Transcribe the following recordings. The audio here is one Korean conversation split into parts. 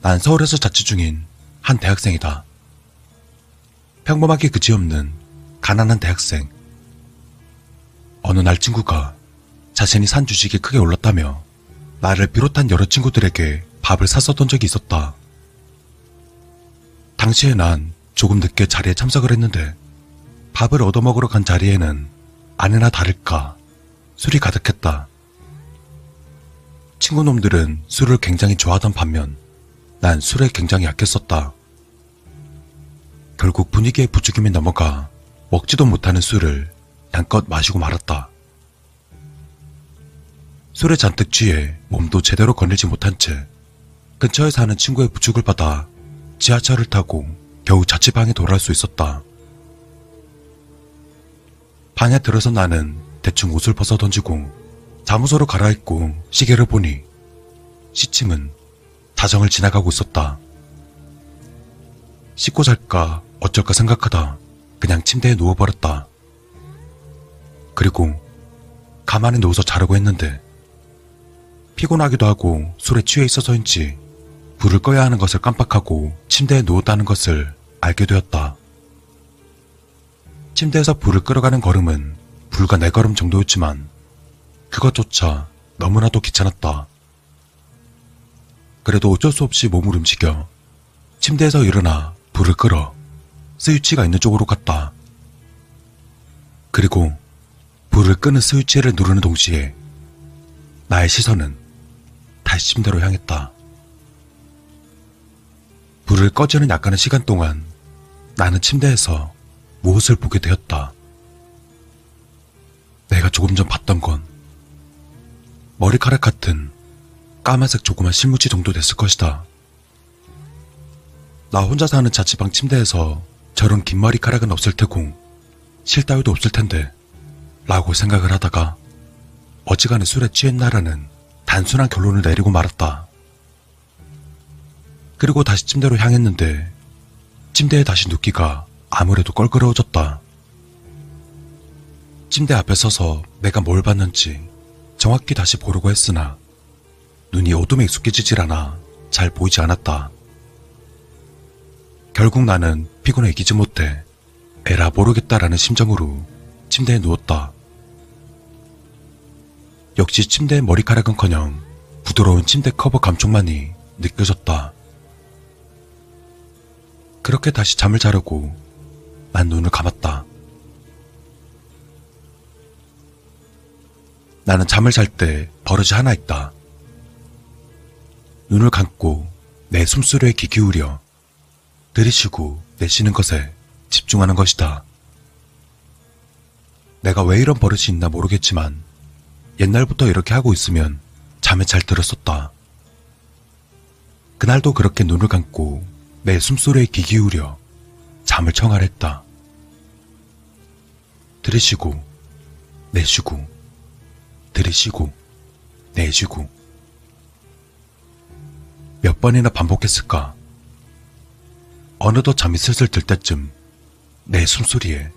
난 서울에서 자취 중인 한 대학생이다. 평범하게 그지없는 가난한 대학생. 어느 날 친구가 자신이 산 주식이 크게 올랐다며 나를 비롯한 여러 친구들에게 밥을 샀었던 적이 있었다. 당시에 난 조금 늦게 자리에 참석을 했는데 밥을 얻어먹으러 간 자리에는 아니나 다를까 술이 가득했다. 친구놈들은 술을 굉장히 좋아하던 반면 난 술에 굉장히 약했었다. 결국 분위기에 부추김이 넘어가 먹지도 못하는 술을 양껏 마시고 말았다. 술에 잔뜩 취해 몸도 제대로 거닐지 못한 채 근처에 사는 친구의 부축을 받아 지하철을 타고 겨우 자취방에 돌아올 수 있었다. 방에 들어서 나는 대충 옷을 벗어 던지고 잠옷으로 갈아입고 시계를 보니 시침은 자정을 지나가고 있었다. 씻고 잘까 어쩔까 생각하다 그냥 침대에 누워버렸다. 그리고 가만히 누워서 자려고 했는데 피곤하기도 하고 술에 취해 있어서인지 불을 꺼야 하는 것을 깜빡하고 침대에 누웠다는 것을 알게 되었다. 침대에서 불을 끌어가는 걸음은 불과 네 걸음 정도였지만 그것조차 너무나도 귀찮았다. 그래도 어쩔 수 없이 몸을 움직여 침대에서 일어나 불을 끌어 스위치가 있는 쪽으로 갔다. 그리고 불을 끄는 스위치를 누르는 동시에 나의 시선은 다시 침대로 향했다. 불을 꺼지는 약간의 시간 동안 나는 침대에서 무엇을 보게 되었다. 내가 조금 전 봤던 건 머리카락 같은 까만색 조그만 실무지 정도 됐을 것이다. 나 혼자 사는 자취방 침대에서 저런 긴 머리카락은 없을 테고 실 따위도 없을 텐데 라고 생각을 하다가 어지간해 술에 취했나라는 단순한 결론을 내리고 말았다. 그리고 다시 침대로 향했는데 침대에 다시 눕기가 아무래도 껄끄러워졌다. 침대 앞에 서서 내가 뭘 봤는지 정확히 다시 보려고 했으나 눈이 어둠에 익숙해지질 않아 잘 보이지 않았다. 결국 나는 피곤해 이기지 못해 에라 모르겠다라는 심정으로 침대에 누웠다. 역시 침대의 머리카락은커녕 부드러운 침대 커버 감촉만이 느껴졌다. 그렇게 다시 잠을 자려고 난 눈을 감았다. 나는 잠을 잘 때 버릇이 하나 있다. 눈을 감고 내 숨소리에 귀 기울여 들이쉬고 내쉬는 것에 집중하는 것이다. 내가 왜 이런 버릇이 있나 모르겠지만 옛날부터 이렇게 하고 있으면 잠에 잘 들었었다. 그날도 그렇게 눈을 감고 내 숨소리에 귀 기울여 잠을 청하랬다. 들이쉬고 내쉬고 들이쉬고 내쉬고 몇 번이나 반복했을까? 어느덧 잠이 슬슬 들 때쯤 내 숨소리에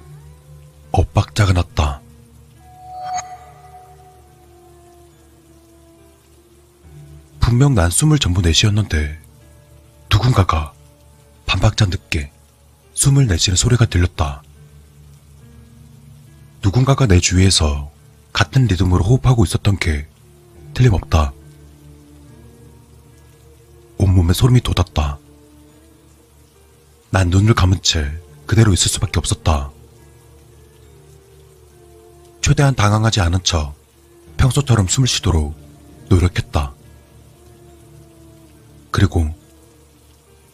엇박자가 났다. 분명 난 숨을 전부 내쉬었는데 누군가가 반박자 늦게 숨을 내쉬는 소리가 들렸다. 누군가가 내 주위에서 같은 리듬으로 호흡하고 있었던 게 틀림없다. 온몸에 소름이 돋았다. 난 눈을 감은 채 그대로 있을 수밖에 없었다. 최대한 당황하지 않은 척 평소처럼 숨을 쉬도록 노력했다. 그리고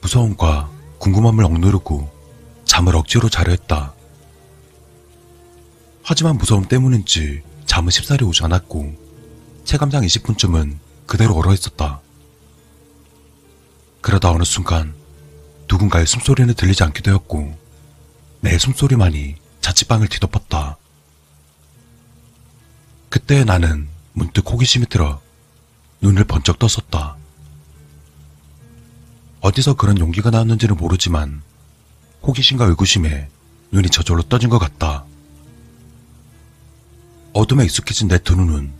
무서움과 궁금함을 억누르고 잠을 억지로 자려 했다. 하지만 무서움 때문인지 잠은 쉽사리 오지 않았고 체감상 20분쯤은 그대로 얼어 있었다. 그러다 어느 순간 누군가의 숨소리는 들리지 않게 되었고 내 숨소리만이 자취방을 뒤덮었다. 그때 나는 문득 호기심이 들어 눈을 번쩍 떴었다. 어디서 그런 용기가 나왔는지는 모르지만 호기심과 의구심에 눈이 저절로 떠진 것 같다. 어둠에 익숙해진 내 두 눈은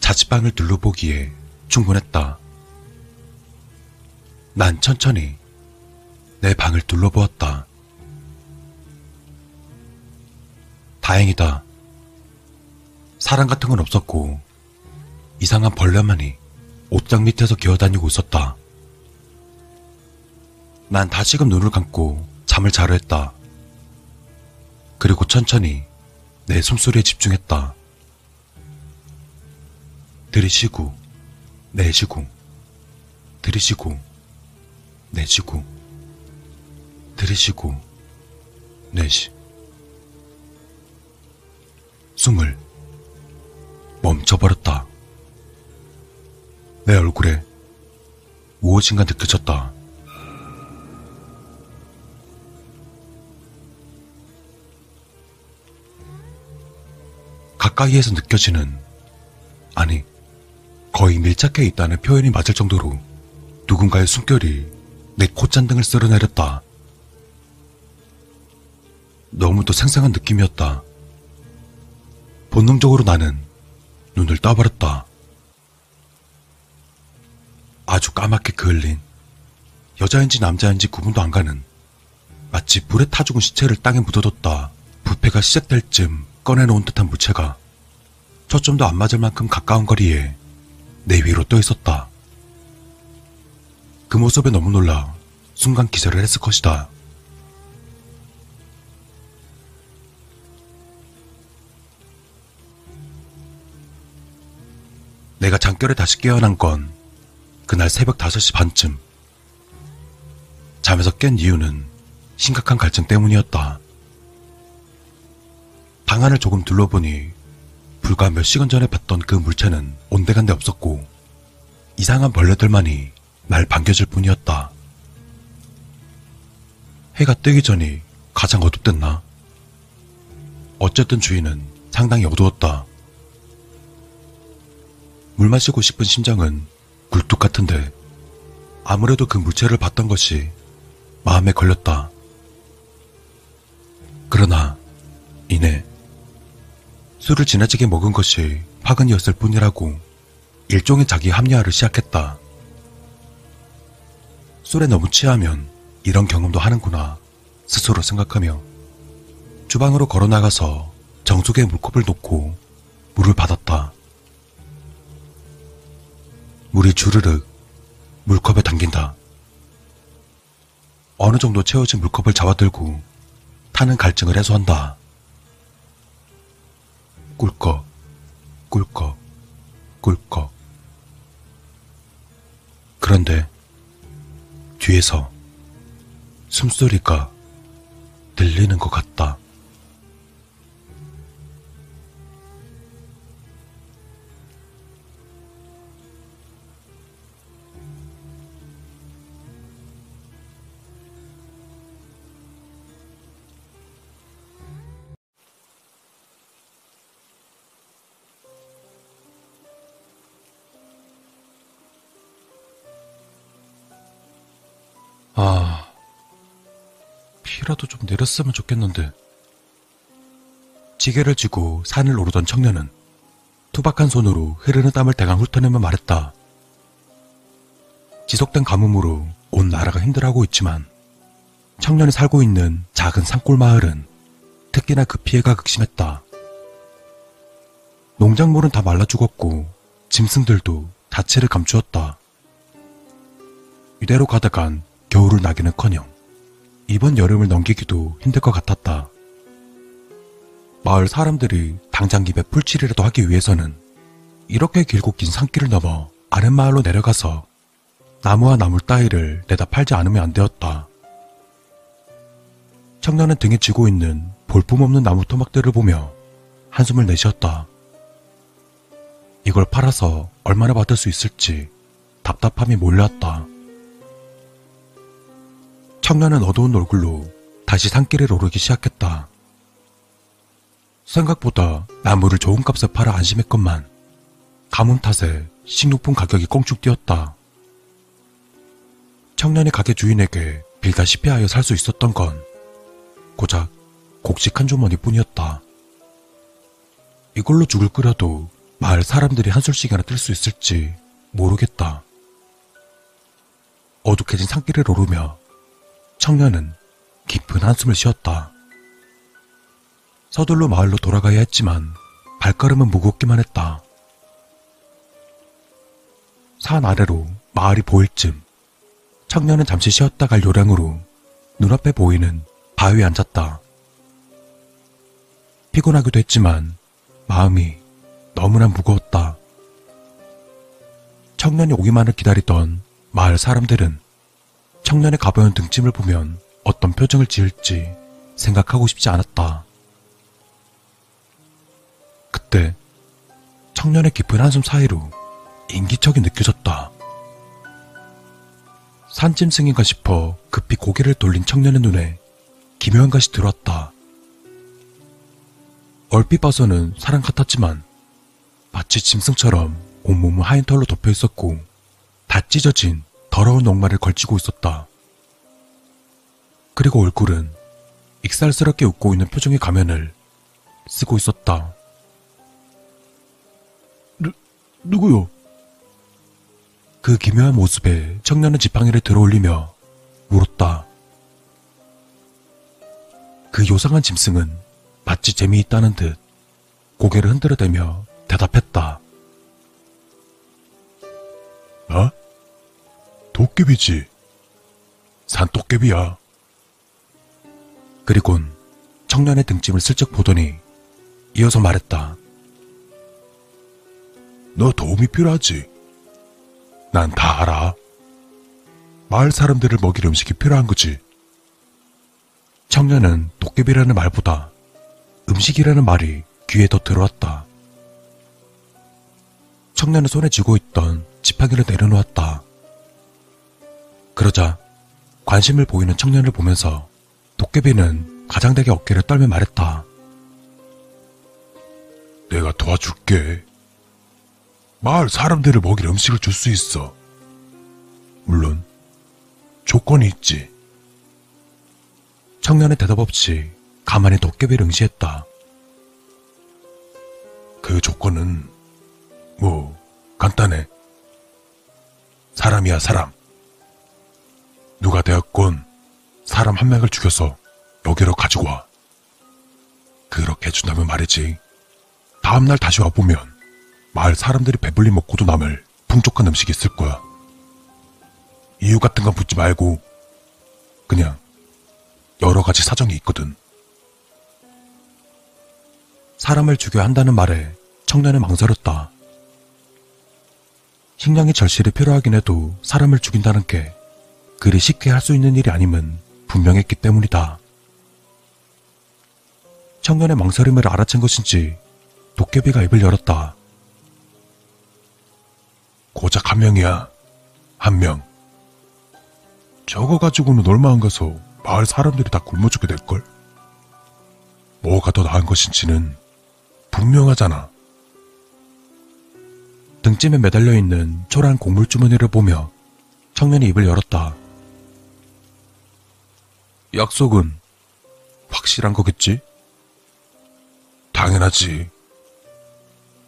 자취방을 둘러보기에 충분했다. 난 천천히 내 방을 둘러보았다. 다행이다. 사람 같은 건 없었고 이상한 벌레만이 옷장 밑에서 기어다니고 있었다. 난 다시금 눈을 감고 잠을 자려 했다. 그리고 천천히 내 숨소리에 집중했다. 들이쉬고 내쉬고 들이쉬고 내쉬고 들이쉬고 내쉬 숨을 멈춰버렸다. 내 얼굴에 무엇인가 느껴졌다. 가까이에서 느껴지는, 아니, 거의 밀착해 있다는 표현이 맞을 정도로 누군가의 숨결이 내 콧잔등을 쓸어내렸다. 너무도 생생한 느낌이었다. 본능적으로 나는 눈을 떠버렸다. 아주 까맣게 그을린 여자인지 남자인지 구분도 안 가는 마치 불에 타 죽은 시체를 땅에 묻어뒀다 부패가 시작될 쯤 꺼내놓은 듯한 물체가 초점도 안 맞을 만큼 가까운 거리에 내 위로 떠 있었다. 그 모습에 너무 놀라 순간 기절을 했을 것이다. 내가 잠결에 다시 깨어난 건 그날 새벽 5시 반쯤. 잠에서 깬 이유는 심각한 갈증 때문이었다. 방 안을 조금 둘러보니 불과 몇 시간 전에 봤던 그 물체는 온데간데 없었고 이상한 벌레들만이 날 반겨줄 뿐이었다. 해가 뜨기 전이 가장 어둡댔나? 어쨌든 주위는 상당히 어두웠다. 물 마시고 싶은 심장은 굴뚝 같은데 아무래도 그 물체를 봤던 것이 마음에 걸렸다. 그러나 이내 술을 지나치게 먹은 것이 화근이었을 뿐이라고 일종의 자기 합리화를 시작했다. 술에 너무 취하면 이런 경험도 하는구나 스스로 생각하며 주방으로 걸어 나가서 정수기에 물컵을 놓고 물을 받았다. 물이 주르륵 물컵에 담긴다. 어느 정도 채워진 물컵을 잡아들고 타는 갈증을 해소한다. 꿀꺽, 꿀꺽, 꿀꺽. 그런데 뒤에서 숨소리가 들리는 것 같다. 아, 피라도 좀 내렸으면 좋겠는데. 지게를 쥐고 산을 오르던 청년은 투박한 손으로 흐르는 땀을 대강 훑어내며 말했다. 지속된 가뭄으로 온 나라가 힘들어하고 있지만 청년이 살고 있는 작은 산골 마을은 특히나 그 피해가 극심했다. 농작물은 다 말라 죽었고 짐승들도 자체를 감추었다. 이대로 가다간 겨울을 나기는커녕 이번 여름을 넘기기도 힘들 것 같았다. 마을 사람들이 당장 입에 풀칠이라도 하기 위해서는 이렇게 길고 긴 산길을 넘어 아랫 마을로 내려가서 나무와 나물 따위를 내다 팔지 않으면 안 되었다. 청년은 등에 쥐고 있는 볼품없는 나무 토막들을 보며 한숨을 내쉬었다. 이걸 팔아서 얼마나 받을 수 있을지 답답함이 몰려왔다. 청년은 어두운 얼굴로 다시 산길을 오르기 시작했다. 생각보다 나무를 좋은 값에 팔아 안심했건만 가뭄 탓에 식료품 가격이 꽁쭉 뛰었다. 청년이 가게 주인에게 빌다시피 하여 살 수 있었던 건 고작 곡식 한 주머니 뿐이었다. 이걸로 죽을 끓여도 마을 사람들이 한술씩이나 뜰 수 있을지 모르겠다. 어둑해진 산길을 오르며 청년은 깊은 한숨을 쉬었다. 서둘러 마을로 돌아가야 했지만 발걸음은 무겁기만 했다. 산 아래로 마을이 보일 쯤 청년은 잠시 쉬었다 갈 요량으로 눈앞에 보이는 바위에 앉았다. 피곤하기도 했지만 마음이 너무나 무거웠다. 청년이 오기만을 기다리던 마을 사람들은 청년의 가벼운 등짐을 보면 어떤 표정을 지을지 생각하고 싶지 않았다. 그때 청년의 깊은 한숨 사이로 인기척이 느껴졌다. 산짐승인가 싶어 급히 고개를 돌린 청년의 눈에 기묘한 것이 들어왔다. 얼핏 봐서는 사람 같았지만 마치 짐승처럼 온몸은 하얀 털로 덮여 있었고 다 찢어진 더러운 녹말을 걸치고 있었다. 그리고 얼굴은 익살스럽게 웃고 있는 표정의 가면을 쓰고 있었다. 누, 누구요? 그 기묘한 모습에 청년은 지팡이를 들어올리며 물었다. 그 요상한 짐승은 마치 재미있다는 듯 고개를 흔들어대며 대답했다. 어? 도깨비지. 산도깨비야. 그리곤 청년의 등짐을 슬쩍 보더니 이어서 말했다. 너 도움이 필요하지? 난 다 알아. 마을 사람들을 먹일 음식이 필요한 거지. 청년은 도깨비라는 말보다 음식이라는 말이 귀에 더 들어왔다. 청년은 손에 쥐고 있던 지팡이를 내려놓았다. 그러자 관심을 보이는 청년을 보면서 도깨비는 가장되게 어깨를 떨며 말했다. 내가 도와줄게. 마을 사람들을 먹일 음식을 줄 수 있어. 물론 조건이 있지. 청년의 대답 없이 가만히 도깨비를 응시했다. 그 조건은 뭐 간단해. 사람이야 사람. 누가 되었건 사람 한 명을 죽여서 여기로 가지고 와. 그렇게 해준다면 말이지. 다음날 다시 와보면 마을 사람들이 배불리 먹고도 남을 풍족한 음식이 있을 거야. 이유 같은 건 묻지 말고 그냥 여러 가지 사정이 있거든. 사람을 죽여야 한다는 말에 청년은 망설였다. 식량이 절실히 필요하긴 해도 사람을 죽인다는 게 그리 쉽게 할 수 있는 일이 아님은 분명했기 때문이다. 청년의 망설임을 알아챈 것인지 도깨비가 입을 열었다. 고작 한 명이야. 한 명. 저거 가지고는 얼마 안 가서 마을 사람들이 다 굶어 죽게 될걸? 뭐가 더 나은 것인지는 분명하잖아. 등짐에 매달려 있는 초라한 곡물 주머니를 보며 청년이 입을 열었다. 약속은 확실한 거겠지? 당연하지.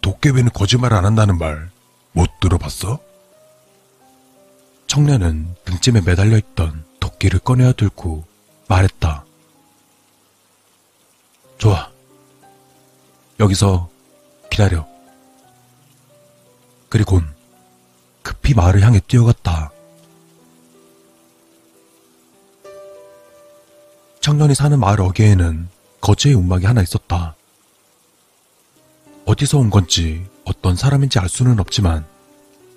도깨비는 거짓말 안 한다는 말 못 들어봤어? 청년은 등짐에 매달려 있던 도끼를 꺼내어 들고 말했다. 좋아. 여기서 기다려. 그리곤 급히 마을을 향해 뛰어갔다. 청년이 사는 마을 어귀에는 거지의 움막이 하나 있었다. 어디서 온 건지 어떤 사람인지 알 수는 없지만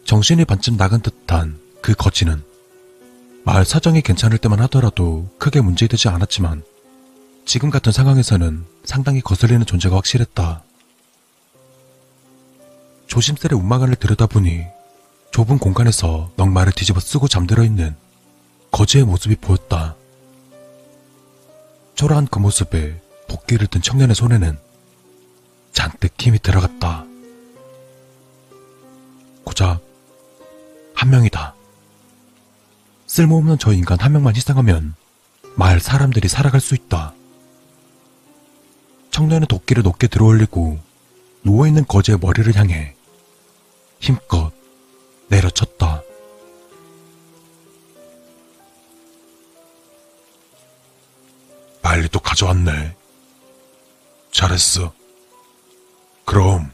정신이 반쯤 나간 듯한 그 거지는 마을 사정이 괜찮을 때만 하더라도 크게 문제되지 않았지만 지금 같은 상황에서는 상당히 거슬리는 존재가 확실했다. 조심스레 안을 들여다보니 좁은 공간에서 넉마를 뒤집어 쓰고 잠들어 있는 거지의 모습이 보였다. 초라한 그 모습에 도끼를 든 청년의 손에는 잔뜩 힘이 들어갔다. 고작 한 명이다. 쓸모없는 저 인간 한 명만 희생하면 마을 사람들이 살아갈 수 있다. 청년은 도끼를 높게 들어올리고 누워있는 거지의 머리를 향해 힘껏 내려쳤다. 빨리 또 가져왔네. 잘했어. 그럼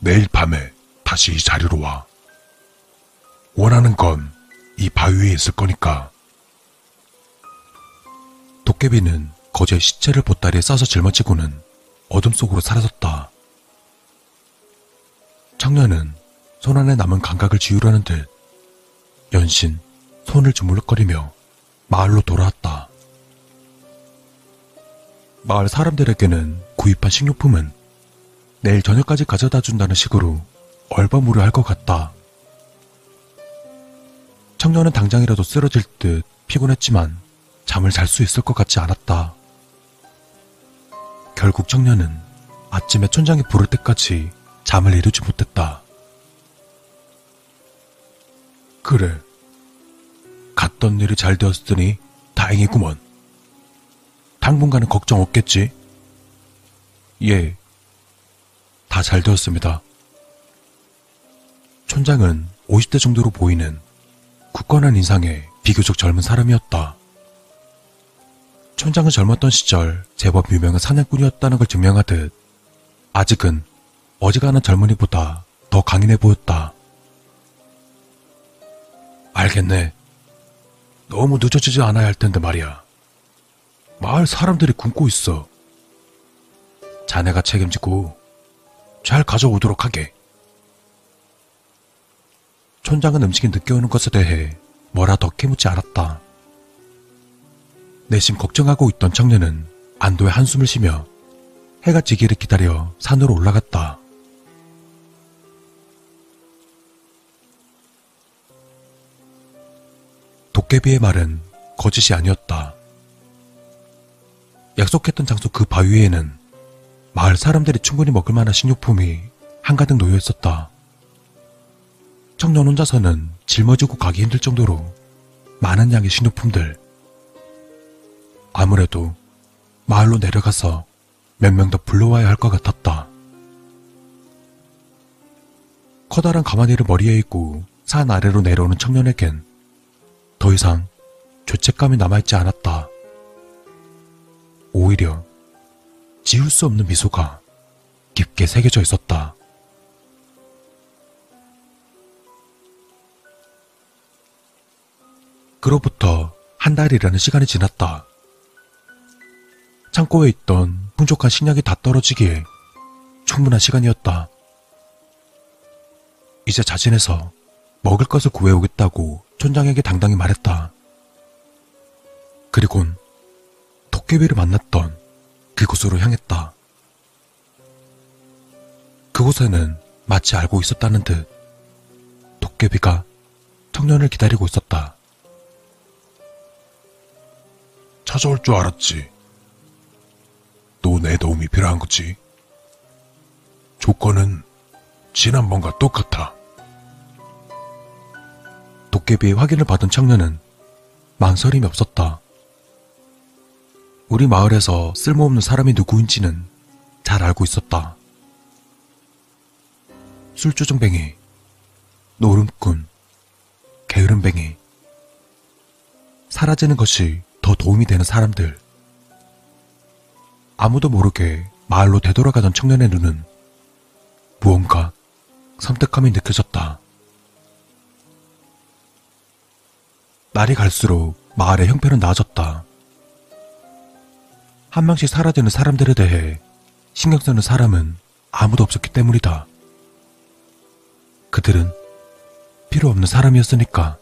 내일 밤에 다시 이 자리로 와. 원하는 건 이 바위 위에 있을 거니까. 도깨비는 거제 시체를 보따리에 싸서 짊어지고는 어둠 속으로 사라졌다. 청년은 손 안에 남은 감각을 지우려는 듯 연신 손을 주물럭거리며 마을로 돌아왔다. 마을 사람들에게는 구입한 식료품은 내일 저녁까지 가져다 준다는 식으로 얼버무려 할 것 같다. 청년은 당장이라도 쓰러질 듯 피곤했지만 잠을 잘 수 있을 것 같지 않았다. 결국 청년은 아침에 촌장이 부를 때까지 잠을 이루지 못했다. 그래. 갔던 일이 잘 되었으니 다행이구먼. 당분간은 걱정 없겠지? 예. 다 잘 되었습니다. 촌장은 50대 정도로 보이는 굳건한 인상의 비교적 젊은 사람이었다. 촌장은 젊었던 시절 제법 유명한 사냥꾼이었다는 걸 증명하듯 아직은 어지간한 젊은이보다 더 강인해 보였다. 알겠네. 너무 늦어지지 않아야 할 텐데 말이야. 마을 사람들이 굶고 있어. 자네가 책임지고 잘 가져오도록 하게. 촌장은 음식이 늦게 오는 것에 대해 뭐라 더 캐묻지 않았다. 내심 걱정하고 있던 청년은 안도의 한숨을 쉬며 해가 지기를 기다려 산으로 올라갔다. 도깨비의 말은 거짓이 아니었다. 약속했던 장소 그 바위에는 마을 사람들이 충분히 먹을 만한 식료품이 한가득 놓여 있었다. 청년 혼자서는 짊어지고 가기 힘들 정도로 많은 양의 식료품들. 아무래도 마을로 내려가서 몇 명 더 불러와야 할 것 같았다. 커다란 가마니를 머리에 입고 산 아래로 내려오는 청년에겐 더 이상 죄책감이 남아있지 않았다. 오히려 지울 수 없는 미소가 깊게 새겨져 있었다. 그로부터 한 달이라는 시간이 지났다. 창고에 있던 풍족한 식량이 다 떨어지기에 충분한 시간이었다. 이제 자진해서 먹을 것을 구해오겠다고 촌장에게 당당히 말했다. 그리곤 도깨비를 만났던 그곳으로 향했다. 그곳에는 마치 알고 있었다는 듯 도깨비가 청년을 기다리고 있었다. 찾아올 줄 알았지. 또 내 도움이 필요한 거지. 조건은 지난번과 똑같아. 도깨비의 확인을 받은 청년은 망설임이 없었다. 우리 마을에서 쓸모없는 사람이 누구인지는 잘 알고 있었다. 술주정뱅이, 노름꾼, 게으름뱅이, 사라지는 것이 더 도움이 되는 사람들. 아무도 모르게 마을로 되돌아가던 청년의 눈은 무언가 섬뜩함이 느껴졌다. 날이 갈수록 마을의 형편은 나아졌다. 한 명씩 사라지는 사람들에 대해 신경 쓰는 사람은 아무도 없었기 때문이다. 그들은 필요 없는 사람이었으니까.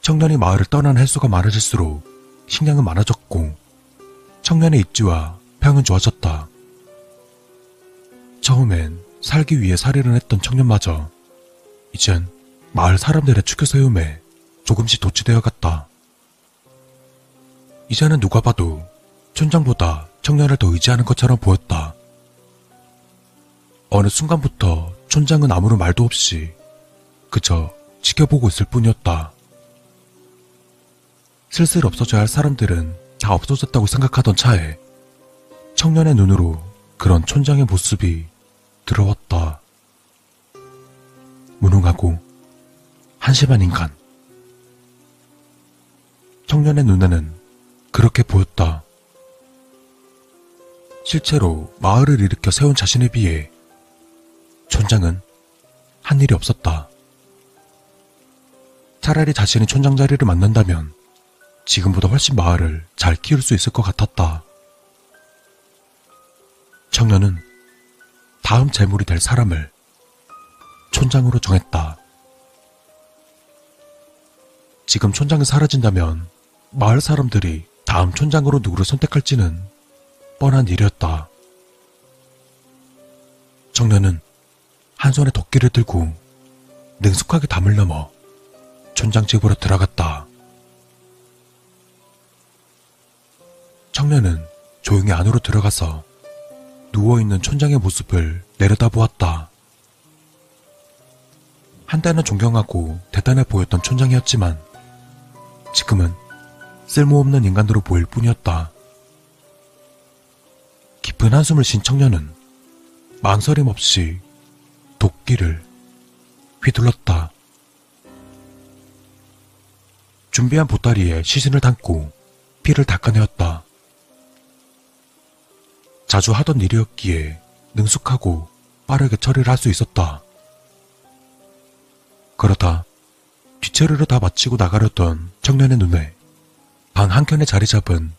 청년이 마을을 떠난 횟수가 많아질수록 식량은 많아졌고 청년의 입지와 평은 좋아졌다. 처음엔 살기 위해 살이를 했던 청년마저 이젠 마을 사람들의 축교 세움에 조금씩 도취되어 갔다. 이제는 누가 봐도 촌장보다 청년을 더 의지하는 것처럼 보였다. 어느 순간부터 촌장은 아무런 말도 없이 그저 지켜보고 있을 뿐이었다. 슬슬 없어져야 할 사람들은 다 없어졌다고 생각하던 차에 청년의 눈으로 그런 촌장의 모습이 들어왔다. 무능하고 한심한 인간. 청년의 눈에는 그렇게 보였다. 실제로 마을을 일으켜 세운 자신에 비해 촌장은 한 일이 없었다. 차라리 자신이 촌장 자리를 맡는다면 지금보다 훨씬 마을을 잘 키울 수 있을 것 같았다. 청년은 다음 재물이 될 사람을 촌장으로 정했다. 지금 촌장이 사라진다면 마을 사람들이 다음 촌장으로 누구를 선택할지는 뻔한 일이었다. 청년은 한 손에 도끼를 들고 능숙하게 담을 넘어 촌장 집으로 들어갔다. 청년은 조용히 안으로 들어가서 누워있는 촌장의 모습을 내려다보았다. 한때는 존경하고 대단해 보였던 촌장이었지만 지금은 쓸모없는 인간으로 보일 뿐이었다. 깊은 한숨을 쉰 청년은 망설임 없이 도끼를 휘둘렀다. 준비한 보따리에 시신을 담고 피를 닦아내었다. 자주 하던 일이었기에 능숙하고 빠르게 처리를 할 수 있었다. 그러다 뒷처리를 다 마치고 나가려던 청년의 눈에 방 한켠에 자리 잡은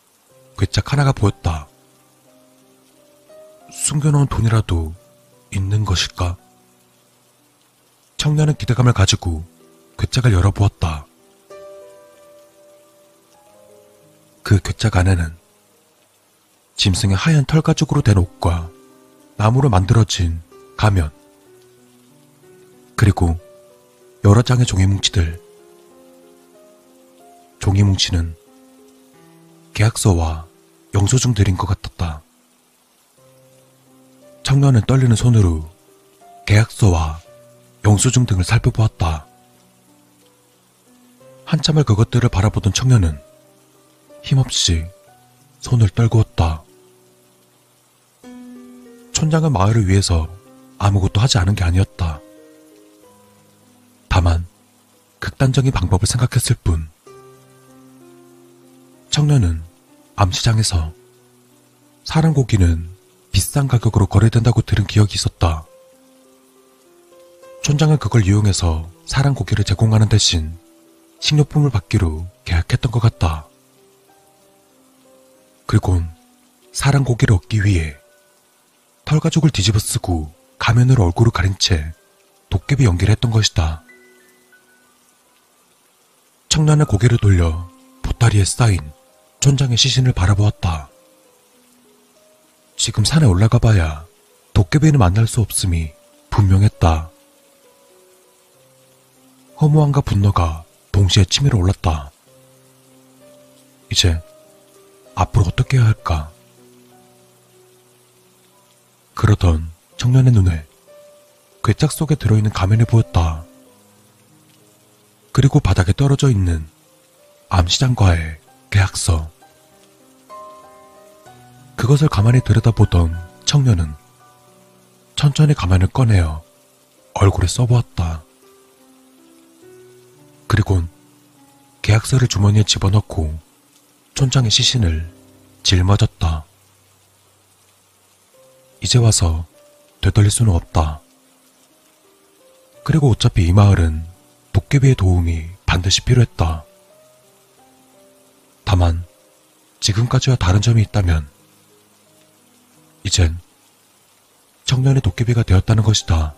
괴짝 하나가 보였다. 숨겨놓은 돈이라도 있는 것일까? 청년은 기대감을 가지고 괴짝을 열어보았다. 그 괴짝 안에는 짐승의 하얀 털 가죽으로 된 옷과 나무로 만들어진 가면, 그리고 여러 장의 종이 뭉치들. 종이 뭉치는 계약서와 영수증 들인 것 같았다. 청년은 떨리는 손으로 계약서와 영수증 등을 살펴보았다. 한참을 그것들을 바라보던 청년은 힘없이 손을 떨구었다. 촌장은 마을을 위해서 아무것도 하지 않은 게 아니었다. 다만 극단적인 방법을 생각했을 뿐. 청년은 암시장에서 사람 고기는 비싼 가격으로 거래된다고 들은 기억이 있었다. 촌장은 그걸 이용해서 사람 고기를 제공하는 대신 식료품을 받기로 계약했던 것 같다. 그리곤 사람 고기를 얻기 위해 털가죽을 뒤집어 쓰고 가면으로 얼굴을 가린 채 도깨비 연기를 했던 것이다. 청년의 고개를 돌려 보따리에 쌓인 촌장의 시신을 바라보았다. 지금 산에 올라가 봐야 도깨비는 만날 수 없음이 분명했다. 허무함과 분노가 동시에 치밀어 올랐다. 이제 앞으로 어떻게 해야 할까? 그러던 청년의 눈에 괴짝 속에 들어있는 가면이 보였다. 그리고 바닥에 떨어져 있는 암시장과의 계약서. 그것을 가만히 들여다보던 청년은 천천히 가면을 꺼내어 얼굴에 써보았다. 그리곤 계약서를 주머니에 집어넣고 촌장의 시신을 짊어졌다. 이제 와서 되돌릴 수는 없다. 그리고 어차피 이 마을은 도깨비의 도움이 반드시 필요했다. 다만 지금까지와 다른 점이 있다면 이젠 청년의 도깨비가 되었다는 것이다.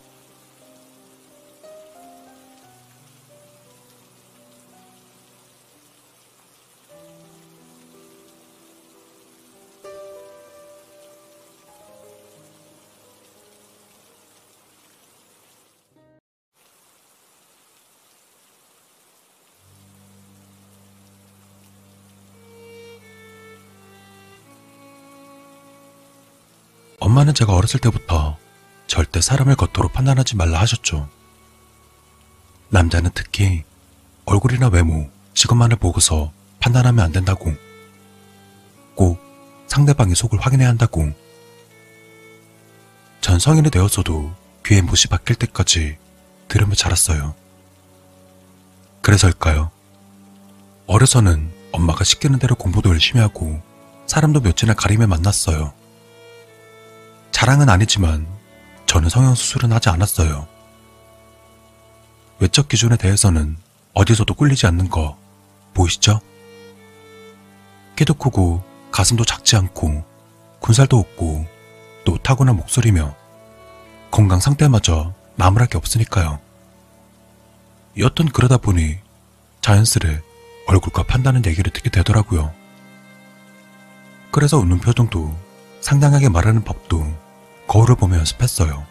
엄마는 제가 어렸을 때부터 절대 사람을 겉으로 판단하지 말라 하셨죠. 남자는 특히 얼굴이나 외모, 직업만을 보고서 판단하면 안 된다고. 꼭 상대방의 속을 확인해야 한다고. 전 성인이 되었어도 귀에 못이 박힐 때까지 들으며 자랐어요. 그래서일까요? 어려서는 엄마가 시키는 대로 공부도 열심히 하고 사람도 몇이나 가림에 만났어요. 자랑은 아니지만 저는 성형수술은 하지 않았어요. 외적 기준에 대해서는 어디서도 꿀리지 않는 거 보이시죠? 키도 크고 가슴도 작지 않고 군살도 없고 또 타고난 목소리며 건강 상태마저 나무랄 게 없으니까요. 여튼 그러다 보니 자연스레 얼굴과 판다는 얘기를 듣게 되더라고요. 그래서 웃는 표정도 상냥하게 말하는 법도 거울을 보며 연습했어요.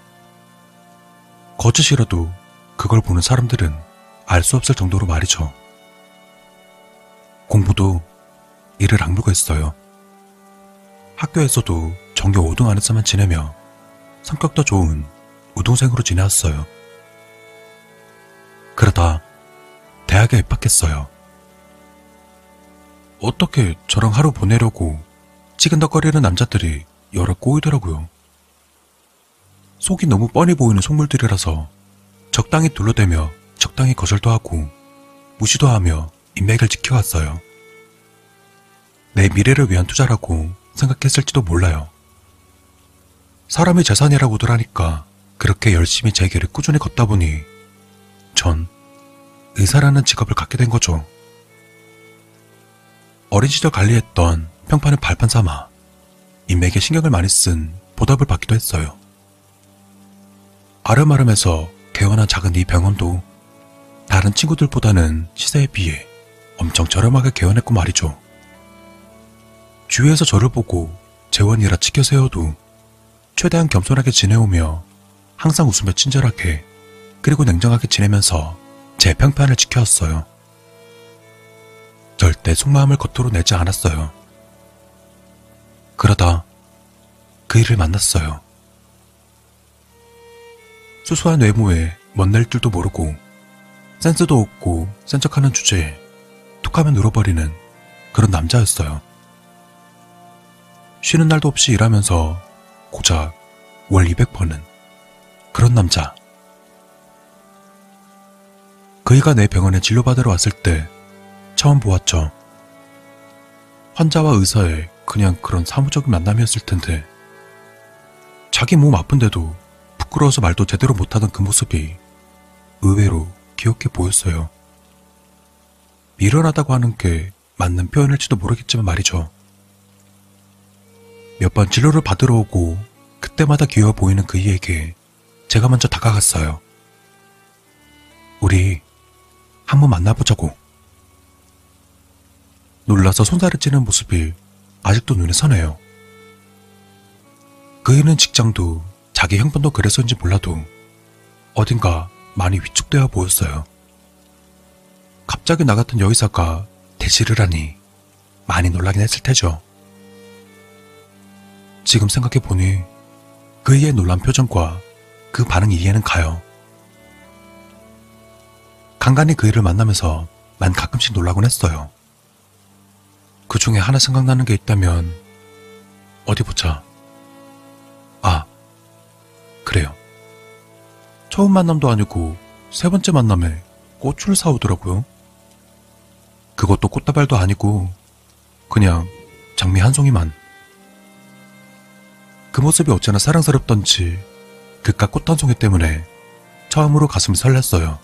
거짓이라도 그걸 보는 사람들은 알 수 없을 정도로 말이죠. 공부도 이를 악물고 했어요. 학교에서도 전교 5등 안에서만 지내며 성격도 좋은 우동생으로 지내왔어요. 그러다 대학에 입학했어요. 어떻게 저랑 하루 보내려고 찌근덕거리는 남자들이 여러 꼬이더라고요. 속이 너무 뻔히 보이는 속물들이라서 적당히 둘러대며 적당히 거절도 하고 무시도 하며 인맥을 지켜왔어요. 내 미래를 위한 투자라고 생각했을지도 몰라요. 사람이 재산이라고들 하니까 그렇게 열심히 제 길을 꾸준히 걷다 보니 전 의사라는 직업을 갖게 된 거죠. 어린 시절 관리했던 평판을 발판 삼아 인맥에 신경을 많이 쓴 보답을 받기도 했어요. 아름아름해서 개원한 작은 이 병원도 다른 친구들보다는 시세에 비해 엄청 저렴하게 개원했고 말이죠. 주위에서 저를 보고 재원이라 치켜 세워도 최대한 겸손하게 지내오며 항상 웃으며 친절하게 그리고 냉정하게 지내면서 제 평판을 지켜왔어요. 절대 속마음을 겉으로 내지 않았어요. 그러다 그 일을 만났어요. 수수한 외모에 멋낼 줄도 모르고 센스도 없고 센 척하는 주제에 툭하면 울어버리는 그런 남자였어요. 쉬는 날도 없이 일하면서 고작 월 200번은 그런 남자. 그이가 내 병원에 진료받으러 왔을 때 처음 보았죠. 환자와 의사의 그냥 그런 사무적인 만남이었을 텐데 자기 몸 아픈데도 부끄러워서 말도 제대로 못하던 그 모습이 의외로 귀엽게 보였어요. 미련하다고 하는 게 맞는 표현일지도 모르겠지만 말이죠. 몇 번 진료를 받으러 오고 그때마다 귀여워 보이는 그이에게 제가 먼저 다가갔어요. 우리 한번 만나보자고. 놀라서 손살을 찌는 모습이 아직도 눈에 선해요. 그이는 직장도 자기 형편도 그래서인지 몰라도 어딘가 많이 위축되어 보였어요. 갑자기 나 같은 여의사가 대시를 하니 많이 놀라긴 했을 테죠. 지금 생각해보니 그이의 놀란 표정과 그 반응 이해는 가요. 간간히 그이를 만나면서 난 가끔씩 놀라곤 했어요. 그 중에 하나 생각나는 게 있다면 어디 보자. 아, 그래요. 처음 만남도 아니고 세 번째 만남에 꽃을 사오더라고요. 그것도 꽃다발도 아니고 그냥 장미 한 송이만. 그 모습이 어찌나 사랑스럽던지 그깟 꽃 한 송이 때문에 처음으로 가슴이 설렜어요.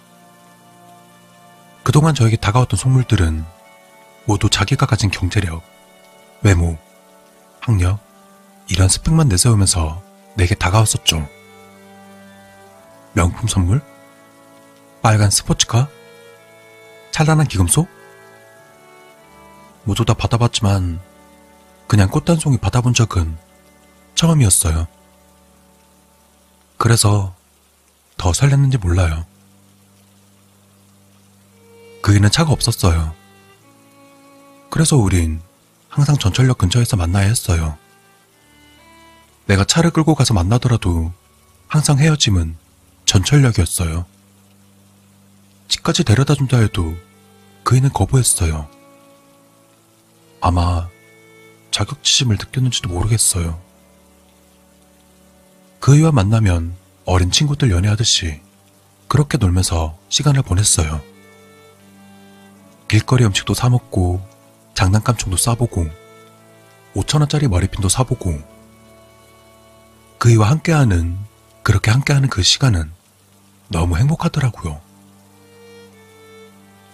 그동안 저에게 다가왔던 속물들은 모두 자기가 가진 경제력, 외모, 학력, 이런 스펙만 내세우면서 내게 다가왔었죠. 명품 선물? 빨간 스포츠카? 찬란한 기금속? 모두 다 받아봤지만 그냥 꽃한 송이 받아본 적은 처음이었어요. 그래서 더 설렜는지 몰라요. 그이는 차가 없었어요. 그래서 우린 항상 전철역 근처에서 만나야 했어요. 내가 차를 끌고 가서 만나더라도 항상 헤어짐은 전철역이었어요. 집까지 데려다 준다 해도 그이는 거부했어요. 아마 자격지심을 느꼈는지도 모르겠어요. 그이와 만나면 어린 친구들 연애하듯이 그렇게 놀면서 시간을 보냈어요. 길거리 음식도 사먹고 장난감 총도 쏴보고 5천원짜리 머리핀도 사보고 그이와 함께하는 그렇게 함께하는 그 시간은 너무 행복하더라고요.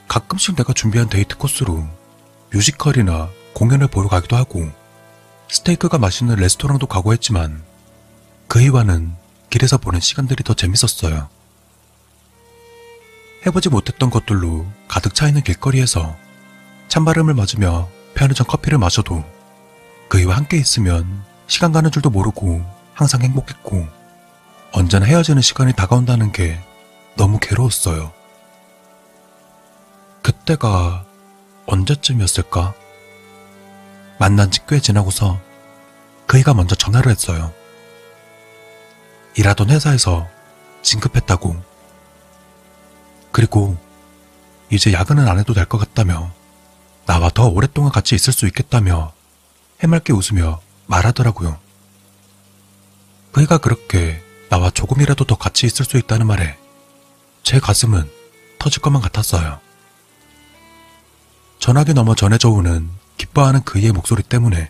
가끔씩 내가 준비한 데이트 코스로 뮤지컬이나 공연을 보러 가기도 하고 스테이크가 맛있는 레스토랑도 가고 했지만 그이와는 길에서 보낸 시간들이 더 재밌었어요. 해보지 못했던 것들로 가득 차 있는 길거리에서 찬바람을 맞으며 편의점 커피를 마셔도 그이와 함께 있으면 시간 가는 줄도 모르고 항상 행복했고 언제나 헤어지는 시간이 다가온다는 게 너무 괴로웠어요. 그때가 언제쯤이었을까? 만난 지 꽤 지나고서 그이가 먼저 전화를 했어요. 일하던 회사에서 진급했다고. 그리고 이제 야근은 안 해도 될 것 같다며 나와 더 오랫동안 같이 있을 수 있겠다며 해맑게 웃으며 말하더라고요. 그이가 그렇게 나와 조금이라도 더 같이 있을 수 있다는 말에 제 가슴은 터질 것만 같았어요. 전화기 넘어 전해져 오는 기뻐하는 그이의 목소리 때문에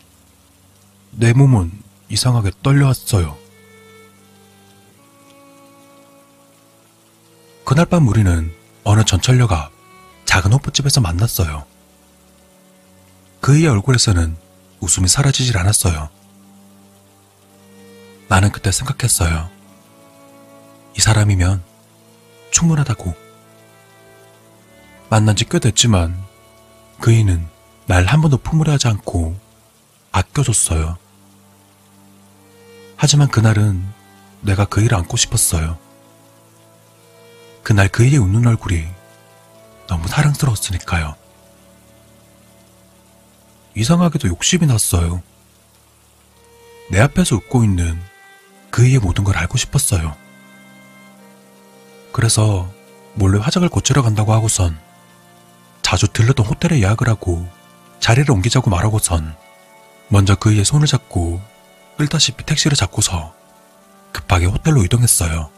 내 몸은 이상하게 떨려왔어요. 그날 밤 우리는 어느 전철역 앞 작은 호프집에서 만났어요. 그의 얼굴에서는 웃음이 사라지질 않았어요. 나는 그때 생각했어요. 이 사람이면 충분하다고. 만난 지 꽤 됐지만 그이는 날 한 번도 품으려 하지 않고 아껴줬어요. 하지만 그날은 내가 그이를 안고 싶었어요. 그날 그이의 웃는 얼굴이 너무 사랑스러웠으니까요. 이상하게도 욕심이 났어요. 내 앞에서 웃고 있는 그이의 모든 걸 알고 싶었어요. 그래서 몰래 화장을 고치러 간다고 하고선 자주 들르던 호텔에 예약을 하고 자리를 옮기자고 말하고선 먼저 그이의 손을 잡고 끌다시피 택시를 잡고서 급하게 호텔로 이동했어요.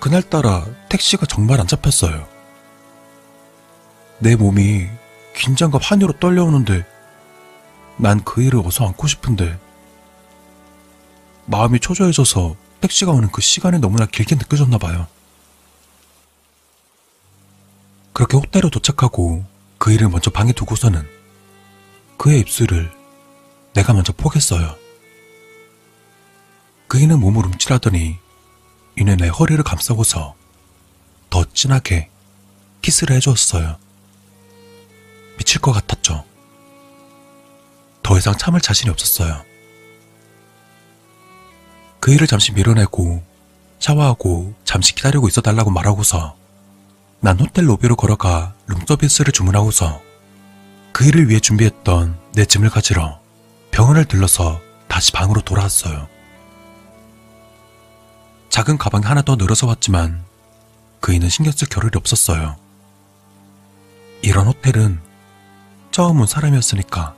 그날따라 택시가 정말 안 잡혔어요. 내 몸이 긴장과 환희로 떨려오는데 난 그 일을 어서 안고 싶은데 마음이 초조해져서 택시가 오는 그 시간이 너무나 길게 느껴졌나 봐요. 그렇게 호텔에 도착하고 그 일을 먼저 방에 두고서는 그의 입술을 내가 먼저 포겠어요. 그이는 몸을 움찔하더니 이내 내 허리를 감싸고서 더 진하게 키스를 해주었어요. 미칠 것 같았죠. 더 이상 참을 자신이 없었어요. 그 일을 잠시 밀어내고 샤워하고 잠시 기다리고 있어 달라고 말하고서 난 호텔 로비로 걸어가 룸서비스를 주문하고서 그 일을 위해 준비했던 내 짐을 가지러 병원을 들러서 다시 방으로 돌아왔어요. 작은 가방이 하나 더 늘어서 왔지만 그이는 신경 쓸 겨를이 없었어요. 이런 호텔은 처음 온 사람이었으니까.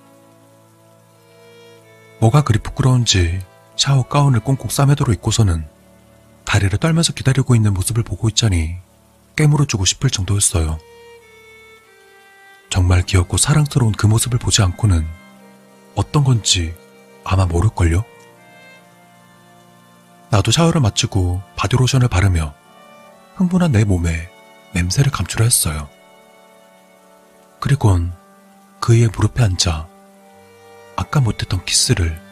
뭐가 그리 부끄러운지 샤워 가운을 꽁꽁 싸매도록 입고서는 다리를 떨면서 기다리고 있는 모습을 보고 있자니 깨물어 주고 싶을 정도였어요. 정말 귀엽고 사랑스러운 그 모습을 보지 않고는 어떤 건지 아마 모를걸요? 나도 샤워를 마치고 바디로션을 바르며 흥분한 내 몸에 냄새를 감추려 했어요. 그리곤 그의 무릎에 앉아 아까 못했던 키스를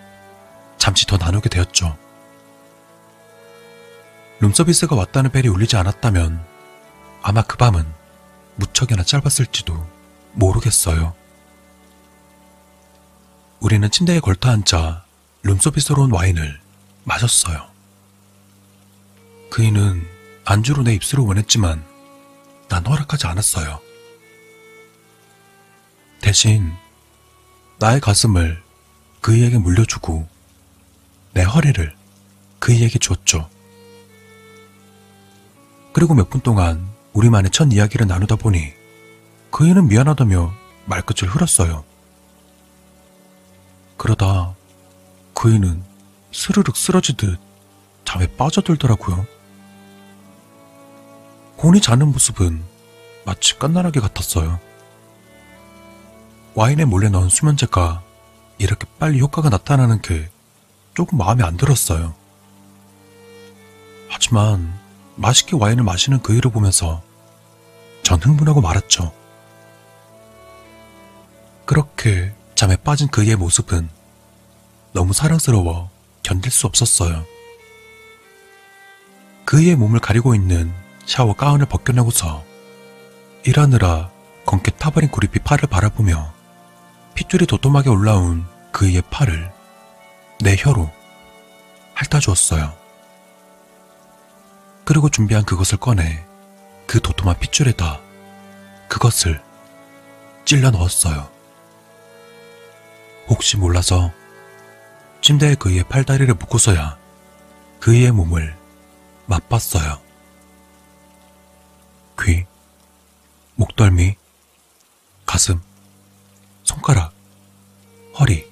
잠시 더 나누게 되었죠. 룸서비스가 왔다는 벨이 울리지 않았다면 아마 그 밤은 무척이나 짧았을지도 모르겠어요. 우리는 침대에 걸터 앉아 룸서비스로 온 와인을 마셨어요. 그이는 안주로 내 입술을 원했지만 난 허락하지 않았어요. 대신 나의 가슴을 그이에게 물려주고 내 허리를 그이에게 주었죠. 그리고 몇 분 동안 우리만의 첫 이야기를 나누다 보니 그이는 미안하다며 말끝을 흘었어요. 그러다 그이는 스르륵 쓰러지듯 잠에 빠져들더라고요. 곤히 자는 모습은 마치 깐난하게 같았어요. 와인에 몰래 넣은 수면제가 이렇게 빨리 효과가 나타나는 게 조금 마음에 안 들었어요. 하지만 맛있게 와인을 마시는 그 일을 보면서 전 흥분하고 말았죠. 그렇게 잠에 빠진 그의 모습은 너무 사랑스러워 견딜 수 없었어요. 그의 몸을 가리고 있는 샤워 가운을 벗겨내고서 일하느라 검게 타버린 구릿빛 팔을 바라보며 핏줄이 도톰하게 올라온 그의 팔을 내 혀로 핥아주었어요. 그리고 준비한 그것을 꺼내 그 도톰한 핏줄에다 그것을 찔러 넣었어요. 혹시 몰라서 침대에 그의 팔다리를 묶고서야 그의 몸을 맛봤어요. 귀, 목덜미, 가슴, 손가락, 허리, 배,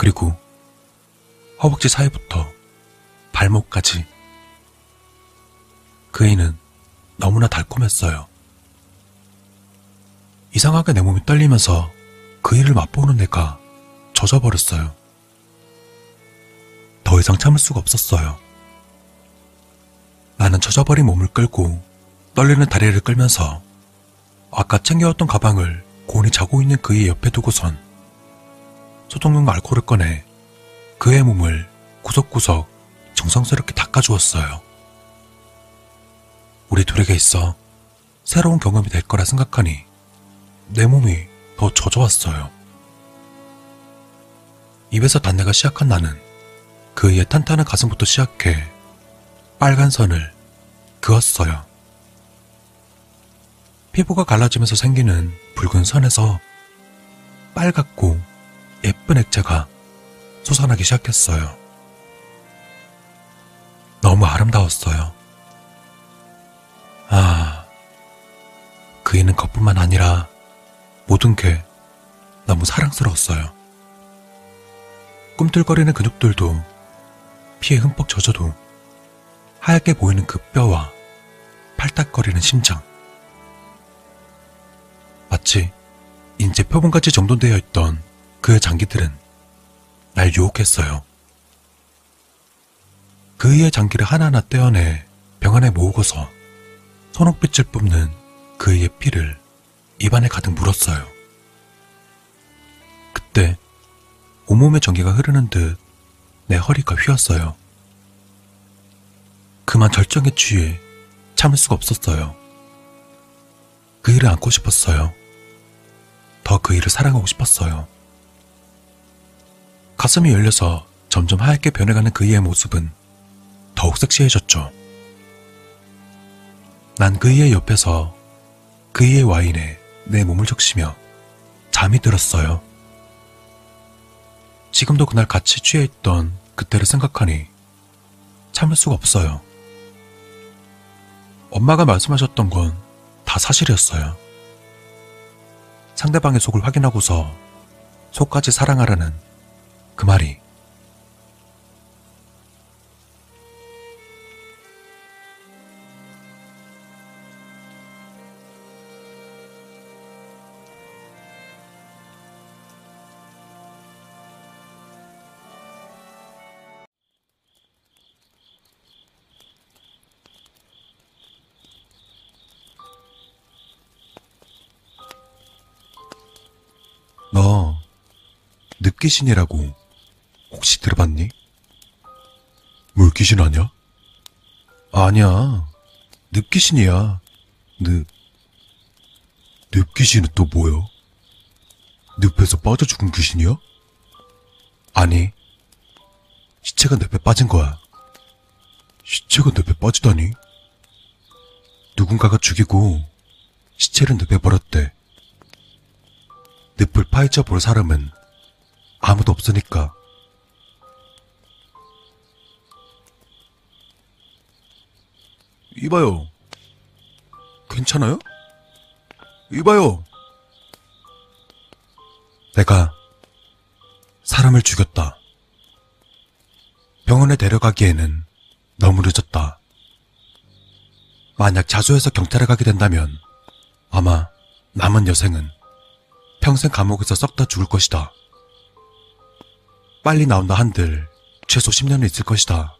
그리고 허벅지 사이부터 발목까지. 그 애는 너무나 달콤했어요. 이상하게 내 몸이 떨리면서 그 일을 맛보는 내가 젖어버렸어요. 더 이상 참을 수가 없었어요. 나는 젖어버린 몸을 끌고 떨리는 다리를 끌면서 아까 챙겨왔던 가방을 곤히 자고 있는 그의 옆에 두고선 소독용 알코올을 꺼내 그의 몸을 구석구석 정성스럽게 닦아주었어요. 우리 둘에게 있어 새로운 경험이 될 거라 생각하니 내 몸이 더 젖어왔어요. 입에서 단내가 시작한 나는 그의 탄탄한 가슴부터 시작해 빨간 선을 그었어요. 피부가 갈라지면서 생기는 붉은 선에서 빨갛고 예쁜 액체가 솟아나기 시작했어요. 너무 아름다웠어요. 아, 그이는 것뿐만 아니라 모든 게 너무 사랑스러웠어요. 꿈틀거리는 근육들도 피에 흠뻑 젖어도 하얗게 보이는 그 뼈와 팔딱거리는 심장. 마치 인제 표본같이 정돈되어 있던 그의 장기들은 날 유혹했어요. 그의 장기를 하나하나 떼어내 병 안에 모으고서 손옥빛을 뿜는 그의 피를 입안에 가득 물었어요. 그때 온몸에 전기가 흐르는 듯 내 허리가 휘었어요. 그만 절정에 취해 참을 수가 없었어요. 그 일을 안고 싶었어요. 더 그 일을 사랑하고 싶었어요. 가슴이 열려서 점점 하얗게 변해가는 그이의 모습은 더욱 섹시해졌죠. 난 그이의 옆에서 그이의 와인에 내 몸을 적시며 잠이 들었어요. 지금도 그날 같이 취해 있던 그때를 생각하니 참을 수가 없어요. 엄마가 말씀하셨던 건 다 사실이었어요. 상대방의 속을 확인하고서 속까지 사랑하라는 그 말이 너 늪귀신이라고 혹시 들어봤니? 물귀신 아니야? 아니야. 늪귀신이야. 늪. 늪귀신은 또 뭐야? 늪에서 빠져 죽은 귀신이야? 아니. 시체가 늪에 빠진 거야. 시체가 늪에 빠지다니? 누군가가 죽이고 시체를 늪에 버렸대. 늪을 파헤쳐 볼 사람은 아무도 없으니까. 이봐요. 괜찮아요? 이봐요. 내가 사람을 죽였다. 병원에 데려가기에는 너무 늦었다. 만약 자수해서 경찰에 가게 된다면 아마 남은 여생은 평생 감옥에서 썩다 죽을 것이다. 빨리 나온다 한들 최소 10년은 있을 것이다.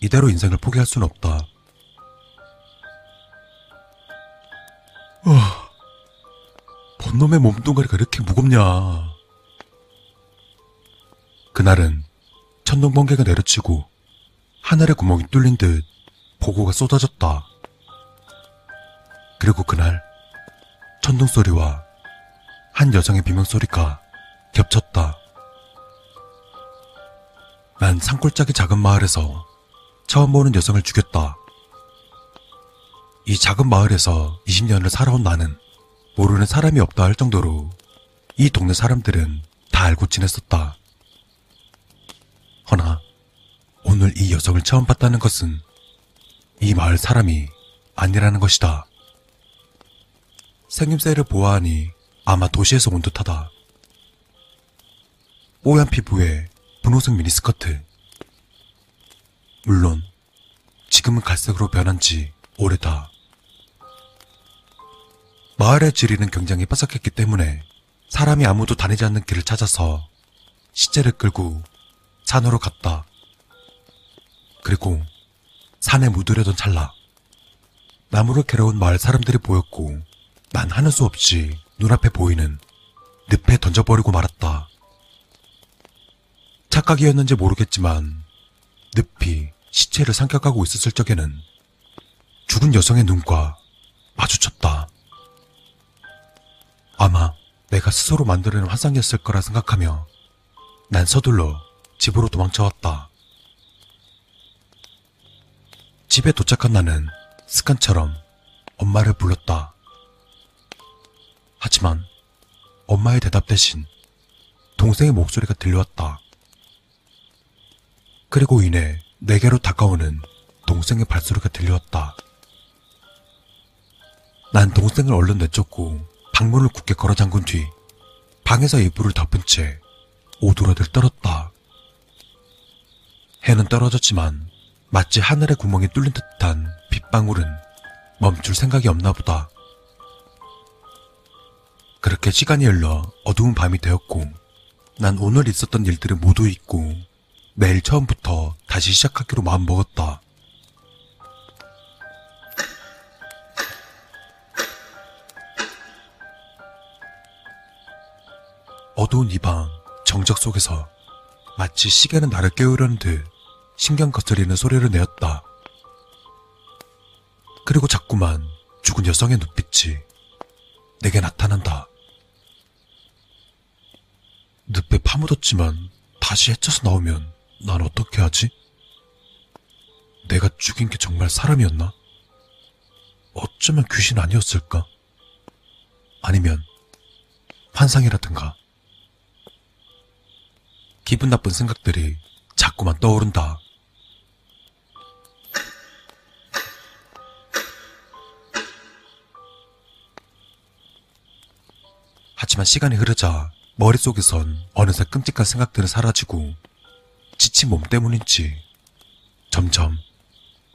이대로 인생을 포기할 수는 없다. 와, 번놈의 몸뚱아리가 이렇게 무겁냐. 그날은 천둥 번개가 내려치고 하늘에 구멍이 뚫린 듯 보고가 쏟아졌다. 그리고 그날 천둥 소리와 한 여성의 비명 소리가 겹쳤다. 난 산골짜기 작은 마을에서 처음 보는 여성을 죽였다. 이 작은 마을에서 20년을 살아온 나는 모르는 사람이 없다 할 정도로 이 동네 사람들은 다 알고 지냈었다. 허나 오늘 이 여성을 처음 봤다는 것은 이 마을 사람이 아니라는 것이다. 생김새를 보아하니 아마 도시에서 온 듯하다. 뽀얀 피부에 분홍색 미니스커트. 물론 지금은 갈색으로 변한 지 오래다. 마을의 지리는 굉장히 빠삭했기 때문에 사람이 아무도 다니지 않는 길을 찾아서 시체를 끌고 산으로 갔다. 그리고 산에 묻으려던 찰나 나무를 온 마을 사람들이 보였고 난 하는 수 없이 눈앞에 보이는 늪에 던져버리고 말았다. 착각이었는지 모르겠지만 늪이 시체를 삼켜가고 있었을 적에는 죽은 여성의 눈과 마주쳤다. 아마 내가 스스로 만들어낸 환상이었을 거라 생각하며 난 서둘러 집으로 도망쳐왔다. 집에 도착한 나는 습관처럼 엄마를 불렀다. 하지만 엄마의 대답 대신 동생의 목소리가 들려왔다. 그리고 이내 내게로 다가오는 동생의 발소리가 들려왔다. 난 동생을 얼른 내쫓고 방문을 굳게 걸어 잠근 뒤 방에서 이불을 덮은 채 오두라들 떨었다. 해는 떨어졌지만 마치 하늘의 구멍이 뚫린 듯한 빗방울은 멈출 생각이 없나 보다. 그렇게 시간이 흘러 어두운 밤이 되었고 난 오늘 있었던 일들을 모두 잊고 매일 처음부터 다시 시작하기로 마음먹었다. 어두운 이 방 정적 속에서 마치 시계는 나를 깨우려는 듯 신경 거스리는 소리를 내었다. 그리고 자꾸만 죽은 여성의 눈빛이 내게 나타난다. 늪에 파묻었지만 다시 헤쳐서 나오면 난 어떻게 하지? 내가 죽인 게 정말 사람이었나? 어쩌면 귀신 아니었을까? 아니면 환상이라든가. 기분 나쁜 생각들이 자꾸만 떠오른다. 하지만 시간이 흐르자 머릿속에선 어느새 끔찍한 생각들은 사라지고 지친 몸 때문인지 점점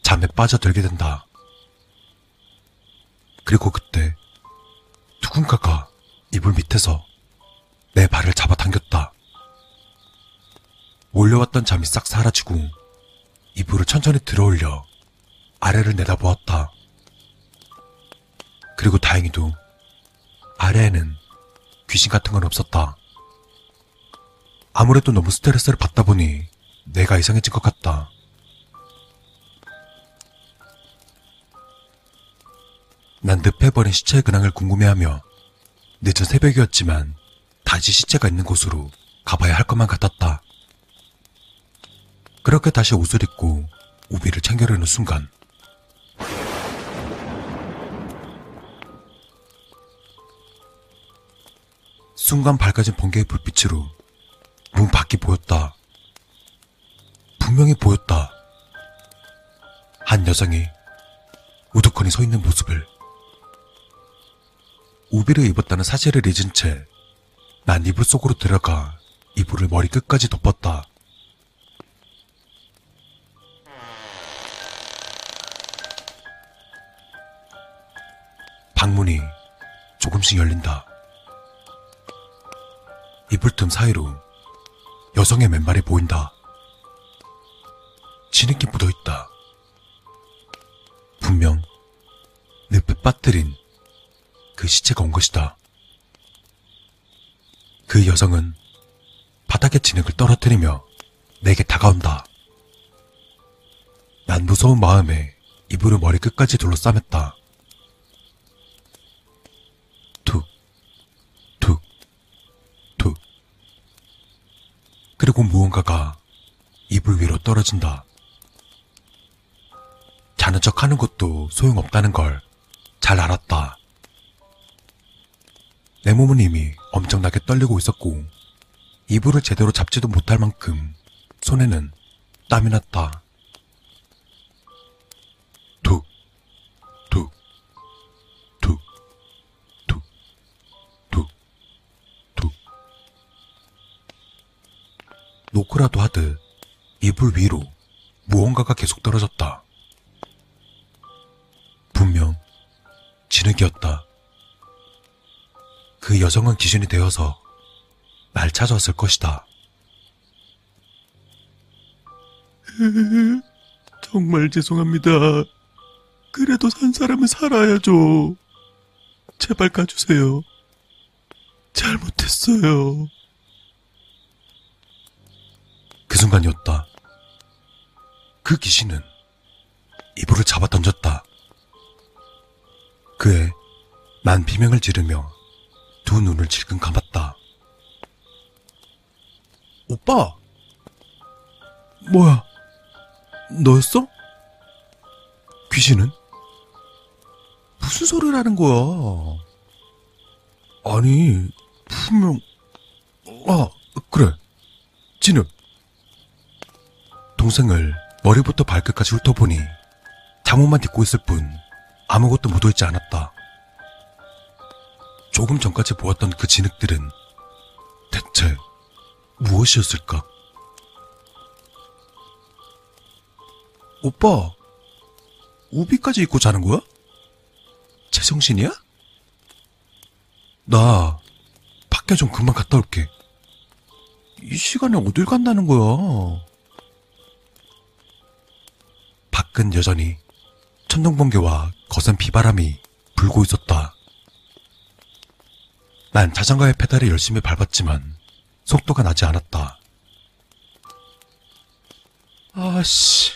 잠에 빠져들게 된다. 그리고 그때 누군가가 이불 밑에서 내 발을 잡아당겼다. 몰려왔던 잠이 싹 사라지고 이불을 천천히 들어올려 아래를 내다보았다. 그리고 다행히도 아래에는 귀신 같은 건 없었다. 아무래도 너무 스트레스를 받다 보니 내가 이상해진 것 같다. 난 늪해버린 시체의 근황을 궁금해하며 늦은 새벽이었지만 다시 시체가 있는 곳으로 가봐야 할 것만 같았다. 그렇게 다시 옷을 입고 우비를 챙겨려는 순간 순간 밝아진 번개의 불빛으로 문 밖이 보였다. 분명히 보였다. 한 여성이 우두커니 서 있는 모습을. 우비를 입었다는 사실을 잊은 채 난 이불 속으로 들어가 이불을 머리 끝까지 덮었다. 방문이 조금씩 열린다. 이불 틈 사이로 여성의 맨발이 보인다. 진흙이 묻어 있다. 분명 늪에 빠뜨린 그 시체가 온 것이다. 그 여성은 바닥에 진흙을 떨어뜨리며 내게 다가온다. 난 무서운 마음에 이불을 머리 끝까지 둘러싸맸다. 툭, 툭, 툭. 그리고 무언가가 이불 위로 떨어진다. 자는 척 하는 것도 소용없다는 걸 잘 알았다. 내 몸은 이미 엄청나게 떨리고 있었고, 이불을 제대로 잡지도 못할 만큼 손에는 땀이 났다. 툭, 툭, 툭, 툭, 툭, 툭. 노크라도 하듯 이불 위로 무언가가 계속 떨어졌다. 분명 진흙이었다. 그 여성은 귀신이 되어서 날 찾아왔을 것이다. 정말 죄송합니다. 그래도 산 사람은 살아야죠. 제발 가주세요. 잘못했어요. 그 순간이었다. 그 귀신은 이불을 잡아 던졌다. 그에 난 비명을 지르며 두 눈을 질끈 감았다. 오빠! 뭐야? 너였어? 귀신은? 무슨 소리를 하는 거야? 아니, 분명, 아, 그래. 진흙. 동생을 머리부터 발끝까지 훑어보니 잠옷만 딛고 있을 뿐 아무것도 묻어있지 않았다. 조금 전까지 보았던 그 진흙들은 대체 무엇이었을까? 오빠, 우비까지 입고 자는 거야? 제정신이야? 나 밖에 좀 금방 갔다 올게. 이 시간에 어딜 간다는 거야? 밖은 여전히 천둥번개와 거센 비바람이 불고 있었다. 난 자전거의 페달을 열심히 밟았지만 속도가 나지 않았다. 아씨,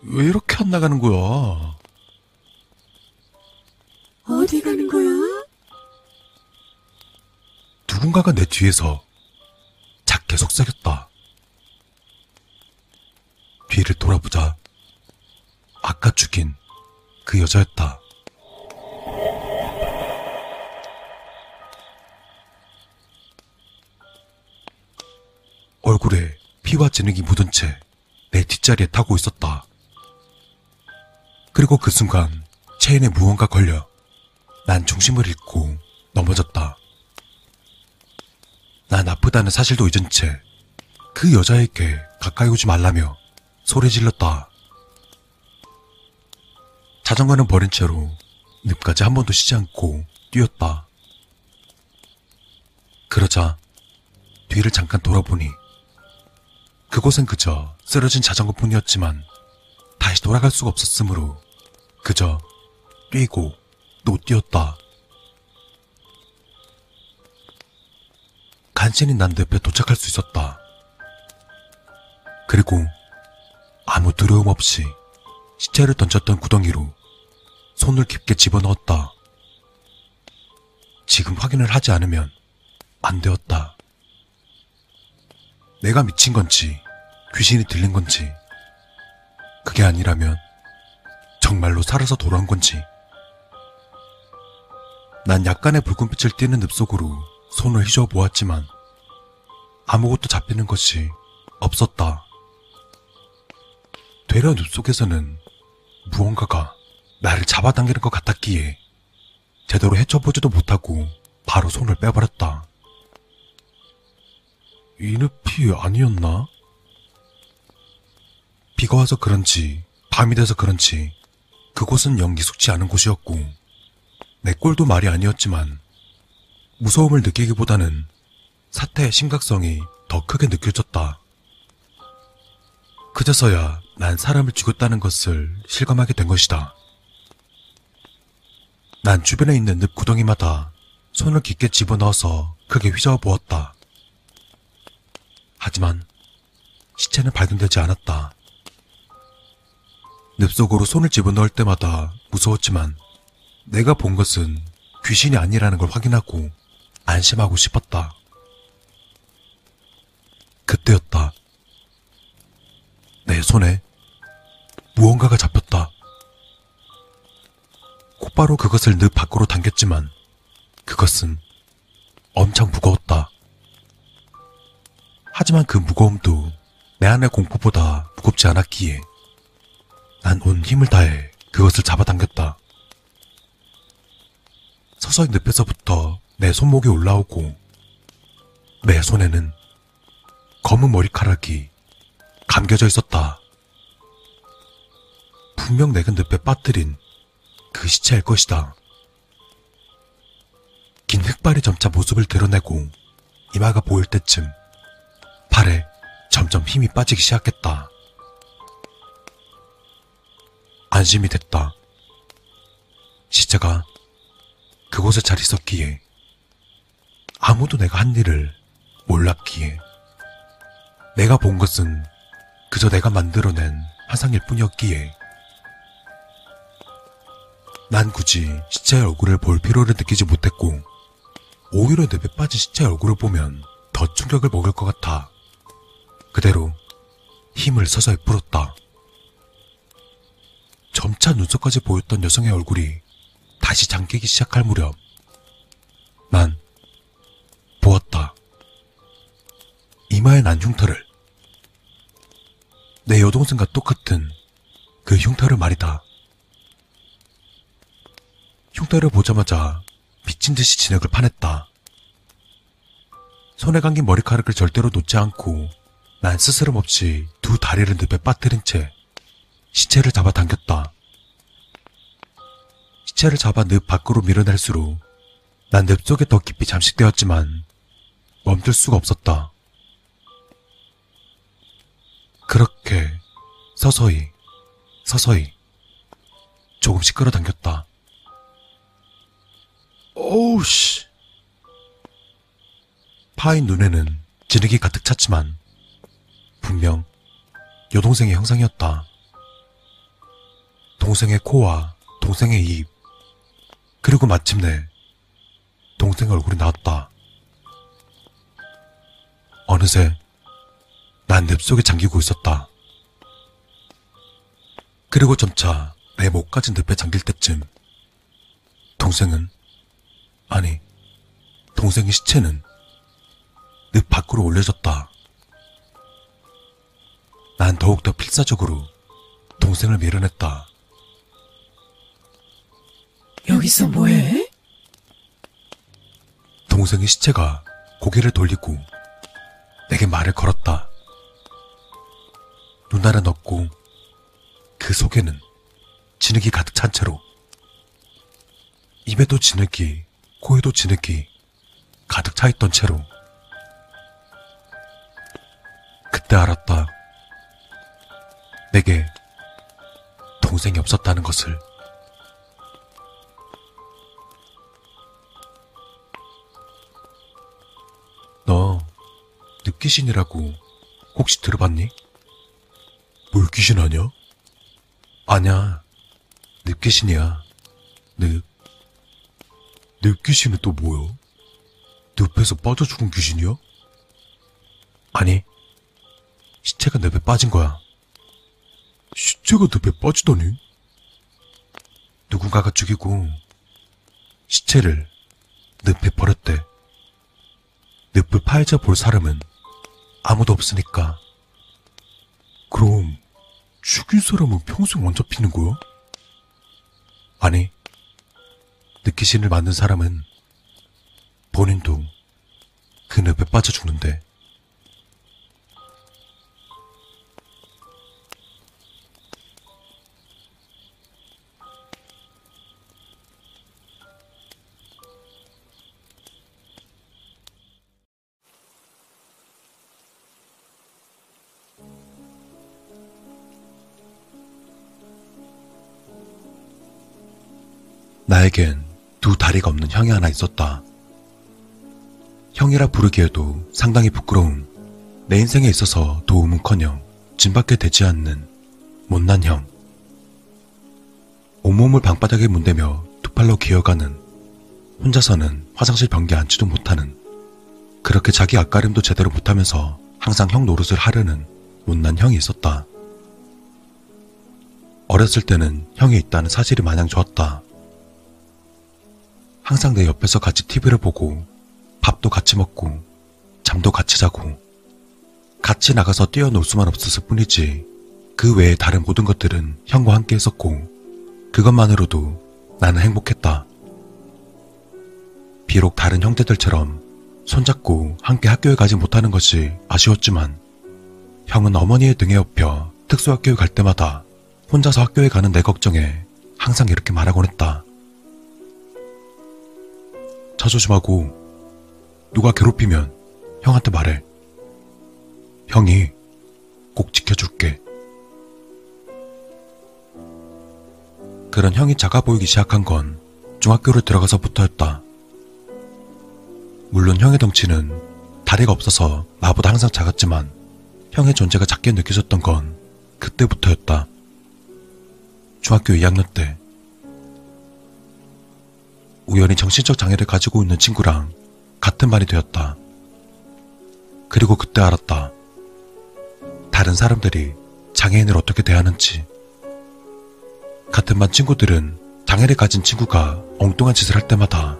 왜 이렇게 안 나가는 거야? 어디 가는 거야? 누군가가 내 뒤에서 작게 속삭였다. 뒤를 돌아보자. 아까 죽인 그 여자였다. 얼굴에 피와 진흙이 묻은 채 내 뒷자리에 타고 있었다. 그리고 그 순간 체인에 무언가 걸려 난 중심을 잃고 넘어졌다. 난 아프다는 사실도 잊은 채 그 여자에게 가까이 오지 말라며 소리 질렀다. 자전거는 버린 채로 늪까지 한 번도 쉬지 않고 뛰었다. 그러자 뒤를 잠깐 돌아보니 그곳엔 그저 쓰러진 자전거뿐이었지만 다시 돌아갈 수가 없었으므로 그저 뛰고 또 뛰었다. 간신히 난 늪에 도착할 수 있었다. 그리고 아무 두려움 없이 시체를 던졌던 구덩이로 손을 깊게 집어넣었다. 지금 확인을 하지 않으면 안 되었다. 내가 미친 건지 귀신이 들린 건지 그게 아니라면 정말로 살아서 돌아온 건지 난 약간의 붉은빛을 띠는 늪속으로 손을 휘저어 보았지만 아무것도 잡히는 것이 없었다. 되려 늪속에서는 무언가가 나를 잡아당기는 것 같았기에 제대로 헤쳐보지도 못하고 바로 손을 빼버렸다. 이 늪이 아니었나? 비가 와서 그런지 밤이 돼서 그런지 그곳은 영 기숙지 않은 곳이었고 내 꼴도 말이 아니었지만 무서움을 느끼기보다는 사태의 심각성이 더 크게 느껴졌다. 그제서야 난 사람을 죽였다는 것을 실감하게 된 것이다. 난 주변에 있는 늪 구덩이마다 손을 깊게 집어넣어서 크게 휘저어 보았다. 하지만 시체는 발견되지 않았다. 늪 속으로 손을 집어넣을 때마다 무서웠지만 내가 본 것은 귀신이 아니라는 걸 확인하고 안심하고 싶었다. 그때였다. 내 손에 무언가가 잡혔다. 곧바로 그것을 늪 밖으로 당겼지만 그것은 엄청 무거웠다. 하지만 그 무거움도 내 안의 공포보다 무겁지 않았기에 난 온 힘을 다해 그것을 잡아당겼다. 서서히 늪에서부터 내 손목이 올라오고 내 손에는 검은 머리카락이 감겨져 있었다. 분명 내가 늪에 빠뜨린 그 시체일 것이다. 긴 흑발이 점차 모습을 드러내고 이마가 보일 때쯤 팔에 점점 힘이 빠지기 시작했다. 안심이 됐다. 시체가 그곳에 잘 있었기에 아무도 내가 한 일을 몰랐기에 내가 본 것은 그저 내가 만들어낸 화상일 뿐이었기에 난 굳이 시체의 얼굴을 볼 필요를 느끼지 못했고 오히려 늪에 빠진 시체의 얼굴을 보면 더 충격을 먹을 것 같아 그대로 힘을 서서히 풀었다. 점차 눈썹까지 보였던 여성의 얼굴이 다시 잠기기 시작할 무렵 난 보았다. 이마에 난 흉터를 내 여동생과 똑같은 그 흉터를 말이다. 흉터를 보자마자 미친 듯이 진흙을 파냈다. 손에 감긴 머리카락을 절대로 놓지 않고 난 스스럼 없이 두 다리를 늪에 빠뜨린 채 시체를 잡아 당겼다. 시체를 잡아 늪 밖으로 밀어낼수록 난 늪 속에 더 깊이 잠식되었지만 멈출 수가 없었다. 그렇게 서서히 서서히 조금씩 끌어당겼다. 오우 씨. 파인 눈에는 진흙이 가득 찼지만 분명 여동생의 형상이었다. 동생의 코와 동생의 입 그리고 마침내 동생 얼굴이 나왔다. 어느새 난늪 속에 잠기고 있었다. 그리고 점차 내 목까지 늪에 잠길 때쯤 동생은 아니 동생의 시체는 늪 밖으로 올려졌다. 난 더욱더 필사적으로 동생을 밀어냈다. 여기서 뭐해? 동생의 시체가 고개를 돌리고 내게 말을 걸었다. 눈알은 없고 그 속에는 진흙이 가득 찬 채로 입에도 진흙이 코에도 진흙이 가득 차 있던 채로 그때 알았다. 내게 동생이 없었다는 것을. 너 늑귀신이라고 혹시 들어봤니? 뭘 귀신 아냐? 아냐, 늑귀신이야. 늑. 늑귀신은 또 뭐야? 늪에서 빠져 죽은 귀신이야? 아니, 시체가 늪에 빠진 거야. 시체가 늪에 빠지다니? 누군가가 죽이고 시체를 늪에 버렸대. 늪을 파헤쳐 볼 사람은 아무도 없으니까. 그럼 죽인 사람은 평생 안 잡히는 거야? 아니, 느끼신을 맞는 사람은 본인도 그 늪에 빠져 죽는데. 나에겐 두 다리가 없는 형이 하나 있었다. 형이라 부르기에도 상당히 부끄러운 내 인생에 있어서 도움은커녕 짐밖에 되지 않는 못난 형. 온몸을 방바닥에 문대며 두 팔로 기어가는 혼자서는 화장실 변기 앉지도 못하는 그렇게 자기 앞가림도 제대로 못하면서 항상 형 노릇을 하려는 못난 형이 있었다. 어렸을 때는 형이 있다는 사실이 마냥 좋았다. 항상 내 옆에서 같이 TV를 보고 밥도 같이 먹고 잠도 같이 자고 같이 나가서 뛰어놀 수만 없었을 뿐이지 그 외에 다른 모든 것들은 형과 함께 했었고 그것만으로도 나는 행복했다. 비록 다른 형제들처럼 손잡고 함께 학교에 가지 못하는 것이 아쉬웠지만 형은 어머니의 등에 업혀 특수학교에 갈 때마다 혼자서 학교에 가는 내 걱정에 항상 이렇게 말하곤 했다. 차 조심하고 누가 괴롭히면 형한테 말해. 형이 꼭 지켜줄게. 그런 형이 작아 보이기 시작한 건 중학교를 들어가서부터였다. 물론 형의 덩치는 다리가 없어서 나보다 항상 작았지만 형의 존재가 작게 느껴졌던 건 그때부터였다. 중학교 2학년 때 우연히 정신적 장애를 가지고 있는 친구랑 같은 반이 되었다. 그리고 그때 알았다. 다른 사람들이 장애인을 어떻게 대하는지. 같은 반 친구들은 장애를 가진 친구가 엉뚱한 짓을 할 때마다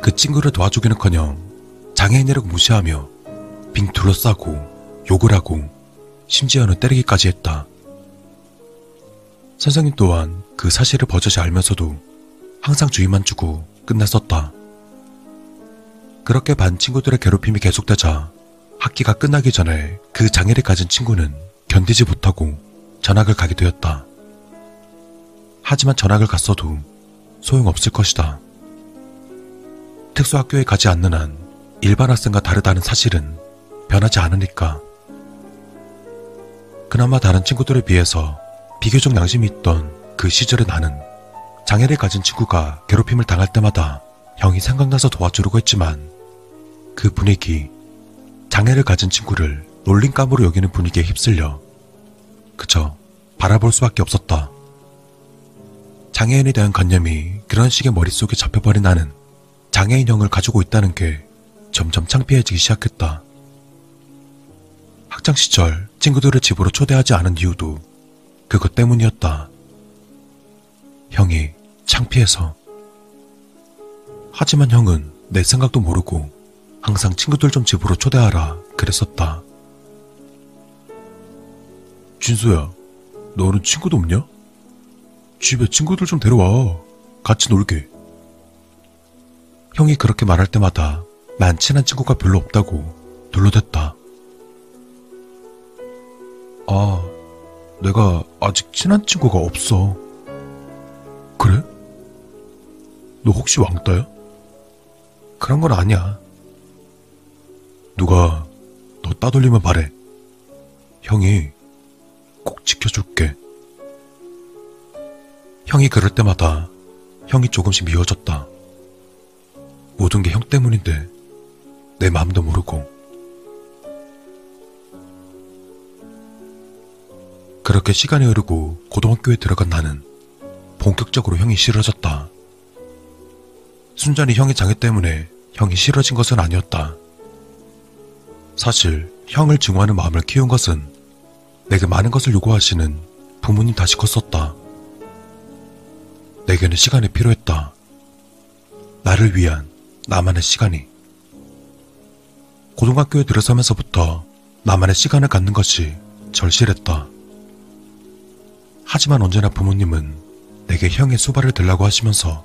그 친구를 도와주기는커녕 장애인이라고 무시하며 빙 둘러싸고 욕을 하고 심지어는 때리기까지 했다. 선생님 또한 그 사실을 버젓이 알면서도 항상 주의만 주고 끝났었다. 그렇게 반 친구들의 괴롭힘이 계속되자 학기가 끝나기 전에 그 장애를 가진 친구는 견디지 못하고 전학을 가게 되었다. 하지만 전학을 갔어도 소용없을 것이다. 특수학교에 가지 않는 한 일반 학생과 다르다는 사실은 변하지 않으니까. 그나마 다른 친구들에 비해서 비교적 양심이 있던 그 시절의 나는 장애를 가진 친구가 괴롭힘을 당할 때마다 형이 생각나서 도와주려고 했지만 그 분위기, 장애를 가진 친구를 놀림감으로 여기는 분위기에 휩쓸려 그저 바라볼 수밖에 없었다. 장애인에 대한 관념이 그런 식의 머릿속에 잡혀버린 나는 장애인형을 가지고 있다는 게 점점 창피해지기 시작했다. 학창 시절 친구들을 집으로 초대하지 않은 이유도 그것 때문이었다. 형이 창피해서. 하지만 형은 내 생각도 모르고 항상 친구들 좀 집으로 초대하라 그랬었다. 준수야, 너는 친구도 없냐? 집에 친구들 좀 데려와. 같이 놀게. 형이 그렇게 말할 때마다 난 친한 친구가 별로 없다고 둘러댔다. 아, 내가 아직 친한 친구가 없어. 그래? 너 혹시 왕따야? 그런 건 아니야. 누가 너 따돌리면 말해. 형이 꼭 지켜줄게. 형이 그럴 때마다 형이 조금씩 미워졌다. 모든 게 형 때문인데 내 마음도 모르고. 그렇게 시간이 흐르고 고등학교에 들어간 나는 본격적으로 형이 싫어졌다. 순전히 형의 장애 때문에 형이 싫어진 것은 아니었다. 사실 형을 증오하는 마음을 키운 것은 내게 많은 것을 요구하시는 부모님 다시 컸었다. 내게는 시간이 필요했다. 나를 위한 나만의 시간이. 고등학교에 들어서면서부터 나만의 시간을 갖는 것이 절실했다. 하지만 언제나 부모님은 내게 형의 수발을 들라고 하시면서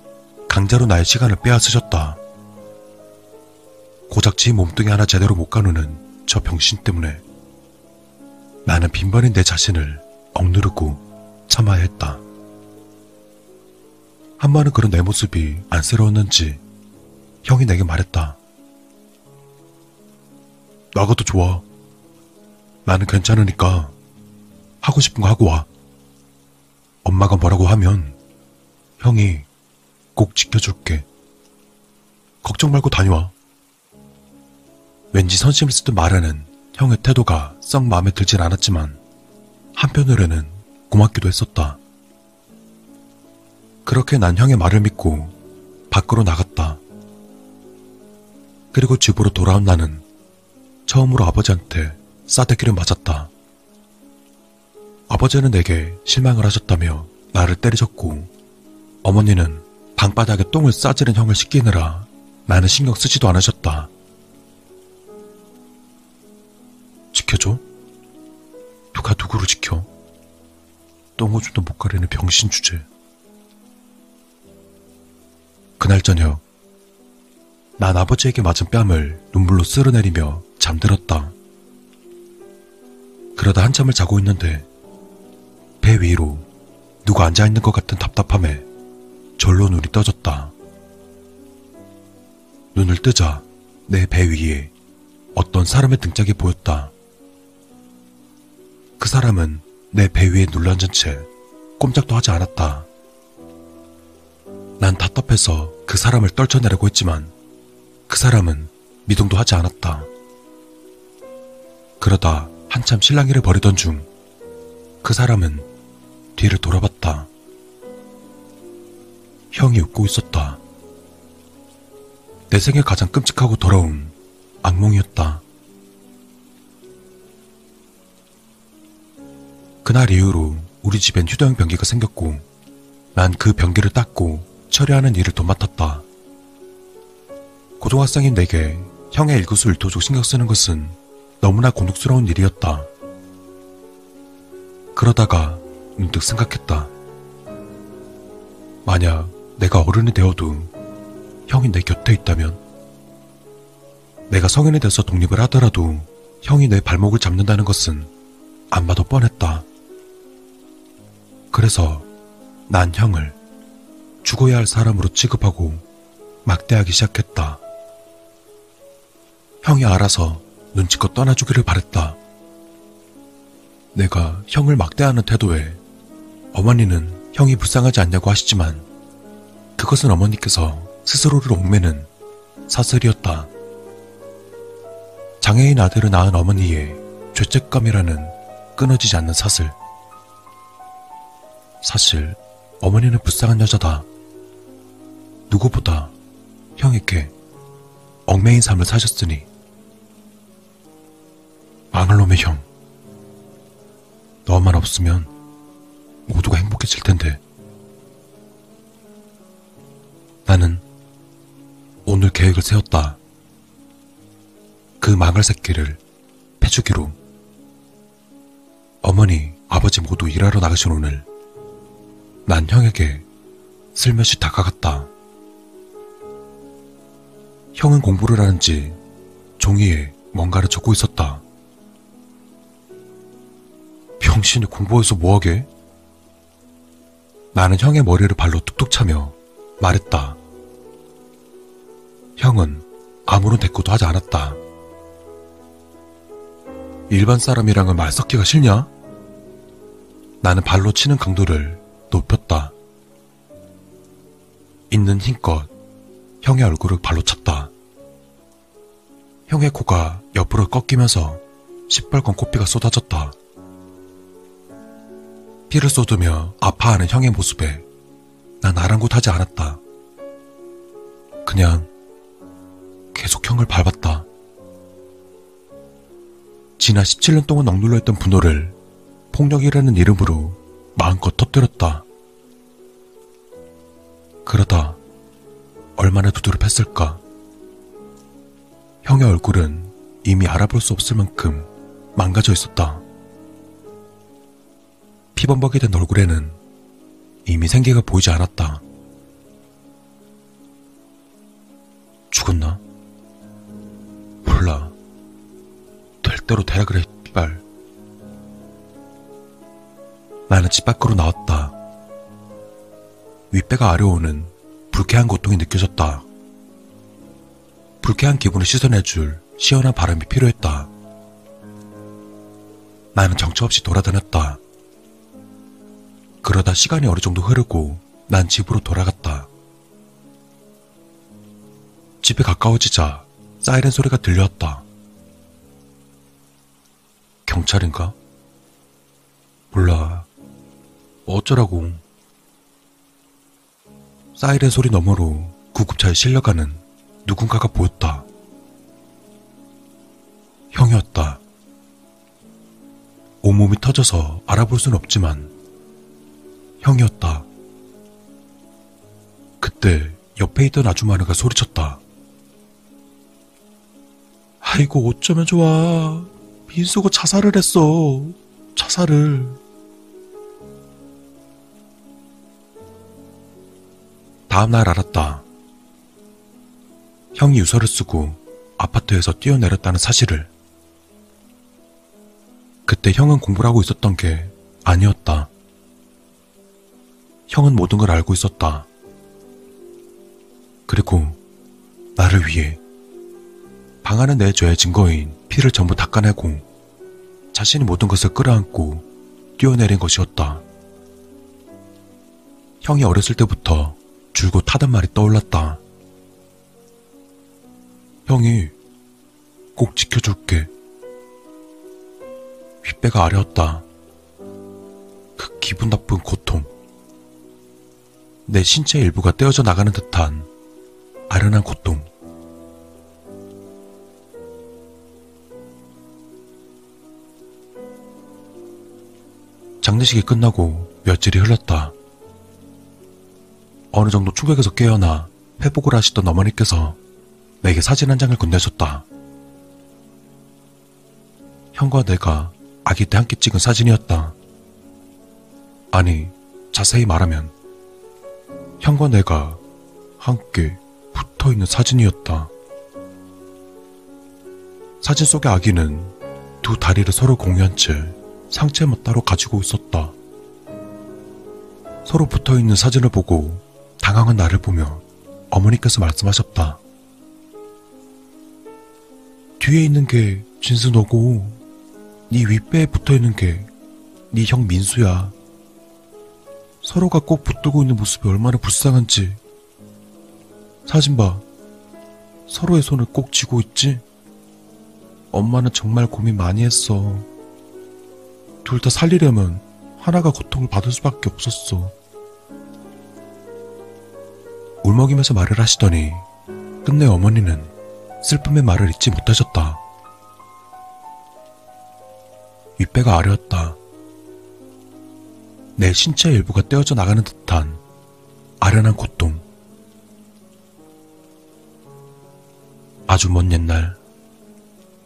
강제로 나의 시간을 빼앗으셨다. 고작 지 몸뚱이 하나 제대로 못 가누는 저 병신 때문에 나는 빈번히 내 자신을 억누르고 참아야 했다. 한 번은 그런 내 모습이 안쓰러웠는지 형이 내게 말했다. 나가도 좋아. 나는 괜찮으니까 하고 싶은 거 하고 와. 엄마가 뭐라고 하면 형이 꼭 지켜줄게. 걱정 말고 다녀와. 왠지 선심을 쓰듯 말하는 형의 태도가 썩 마음에 들진 않았지만 한편으로는 고맙기도 했었다. 그렇게 난 형의 말을 믿고 밖으로 나갔다. 그리고 집으로 돌아온 나는 처음으로 아버지한테 싸대기를 맞았다. 아버지는 내게 실망을 하셨다며 나를 때리셨고 어머니는 방바닥에 똥을 싸지른 형을 씻기느라 나는 신경 쓰지도 않으셨다. 지켜줘? 누가 누구를 지켜? 똥오줌도 못 가리는 병신 주제. 그날 저녁, 난 아버지에게 맞은 뺨을 눈물로 쓸어내리며 잠들었다. 그러다 한참을 자고 있는데 배 위로 누가 앉아있는 것 같은 답답함에 절로 눈이 떠졌다. 눈을 뜨자 내 배 위에 어떤 사람의 등짝이 보였다. 그 사람은 내 배 위에 눌러앉은 채 꼼짝도 하지 않았다. 난 답답해서 그 사람을 떨쳐내려고 했지만 그 사람은 미동도 하지 않았다. 그러다 한참 실랑이를 벌이던 중 그 사람은 뒤를 돌아봤다. 형이 웃고 있었다. 내 생에 가장 끔찍하고 더러운 악몽이었다. 그날 이후로 우리 집엔 휴대용 변기가 생겼고 난 그 변기를 닦고 처리하는 일을 도맡았다. 고등학생인 내게 형의 일거수일투족 신경 쓰는 것은 너무나 곤혹스러운 일이었다. 그러다가 문득 생각했다. 만약 내가 어른이 되어도 형이 내 곁에 있다면, 내가 성인이 돼서 독립을 하더라도 형이 내 발목을 잡는다는 것은 안 봐도 뻔했다. 그래서 난 형을 죽어야 할 사람으로 취급하고 막대하기 시작했다. 형이 알아서 눈치껏 떠나주기를 바랬다. 내가 형을 막대하는 태도에 어머니는 형이 불쌍하지 않냐고 하시지만 그것은 어머니께서 스스로를 옥매는 사슬이었다. 장애인 아들을 낳은 어머니의 죄책감이라는 끊어지지 않는 사슬. 사실 어머니는 불쌍한 여자다. 누구보다 형에게 얽매인 삶을 사셨으니 망할 놈의 형. 너만 없으면 모두가 행복해질 텐데. 나는 오늘 계획을 세웠다. 그 망할 새끼를 패주기로. 어머니, 아버지 모두 일하러 나가신 오늘, 난 형에게 슬며시 다가갔다. 형은 공부를 하는지 종이에 뭔가를 적고 있었다. 병신이 공부해서 뭐하게? 나는 형의 머리를 발로 툭툭 차며 말했다. 형은 아무런 대꾸도 하지 않았다. 일반 사람이랑은 말 섞기가 싫냐? 나는 발로 치는 강도를 높였다. 있는 힘껏 형의 얼굴을 발로 찼다. 형의 코가 옆으로 꺾이면서 시뻘건 코피가 쏟아졌다. 피를 쏟으며 아파하는 형의 모습에 난 아랑곳하지 않았다. 그냥 계속 형을 밟았다. 지난 17년 동안 억눌러 있던 분노를 폭력이라는 이름으로 마음껏 터뜨렸다. 그러다 얼마나 두드럽했을까. 형의 얼굴은 이미 알아볼 수 없을 만큼 망가져 있었다. 피범벅이 된 얼굴에는 이미 생기가 보이지 않았다. 죽었나? 몰라. 될 대로 되라 그래, 삐발. 나는 집 밖으로 나왔다. 윗배가 아려오는 불쾌한 고통이 느껴졌다. 불쾌한 기분을 씻어내줄 시원한 바람이 필요했다. 나는 정처 없이 돌아다녔다. 그러다 시간이 어느 정도 흐르고 난 집으로 돌아갔다. 집에 가까워지자 사이렌 소리가 들려왔다. 경찰인가? 몰라. 어쩌라고. 사이렌 소리 너머로 구급차에 실려가는 누군가가 보였다. 형이었다. 온몸이 터져서 알아볼 순 없지만 형이었다. 그때 옆에 있던 아주마누가 소리쳤다. 아이고 어쩌면 좋아. 민수가 자살을 했어. 자살을. 다음날 알았다. 형이 유서를 쓰고 아파트에서 뛰어내렸다는 사실을. 그때 형은 공부를 하고 있었던 게 아니었다. 형은 모든 걸 알고 있었다. 그리고 나를 위해 방 안에 내 죄의 증거인 피를 전부 닦아내고 자신이 모든 것을 끌어안고 뛰어내린 것이었다. 형이 어렸을 때부터 줄곧 타던 말이 떠올랐다. 형이 꼭 지켜줄게. 윗배가 아려웠다. 그 기분 나쁜 고통. 내 신체 일부가 떼어져 나가는 듯한 아련한 고통. 장례식이 끝나고 며칠이 흘렀다. 어느 정도 충격에서 깨어나 회복을 하시던 어머니께서 내게 사진 한 장을 건네줬다. 형과 내가 아기 때 함께 찍은 사진이었다. 아니, 자세히 말하면 형과 내가 함께 붙어 있는 사진이었다. 사진 속의 아기는 두 다리를 서로 공유한 채 상체만 따로 가지고 있었다. 서로 붙어 있는 사진을 보고 당황한 나를 보며 어머니께서 말씀하셨다. 뒤에 있는 게 진수 너고 네 윗배에 붙어 있는 게 네 형 민수야. 서로가 꼭 붙들고 있는 모습이 얼마나 불쌍한지. 사진 봐. 서로의 손을 꼭 쥐고 있지? 엄마는 정말 고민 많이 했어. 둘 다 살리려면 하나가 고통을 받을 수밖에 없었어. 울먹이면서 말을 하시더니 끝내 어머니는 슬픔의 말을 잊지 못하셨다. 윗배가 아려웠다. 내 신체 일부가 떼어져 나가는 듯한 아련한 고통. 아주 먼 옛날,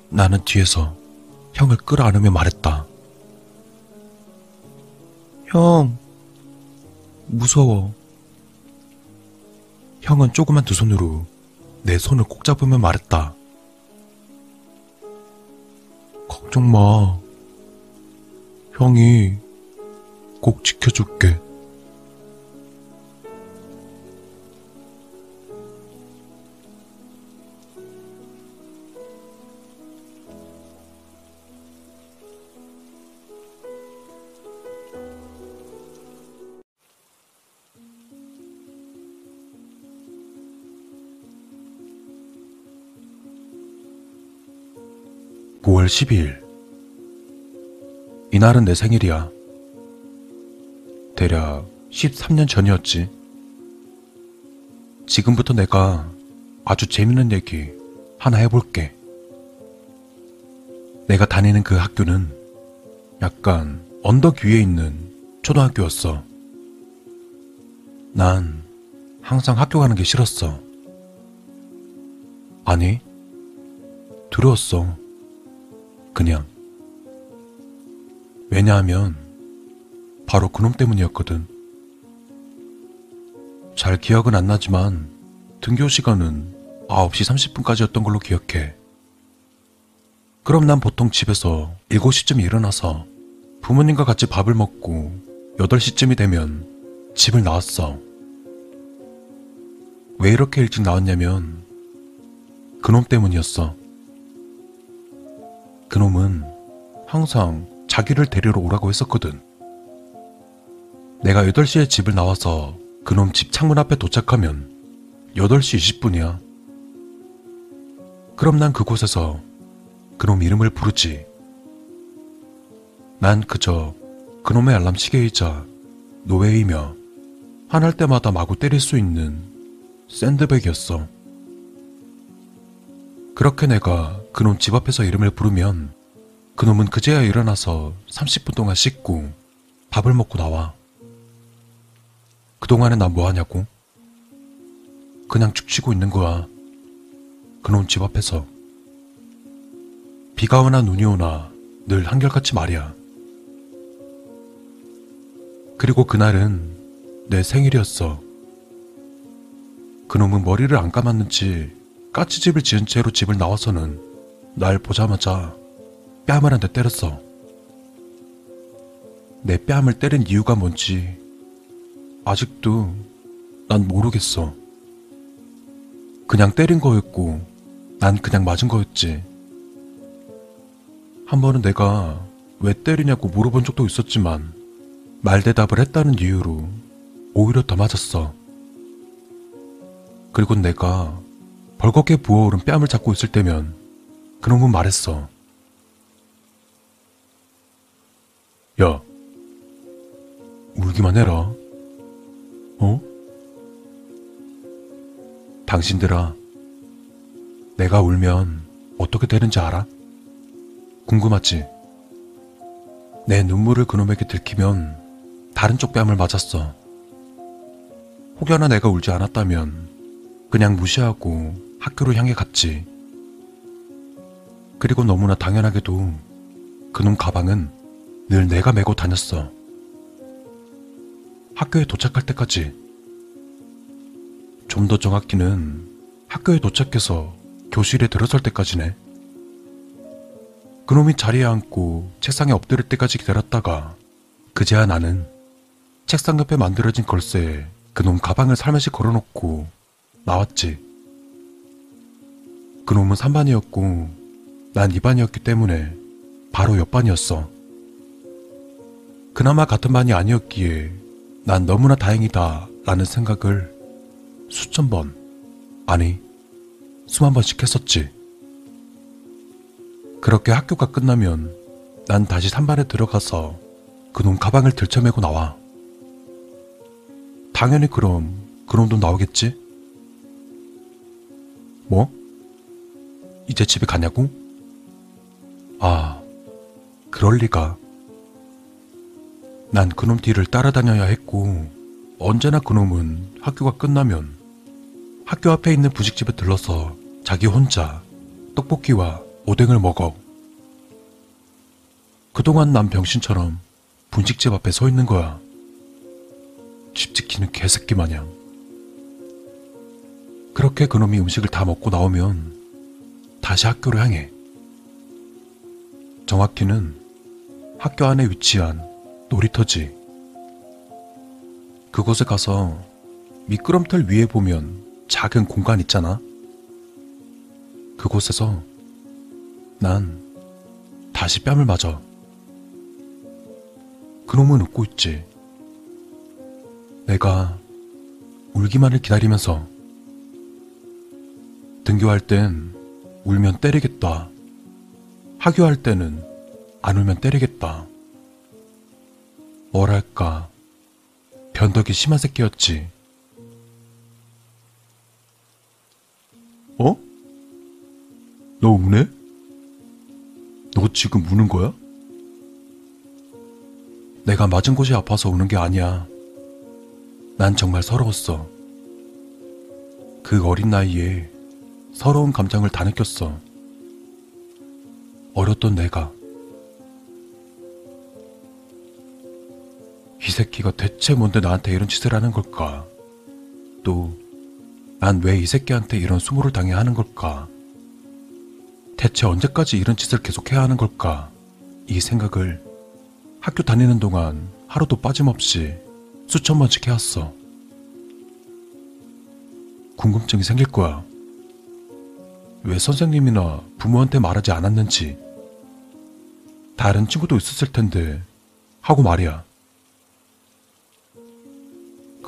나는 뒤에서 형을 끌어안으며 말했다. 형, 무서워. 형은 조그만 두 손으로 내 손을 꼭 잡으며 말했다. 걱정 마. 형이 꼭 지켜줄게. (9월 12일) 이날은 내 생일이야. 대략 13년 전이었지. 지금부터 내가 아주 재밌는 얘기 하나 해볼게. 내가 다니는 그 학교는 약간 언덕 위에 있는 초등학교였어. 난 항상 학교 가는 게 싫었어. 아니, 두려웠어. 그냥. 왜냐하면 바로 그놈 때문이었거든. 잘 기억은 안 나지만 등교 시간은 9시 30분까지였던 걸로 기억해. 그럼 난 보통 집에서 7시쯤 일어나서 부모님과 같이 밥을 먹고 8시쯤이 되면 집을 나왔어. 왜 이렇게 일찍 나왔냐면 그놈 때문이었어. 그놈은 항상 자기를 데리러 오라고 했었거든. 내가 8시에 집을 나와서 그놈 집 창문 앞에 도착하면 8시 20분이야. 그럼 난 그곳에서 그놈 이름을 부르지. 난 그저 그놈의 알람 시계이자 노예이며 화날 때마다 마구 때릴 수 있는 샌드백이었어. 그렇게 내가 그놈 집 앞에서 이름을 부르면 그놈은 그제야 일어나서 30분 동안 씻고 밥을 먹고 나와. 그동안에 난 뭐하냐고? 그냥 죽치고 있는 거야. 그놈 집 앞에서. 비가 오나 눈이 오나 늘 한결같이 말이야. 그리고 그날은 내 생일이었어. 그놈은 머리를 안 감았는지 까치집을 지은 채로 집을 나와서는 날 보자마자 뺨을 한 대 때렸어. 내 뺨을 때린 이유가 뭔지 아직도 난 모르겠어. 그냥 때린 거였고 난 그냥 맞은 거였지. 한 번은 내가 왜 때리냐고 물어본 적도 있었지만 말 대답을 했다는 이유로 오히려 더 맞았어. 그리고 내가 벌겋게 부어오른 뺨을 잡고 있을 때면 그놈은 말했어. 야, 울기만 해라. 어? 당신들아, 내가 울면 어떻게 되는지 알아? 궁금하지? 내 눈물을 그놈에게 들키면 다른 쪽 뺨을 맞았어. 혹여나 내가 울지 않았다면 그냥 무시하고 학교를 향해 갔지. 그리고 너무나 당연하게도 그놈 가방은 늘 내가 메고 다녔어. 학교에 도착할 때까지. 좀 더 정확히는 학교에 도착해서 교실에 들어설 때까지네. 그놈이 자리에 앉고 책상에 엎드릴 때까지 기다렸다가 그제야 나는 책상 옆에 만들어진 걸쇠에 그놈 가방을 살며시 걸어놓고 나왔지. 그놈은 3반이었고 난 2반이었기 때문에 바로 옆반이었어. 그나마 같은 반이 아니었기에 난 너무나 다행이다 라는 생각을 수천 번, 아니, 수만 번씩 했었지. 그렇게 학교가 끝나면 난 다시 3반에 들어가서 그놈 가방을 들쳐매고 나와. 당연히 그럼 그놈도 나오겠지? 뭐? 이제 집에 가냐고? 아, 그럴 리가. 난 그놈 뒤를 따라다녀야 했고, 언제나 그놈은 학교가 끝나면 학교 앞에 있는 분식집에 들러서 자기 혼자 떡볶이와 오뎅을 먹어. 그동안 난 병신처럼 분식집 앞에 서 있는 거야. 집 지키는 개새끼 마냥. 그렇게 그놈이 음식을 다 먹고 나오면 다시 학교를 향해. 정확히는 학교 안에 위치한 놀이터지. 그곳에 가서 미끄럼틀 위에 보면 작은 공간 있잖아. 그곳에서 난 다시 뺨을 맞아. 그놈은 웃고 있지. 내가 울기만을 기다리면서 등교할 땐 울면 때리겠다. 하교할 때는 안 울면 때리겠다. 뭐랄까, 변덕이 심한 새끼였지. 어? 너 우네? 너 지금 우는 거야? 내가 맞은 곳이 아파서 우는 게 아니야. 난 정말 서러웠어. 그 어린 나이에 서러운 감정을 다 느꼈어. 어렸던 내가. 이 새끼가 대체 뭔데 나한테 이런 짓을 하는 걸까? 또, 난 왜 이 새끼한테 이런 수모를 당해야 하는 걸까? 대체 언제까지 이런 짓을 계속해야 하는 걸까? 이 생각을 학교 다니는 동안 하루도 빠짐없이 수천 번씩 해왔어. 궁금증이 생길 거야. 왜 선생님이나 부모한테 말하지 않았는지. 다른 친구도 있었을 텐데, 하고 말이야.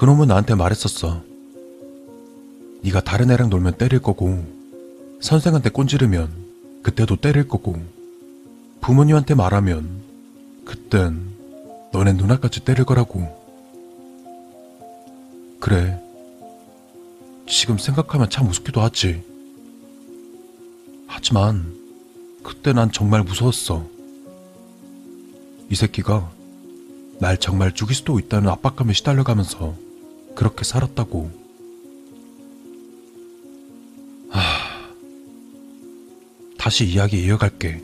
그놈은 나한테 말했었어. 네가 다른 애랑 놀면 때릴 거고, 선생한테 꼰지르면 그때도 때릴 거고 부모님한테 말하면 그땐 너네 누나까지 때릴 거라고. 그래. 지금 생각하면 참 우습기도 하지. 하지만 그때 난 정말 무서웠어. 이 새끼가 날 정말 죽일 수도 있다는 압박감에 시달려가면서 그렇게 살았다고. 하... 다시 이야기 이어갈게.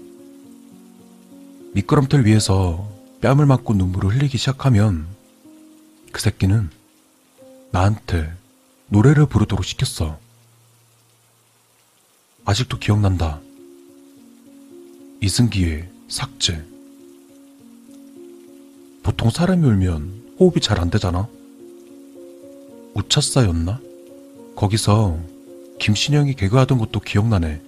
미끄럼틀 위에서 뺨을 맞고 눈물을 흘리기 시작하면 그 새끼는 나한테 노래를 부르도록 시켰어. 아직도 기억난다. 이승기의 삭제. 보통 사람이 울면 호흡이 잘 안 되잖아. 우차싸였나? 거기서 김신영이 개그하던 것도 기억나네.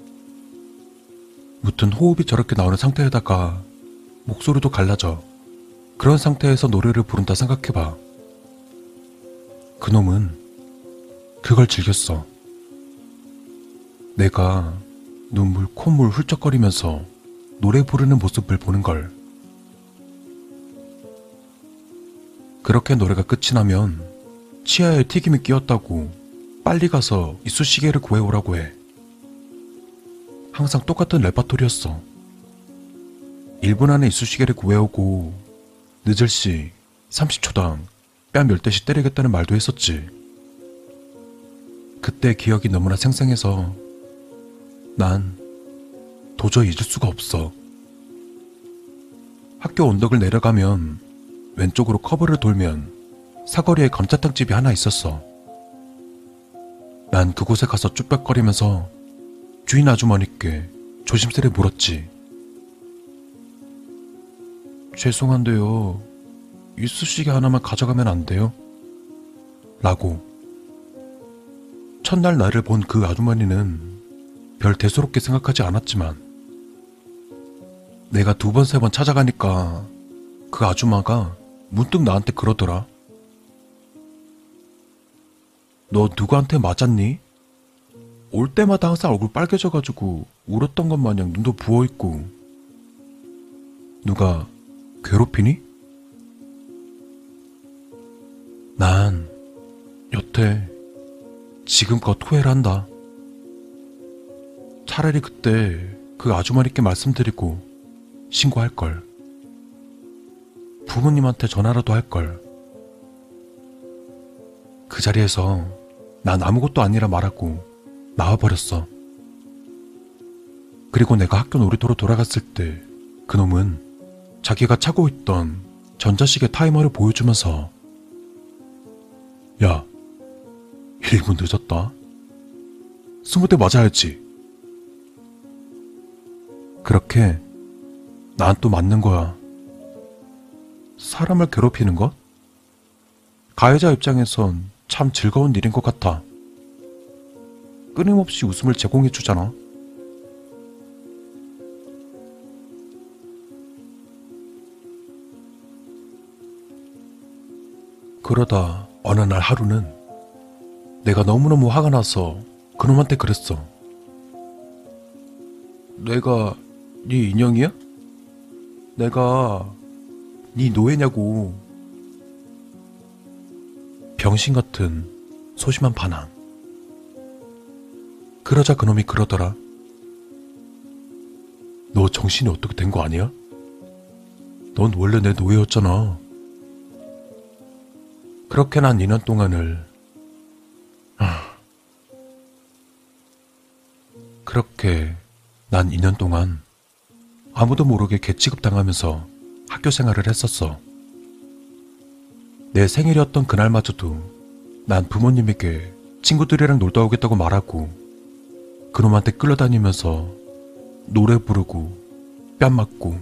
무튼 호흡이 저렇게 나오는 상태에다가 목소리도 갈라져. 그런 상태에서 노래를 부른다 생각해봐. 그놈은 그걸 즐겼어. 내가 눈물, 콧물 훌쩍거리면서 노래 부르는 모습을 보는 걸. 그렇게 노래가 끝이 나면 치아에 튀김이 끼었다고 빨리 가서 이쑤시개를 구해오라고 해. 항상 똑같은 레파토리였어. 1분 안에 이쑤시개를 구해오고 늦을 시 30초당 뺨 10대씩 때리겠다는 말도 했었지. 그때 기억이 너무나 생생해서 난 도저히 잊을 수가 없어. 학교 언덕을 내려가면 왼쪽으로 커브를 돌면 사거리에 감자탕 집이 하나 있었어. 난 그곳에 가서 쭈뼛거리면서 주인 아주머니께 조심스레 물었지. 죄송한데요. 이쑤시개 하나만 가져가면 안 돼요? 라고. 첫날 나를 본 그 아주머니는 별 대수롭게 생각하지 않았지만 내가 두 번, 세 번 찾아가니까 그 아줌마가 문득 나한테 그러더라. 너 누구한테 맞았니? 올 때마다 항상 얼굴 빨개져가지고 울었던 것 마냥 눈도 부어있고 누가 괴롭히니? 난 여태 지금껏 후회를 한다. 차라리 그때 그 아주머니께 말씀드리고 신고할 걸. 부모님한테 전화라도 할 걸. 그 자리에서 난 아무것도 아니라 말하고 나와버렸어. 그리고 내가 학교 놀이터로 돌아갔을 때 그놈은 자기가 차고 있던 전자시계 타이머를 보여주면서 야, 1분 늦었다. 스무 대 맞아야지. 그렇게 난 또 맞는 거야. 사람을 괴롭히는 것? 가해자 입장에선 참 즐거운 일인 것 같아. 끊임없이 웃음을 제공해 주잖아. 그러다 어느 날 하루는 내가 너무너무 화가 나서 그놈한테 그랬어. 내가 네 인형이야? 내가 네 노예냐고. 병신 같은 소심한 반항. 그러자 그놈이 그러더라. 너 정신이 어떻게 된 거 아니야? 넌 원래 내 노예였잖아. 그렇게 난 2년 동안을 아. 그렇게 난 2년 동안 아무도 모르게 개취급 당하면서 학교 생활을 했었어. 내 생일이었던 그날마저도 난 부모님에게 친구들이랑 놀다 오겠다고 말하고 그놈한테 끌려다니면서 노래 부르고 뺨 맞고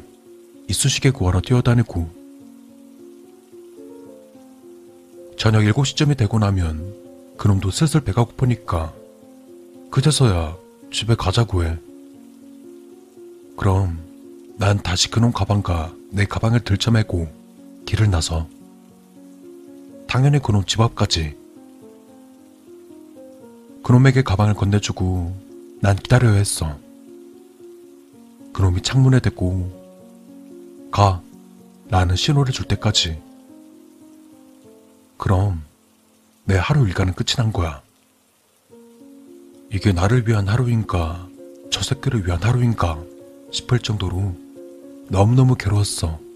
이쑤시개 구하러 뛰어다니고 저녁 7시쯤이 되고 나면 그놈도 슬슬 배가 고프니까 그제서야 집에 가자고 해. 그럼 난 다시 그놈 가방과 내 가방을 들쳐매고 길을 나서 당연히 그놈 집 앞까지 그놈에게 가방을 건네주고 난 기다려야 했어. 그놈이 창문에 대고 가 라는 신호를 줄 때까지. 그럼 내 하루 일과는 끝이 난 거야. 이게 나를 위한 하루인가 저 새끼를 위한 하루인가 싶을 정도로 너무너무 괴로웠어.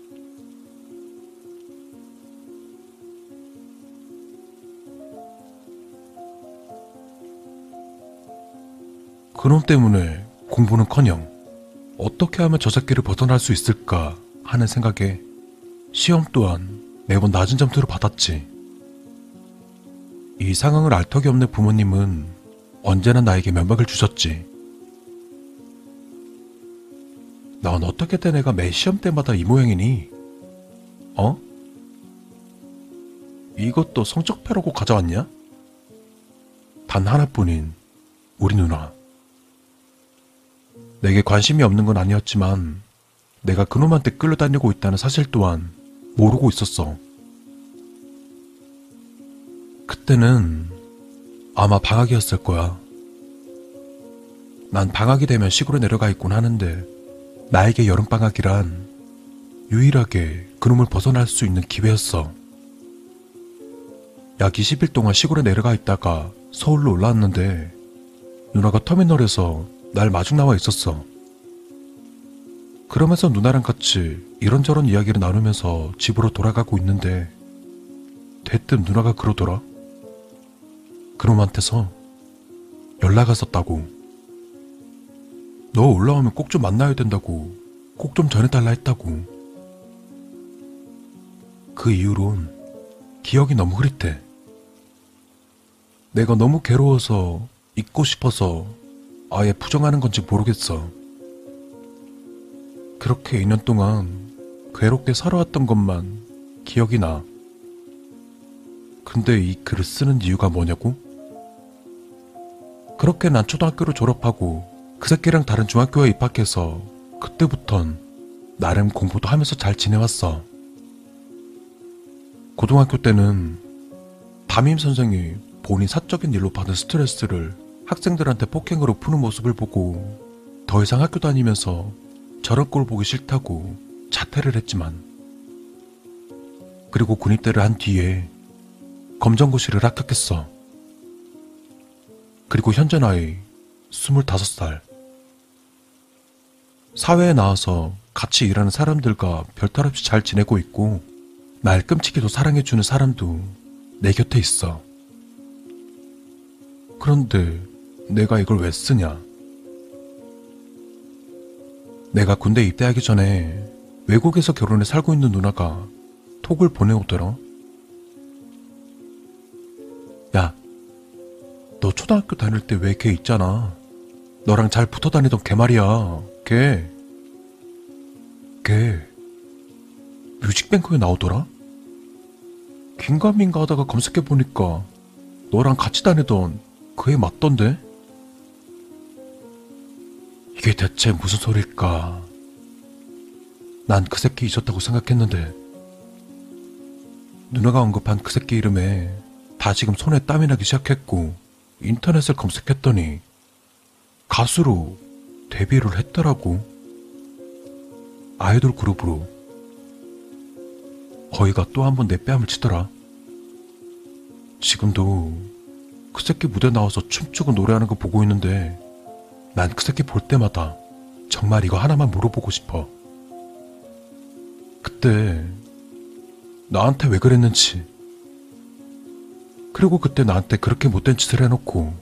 그놈 때문에 공부는커녕 어떻게 하면 저 새끼를 벗어날 수 있을까 하는 생각에 시험 또한 매번 낮은 점수를 받았지. 이 상황을 알 턱이 없는 부모님은 언제나 나에게 면박을 주셨지. 넌 어떻게 된 애가 매 시험 때마다 이 모양이니? 어? 이것도 성적표라고 가져왔냐? 단 하나뿐인 우리 누나. 내게 관심이 없는 건 아니었지만 내가 그놈한테 끌려다니고 있다는 사실 또한 모르고 있었어. 그때는 아마 방학이었을 거야. 난 방학이 되면 시골에 내려가 있곤 하는데 나에게 여름방학이란 유일하게 그놈을 벗어날 수 있는 기회였어. 약 20일 동안 시골에 내려가 있다가 서울로 올라왔는데 누나가 터미널에서 날 마중 나와 있었어. 그러면서 누나랑 같이 이런저런 이야기를 나누면서 집으로 돌아가고 있는데 대뜸 누나가 그러더라. 그놈한테서 연락 왔었다고. 너 올라오면 꼭 좀 만나야 된다고. 꼭 좀 전해달라 했다고. 그 이후론 기억이 너무 흐릿해. 내가 너무 괴로워서 잊고 싶어서 아예 부정하는 건지 모르겠어. 그렇게 2년 동안 괴롭게 살아왔던 것만 기억이 나. 근데 이 글을 쓰는 이유가 뭐냐고? 그렇게 난 초등학교를 졸업하고 그 새끼랑 다른 중학교에 입학해서 그때부턴 나름 공부도 하면서 잘 지내왔어. 고등학교 때는 담임 선생이 본인 사적인 일로 받은 스트레스를 학생들한테 폭행으로 푸는 모습을 보고 더 이상 학교 다니면서 저런 꼴 보기 싫다고 자퇴를 했지만 그리고 군입대를 한 뒤에 검정고시를 합격했어. 그리고 현재 나이 25살. 사회에 나와서 같이 일하는 사람들과 별탈 없이 잘 지내고 있고 날 끔찍이도 사랑해주는 사람도 내 곁에 있어. 그런데 내가 이걸 왜 쓰냐? 내가 군대 입대하기 전에 외국에서 결혼해 살고 있는 누나가 톡을 보내오더라. 야, 너 초등학교 다닐 때 왜 걔 있잖아. 너랑 잘 붙어 다니던 걔 말이야. 걔. 걔. 뮤직뱅크에 나오더라? 긴가민가 하다가 검색해보니까 너랑 같이 다니던 그애 맞던데? 이게 대체 무슨 소릴까? 난 그 새끼 잊었다고 생각했는데 누나가 언급한 그 새끼 이름에 다 지금 손에 땀이 나기 시작했고 인터넷을 검색했더니 가수로 데뷔를 했더라고. 아이돌 그룹으로. 거의가 또 한 번 내 뺨을 치더라. 지금도 그 새끼 무대 나와서 춤추고 노래하는 거 보고 있는데 난 그 새끼 볼 때마다 정말 이거 하나만 물어보고 싶어. 그때 나한테 왜 그랬는지. 그리고 그때 나한테 그렇게 못된 짓을 해놓고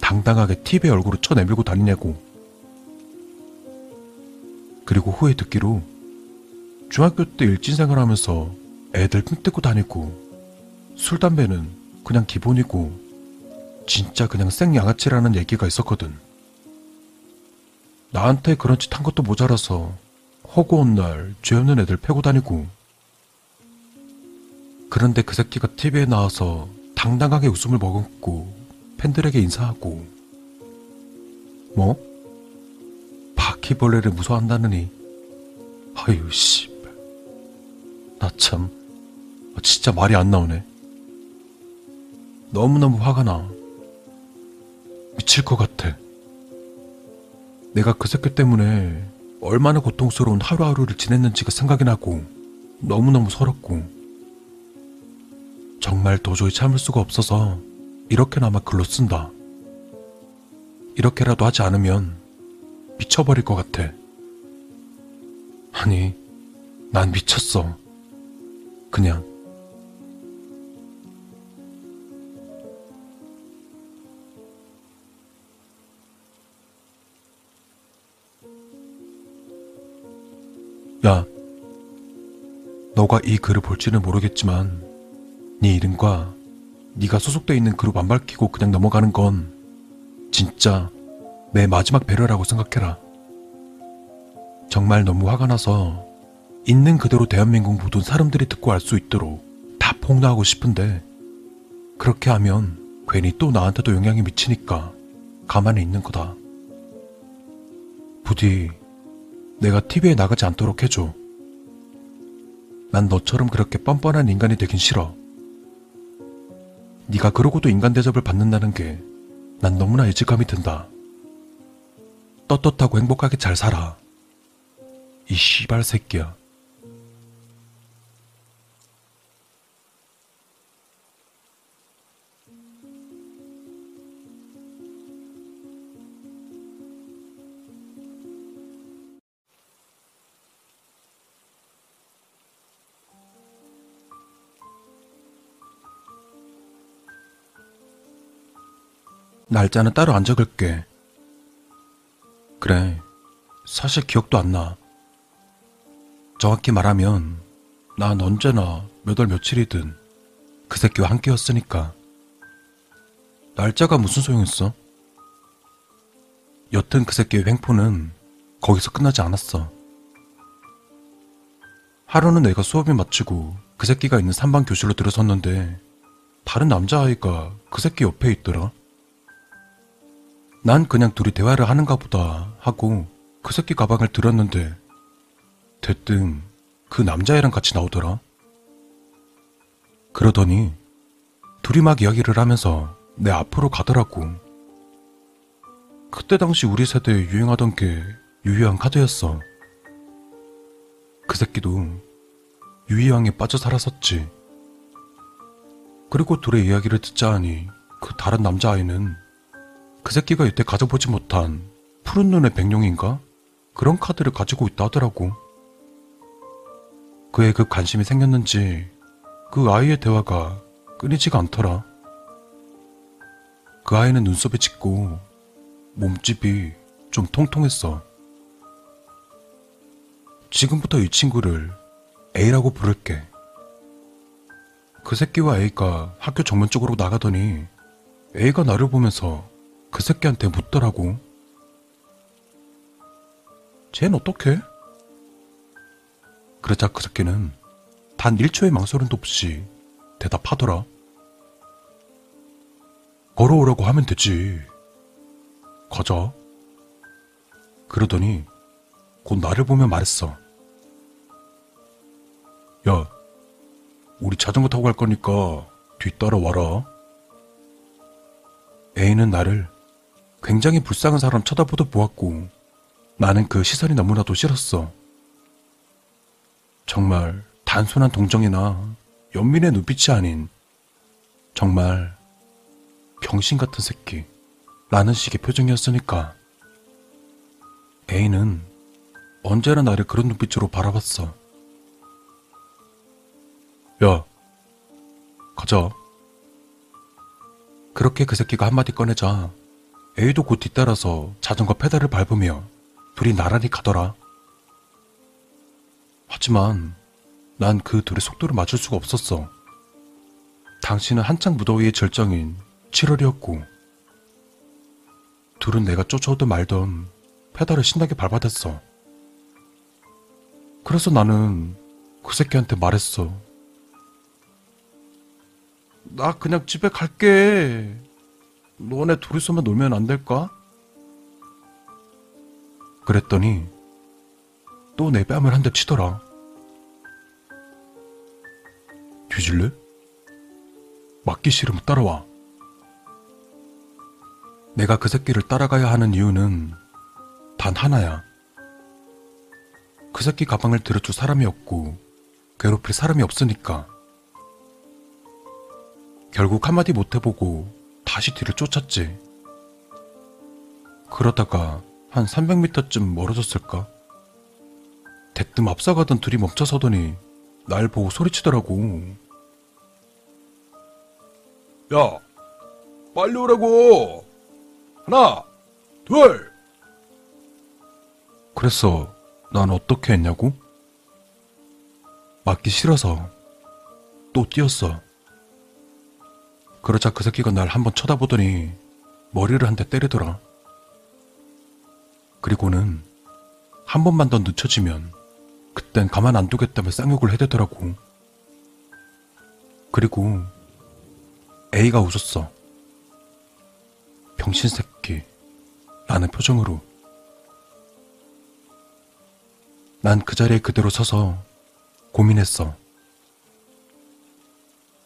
당당하게 TV에 얼굴을 쳐내밀고 다니냐고. 그리고 후에 듣기로 중학교 때 일진생활 하면서 애들 핑뜯고 다니고 술, 담배는 그냥 기본이고 진짜 그냥 생 양아치라는 얘기가 있었거든. 나한테 그런 짓 한 것도 모자라서 허구한 날 죄 없는 애들 패고 다니고. 그런데 그 새끼가 TV에 나와서 당당하게 웃음을 머금고 팬들에게 인사하고 뭐? 바퀴벌레를 무서워한다느니? 아유 씨발. 나 참 진짜 말이 안 나오네. 너무너무 화가 나. 미칠 것 같아 내가 그 새끼 때문에 얼마나 고통스러운 하루하루를 지냈는지가 생각이 나고 너무너무 서럽고 정말 도저히 참을 수가 없어서 이렇게나마 글로 쓴다. 이렇게라도 하지 않으면 미쳐버릴 것 같아. 아니, 난 미쳤어. 그냥. 야, 너가 이 글을 볼지는 모르겠지만 네 이름과 네가 소속돼 있는 그룹 안 밝히고 그냥 넘어가는 건 진짜 내 마지막 배려라고 생각해라. 정말 너무 화가 나서 있는 그대로 대한민국 모든 사람들이 듣고 알 수 있도록 다 폭로하고 싶은데 그렇게 하면 괜히 또 나한테도 영향이 미치니까 가만히 있는 거다. 부디 내가 TV에 나가지 않도록 해줘. 난 너처럼 그렇게 뻔뻔한 인간이 되긴 싫어. 네가 그러고도 인간 대접을 받는다는 게 난 너무나 예지감이 든다. 떳떳하고 행복하게 잘 살아. 이 씨발 새끼야. 날짜는 따로 안 적을게. 그래, 사실 기억도 안 나. 정확히 말하면 난 언제나 몇 월 며칠이든 그 새끼와 함께였으니까. 날짜가 무슨 소용있어? 여튼 그 새끼의 횡포는 거기서 끝나지 않았어. 하루는 내가 수업이 마치고 그 새끼가 있는 3반 교실로 들어섰는데 다른 남자아이가 그 새끼 옆에 있더라. 난 그냥 둘이 대화를 하는가 보다 하고 그 새끼 가방을 들었는데 대뜸 그 남자애랑 같이 나오더라. 그러더니 둘이 막 이야기를 하면서 내 앞으로 가더라고. 그때 당시 우리 세대에 유행하던 게 유희왕 카드였어. 그 새끼도 유희왕에 빠져 살았었지. 그리고 둘의 이야기를 듣자 하니 그 다른 남자아이는 그 새끼가 이때 가져보지 못한 푸른 눈의 백룡인가? 그런 카드를 가지고 있다 하더라고. 그에 그 관심이 생겼는지 그 아이의 대화가 끊이지가 않더라. 그 아이는 눈썹이 짙고 몸집이 좀 통통했어. 지금부터 이 친구를 A라고 부를게. 그 새끼와 A가 학교 정문 쪽으로 나가더니 A가 나를 보면서 그 새끼한테 묻더라고. 쟨 어떡해? 그러자 그 새끼는 단 1초의 망설임도 없이 대답하더라. 걸어오라고 하면 되지. 가자. 그러더니 곧 나를 보며 말했어. 야, 우리 자전거 타고 갈 거니까 뒤따라 와라. A는 나를 굉장히 불쌍한 사람 쳐다보듯 보았고 나는 그 시선이 너무나도 싫었어. 정말 단순한 동정이나 연민의 눈빛이 아닌 정말 병신 같은 새끼 라는 식의 표정이었으니까 A는 언제나 나를 그런 눈빛으로 바라봤어. 야, 가자. 그렇게 그 새끼가 한마디 꺼내자 A도 곧 뒤따라서 자전거 페달을 밟으며 둘이 나란히 가더라. 하지만 난 그 둘의 속도를 맞출 수가 없었어. 당신은 한창 무더위의 절정인 7월이었고 둘은 내가 쫓아오든 말든 페달을 신나게 밟아댔어. 그래서 나는 그 새끼한테 말했어. 나 그냥 집에 갈게. 너네 둘이서만 놀면 안 될까? 그랬더니 또 내 뺨을 한 대 치더라. 뒤질래? 맞기 싫으면 따라와. 내가 그 새끼를 따라가야 하는 이유는 단 하나야. 그 새끼 가방을 들여줄 사람이 없고 괴롭힐 사람이 없으니까. 결국 한마디 못 해보고 다시 뒤를 쫓았지. 그러다가 한 300m쯤 멀어졌을까? 대뜸 앞서가던 둘이 멈춰서더니 날 보고 소리치더라고. 야, 빨리 오라고! 하나, 둘! 그래서 난 어떻게 했냐고? 맞기 싫어서 또 뛰었어. 그러자 그 새끼가 날 한번 쳐다보더니 머리를 한 대 때리더라. 그리고는 한 번만 더 늦춰지면 그땐 가만 안 두겠다며 쌍욕을 해대더라고. 그리고 A가 웃었어. 병신 새끼. 라는 표정으로. 난 그 자리에 그대로 서서 고민했어.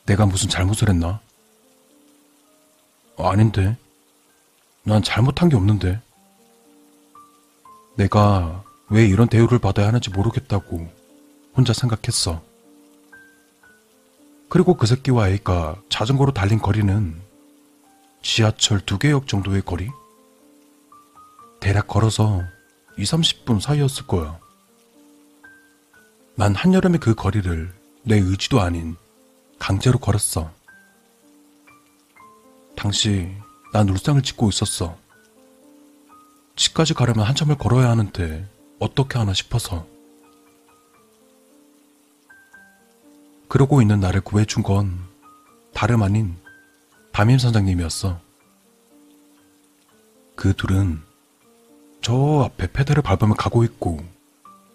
내가 무슨 잘못을 했나? 아닌데. 난 잘못한 게 없는데. 내가 왜 이런 대우를 받아야 하는지 모르겠다고 혼자 생각했어. 그리고 그 새끼와 A가 자전거로 달린 거리는 지하철 두 개역 정도의 거리? 대략 걸어서 2, 30분 사이였을 거야. 난 한여름에 그 거리를 내 의지도 아닌 강제로 걸었어. 당시 난 울상을 짓고 있었어. 집까지 가려면 한참을 걸어야 하는데 어떻게 하나 싶어서. 그러고 있는 나를 구해준 건 다름 아닌 담임 선장님이었어. 그 둘은 저 앞에 페달을 밟으며 가고 있고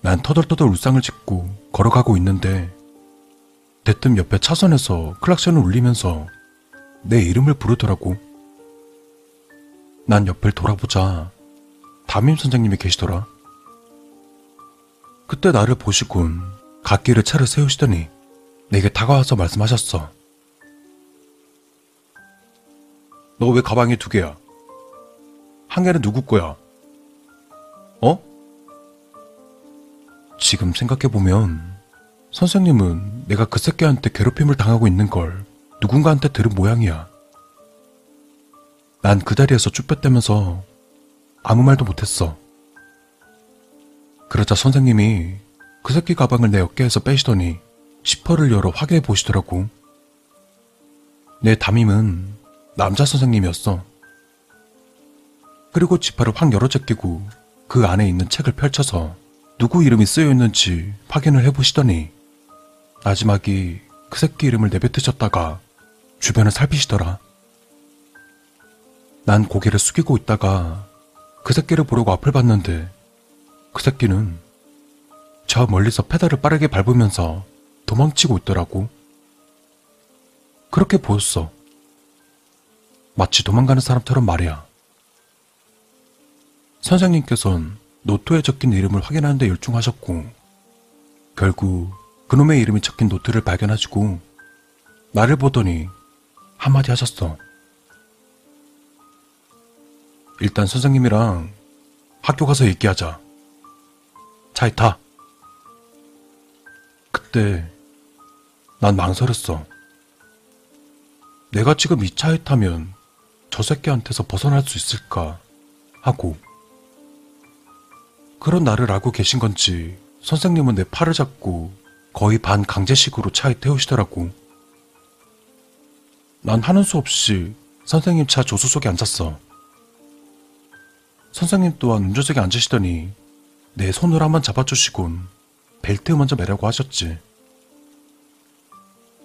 난 터덜터덜 울상을 짓고 걸어가고 있는데 대뜸 옆에 차선에서 클락션을 울리면서 내 이름을 부르더라고. 난 옆을 돌아보자 담임 선생님이 계시더라. 그때 나를 보시곤 갓길에 차를 세우시더니 내게 다가와서 말씀하셨어. 너 왜 가방이 두 개야? 한 개는 누구 거야? 어? 지금 생각해보면 선생님은 내가 그 새끼한테 괴롭힘을 당하고 있는 걸 누군가한테 들은 모양이야. 난 그 자리에서 쭈뼛대면서 아무 말도 못했어. 그러자 선생님이 그 새끼 가방을 내 어깨에서 빼시더니 지퍼를 열어 확인해 보시더라고. 내 담임은 남자 선생님이었어. 그리고 지퍼를 확 열어 제끼고 그 안에 있는 책을 펼쳐서 누구 이름이 쓰여 있는지 확인을 해보시더니 마지막이 그 새끼 이름을 내뱉으셨다가 주변을 살피시더라. 난 고개를 숙이고 있다가 그 새끼를 보려고 앞을 봤는데 그 새끼는 저 멀리서 페달을 빠르게 밟으면서 도망치고 있더라고. 그렇게 보였어. 마치 도망가는 사람처럼 말이야. 선생님께선 노트에 적힌 이름을 확인하는 데 열중하셨고, 결국 그놈의 이름이 적힌 노트를 발견하시고, 나를 보더니 한마디 하셨어. 일단 선생님이랑 학교 가서 얘기하자. 차에 타. 그때 난 망설였어. 내가 지금 이 차에 타면 저 새끼한테서 벗어날 수 있을까 하고 그런 나를 알고 계신 건지 선생님은 내 팔을 잡고 거의 반 강제식으로 차에 태우시더라고. 난 하는 수 없이 선생님 차 조수석에 앉았어. 선생님 또한 운전석에 앉으시더니 내 손을 한번 잡아주시곤 벨트 먼저 매라고 하셨지.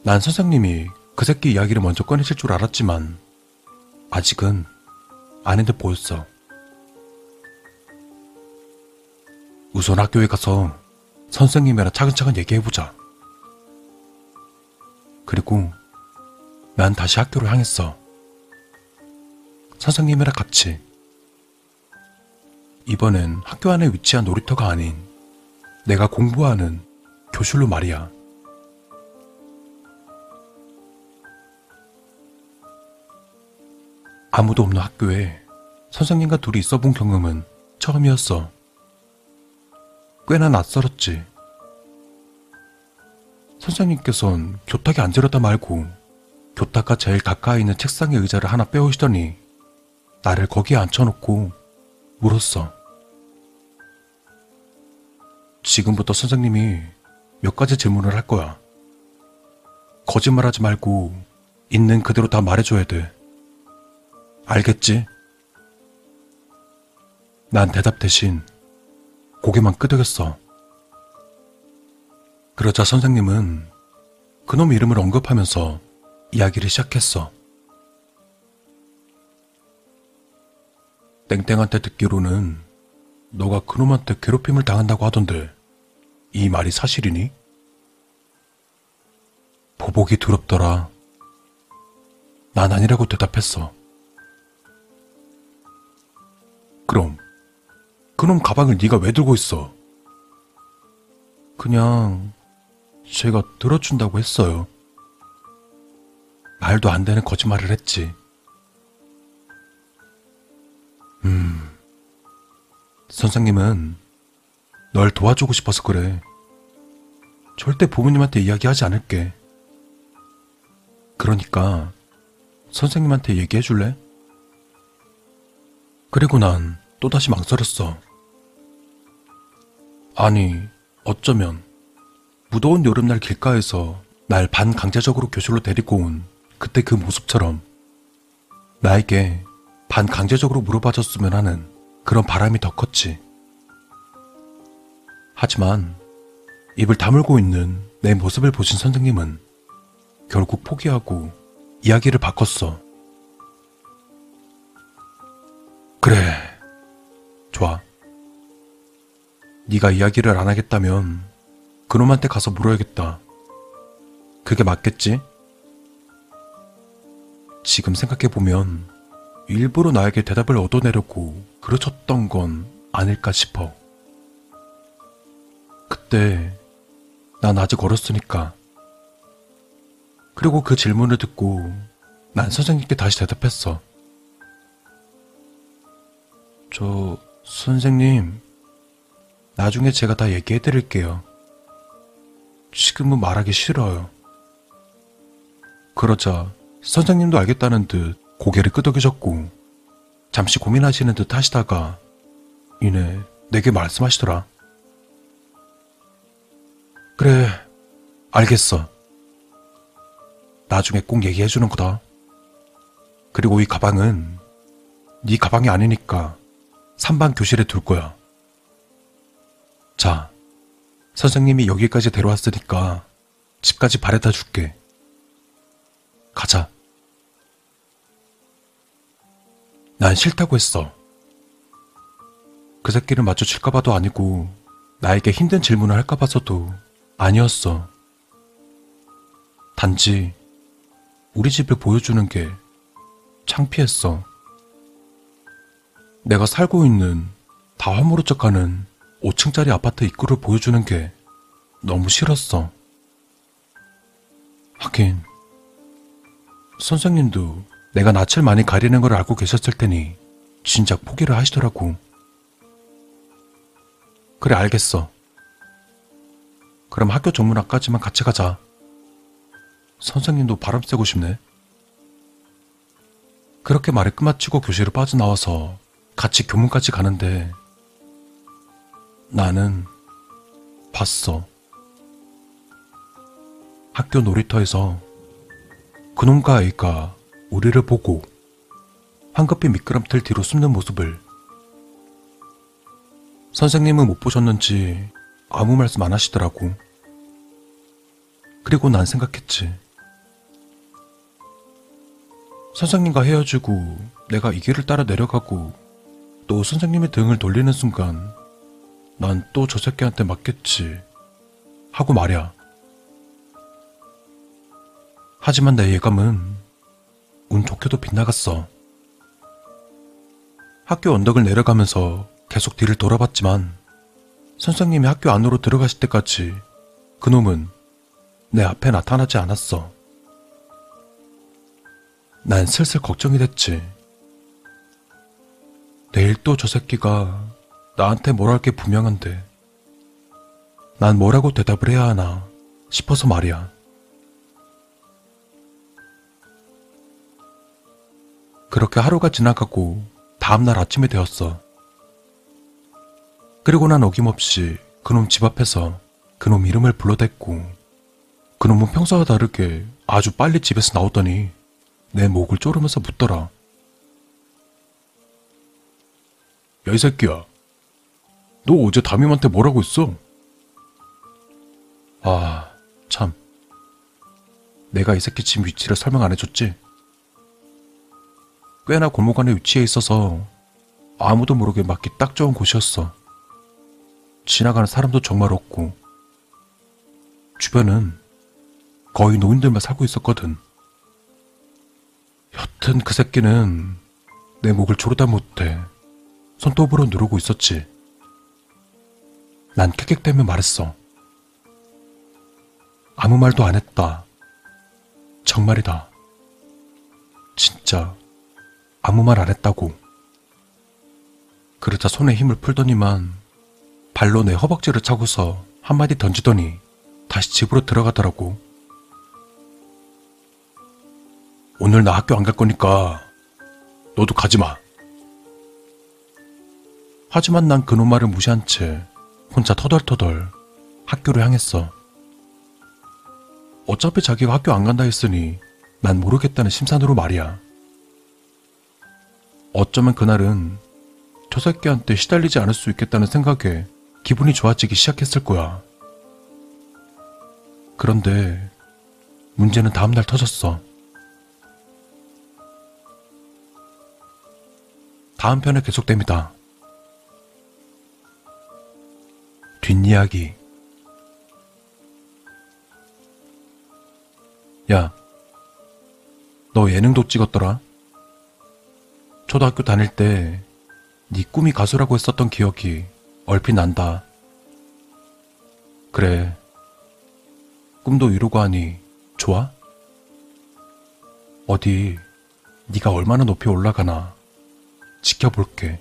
난 선생님이 그 새끼 이야기를 먼저 꺼내실 줄 알았지만 아직은 아닌 듯 보였어. 우선 학교에 가서 선생님이랑 차근차근 얘기해보자. 그리고 난 다시 학교로 향했어. 선생님이랑 같이. 이번엔 학교 안에 위치한 놀이터가 아닌 내가 공부하는 교실로 말이야. 아무도 없는 학교에 선생님과 둘이 있어 본 경험은 처음이었어. 꽤나 낯설었지. 선생님께선 교탁에 앉으려다 말고 교탁과 제일 가까이 있는 책상에 의자를 하나 빼오시더니 나를 거기에 앉혀놓고 물었어. 지금부터 선생님이 몇 가지 질문을 할 거야. 거짓말하지 말고 있는 그대로 다 말해줘야 돼. 알겠지? 난 대답 대신 고개만 끄덕였어. 그러자 선생님은 그놈 이름을 언급하면서 이야기를 시작했어. 땡땡한테 듣기로는 너가 그놈한테 괴롭힘을 당한다고 하던데 이 말이 사실이니? 보복이 두렵더라. 난 아니라고 대답했어. 그럼 그놈 가방을 네가 왜 들고 있어? 그냥 제가 들어준다고 했어요. 말도 안 되는 거짓말을 했지. 음, 선생님은 널 도와주고 싶어서 그래. 절대 부모님한테 이야기하지 않을게. 그러니까 선생님한테 얘기해 줄래? 그리고 난 또다시 망설였어. 아니, 어쩌면 무더운 여름날 길가에서 날 반강제적으로 교실로 데리고 온 그때 그 모습처럼 나에게 반강제적으로 물어봐줬으면 하는 그런 바람이 더 컸지. 하지만 입을 다물고 있는 내 모습을 보신 선생님은 결국 포기하고 이야기를 바꿨어. 그래, 좋아. 네가 이야기를 안 하겠다면 그놈한테 가서 물어야겠다. 그게 맞겠지? 지금 생각해보면 일부러 나에게 대답을 얻어내려고 그르쳤던 건 아닐까 싶어. 그때 난 아직 어렸으니까. 그리고 그 질문을 듣고 난 선생님께 다시 대답했어. 저, 선생님, 나중에 제가 다 얘기해 드릴게요. 지금은 말하기 싫어요. 그러자 선생님도 알겠다는 듯 고개를 끄덕이셨고 잠시 고민하시는 듯 하시다가 이내 내게 말씀하시더라. 그래, 알겠어. 나중에 꼭 얘기해 주는 거다. 그리고 이 가방은 네 가방이 아니니까 3반 교실에 둘 거야. 자, 선생님이 여기까지 데려왔으니까 집까지 바래다 줄게. 가자. 난 싫다고 했어. 그 새끼를 마주칠까봐도 아니고 나에게 힘든 질문을 할까봐서도 아니었어. 단지 우리 집을 보여주는 게 창피했어. 내가 살고 있는 다 화물호적하는 5층짜리 아파트 입구를 보여주는 게 너무 싫었어. 하긴, 선생님도 내가 낯을 많이 가리는 걸 알고 계셨을 테니 진작 포기를 하시더라고. 그래, 알겠어. 그럼 학교 전문학까지만 같이 가자. 선생님도 바람 쐬고 싶네. 그렇게 말을 끝마치고 교실을 빠져나와서 같이 교문까지 가는데 나는 봤어. 학교 놀이터에서 그놈과 아이가 우리를 보고 황급히 미끄럼틀 뒤로 숨는 모습을 선생님은 못 보셨는지 아무 말씀 안 하시더라고. 그리고 난 생각했지. 선생님과 헤어지고 내가 이 길을 따라 내려가고 또 선생님의 등을 돌리는 순간 난 또 저 새끼한테 맞겠지. 하고 말야. 하지만 내 예감은 운 좋게도 빗나갔어. 학교 언덕을 내려가면서 계속 뒤를 돌아봤지만 선생님이 학교 안으로 들어가실 때까지 그놈은 내 앞에 나타나지 않았어. 난 슬슬 걱정이 됐지. 내일 또 저 새끼가 나한테 뭘 할 게 분명한데. 난 뭐라고 대답을 해야 하나 싶어서 말이야. 그렇게 하루가 지나가고 다음날 아침이 되었어. 그리고 난 어김없이 그놈 집 앞에서 그놈 이름을 불러댔고 그놈은 평소와 다르게 아주 빨리 집에서 나오더니 내 목을 쪼르면서 묻더라. 야, 이 새끼야. 너 어제 담임한테 뭐라고 했어? 아, 참. 내가 이 새끼 집 위치를 설명 안 해줬지? 꽤나 골목 안에 위치해 있어서 아무도 모르게 맞기 딱 좋은 곳이었어. 지나가는 사람도 정말 없고, 주변은 거의 노인들만 살고 있었거든. 여튼 그 새끼는 내 목을 조르다 못해 손톱으로 누르고 있었지. 난 킥킥대며 말했어. 아무 말도 안 했다. 정말이다. 진짜 아무 말 안 했다고. 그러자 손에 힘을 풀더니만 발로 내 허벅지를 차고서 한마디 던지더니 다시 집으로 들어가더라고. 오늘 나 학교 안 갈 거니까 너도 가지 마. 하지만 난 그놈 말을 무시한 채 혼자 터덜터덜 학교를 향했어. 어차피 자기가 학교 안 간다 했으니 난 모르겠다는 심산으로 말이야. 어쩌면 그날은 저 새끼한테 시달리지 않을 수 있겠다는 생각에 기분이 좋아지기 시작했을 거야. 그런데 문제는 다음날 터졌어. 다음 편에 계속됩니다. 뒷이야기. 야, 너 예능도 찍었더라? 초등학교 다닐 때 네 꿈이 가수라고 했었던 기억이 얼핏 난다. 그래. 꿈도 이루고 하니 좋아? 어디 네가 얼마나 높이 올라가나 지켜볼게.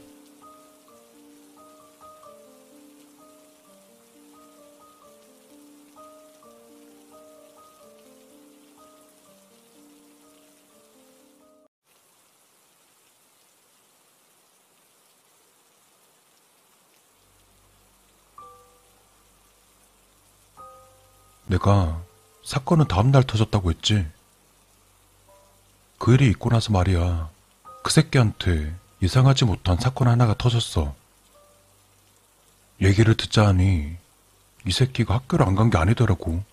내가 사건은 다음날 터졌다고 했지. 그 일이 있고 나서 말이야. 그 새끼한테 예상하지 못한 사건 하나가 터졌어. 얘기를 듣자 하니 이 새끼가 학교를 안 간 게 아니더라고.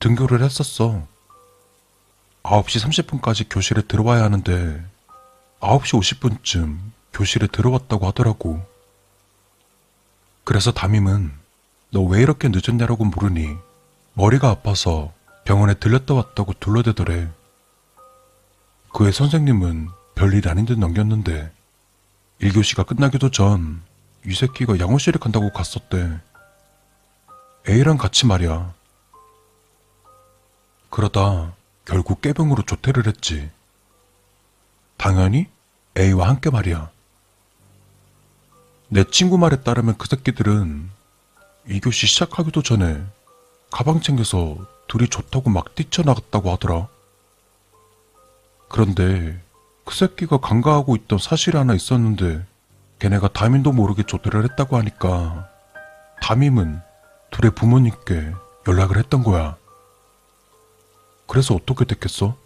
등교를 했었어. 9시 30분까지 교실에 들어와야 하는데 9시 50분쯤 교실에 들어왔다고 하더라고. 그래서 담임은 너 왜 이렇게 늦었냐라고 물으니 머리가 아파서 병원에 들렸다 왔다고 둘러대더래. 그의 선생님은 별일 아닌 듯 넘겼는데 1교시가 끝나기도 전 이 새끼가 양호실에 간다고 갔었대. A랑 같이 말이야. 그러다 결국 깨병으로 조퇴를 했지. 당연히 A와 함께 말이야. 내 친구 말에 따르면 그 새끼들은 2교시 시작하기도 전에 가방 챙겨서 둘이 좋다고 막 뛰쳐나갔다고 하더라. 그런데 그 새끼가 간과하고 있던 사실이 하나 있었는데 걔네가 담임도 모르게 조퇴를 했다고 하니까 담임은 둘의 부모님께 연락을 했던 거야. 그래서 어떻게 됐겠어?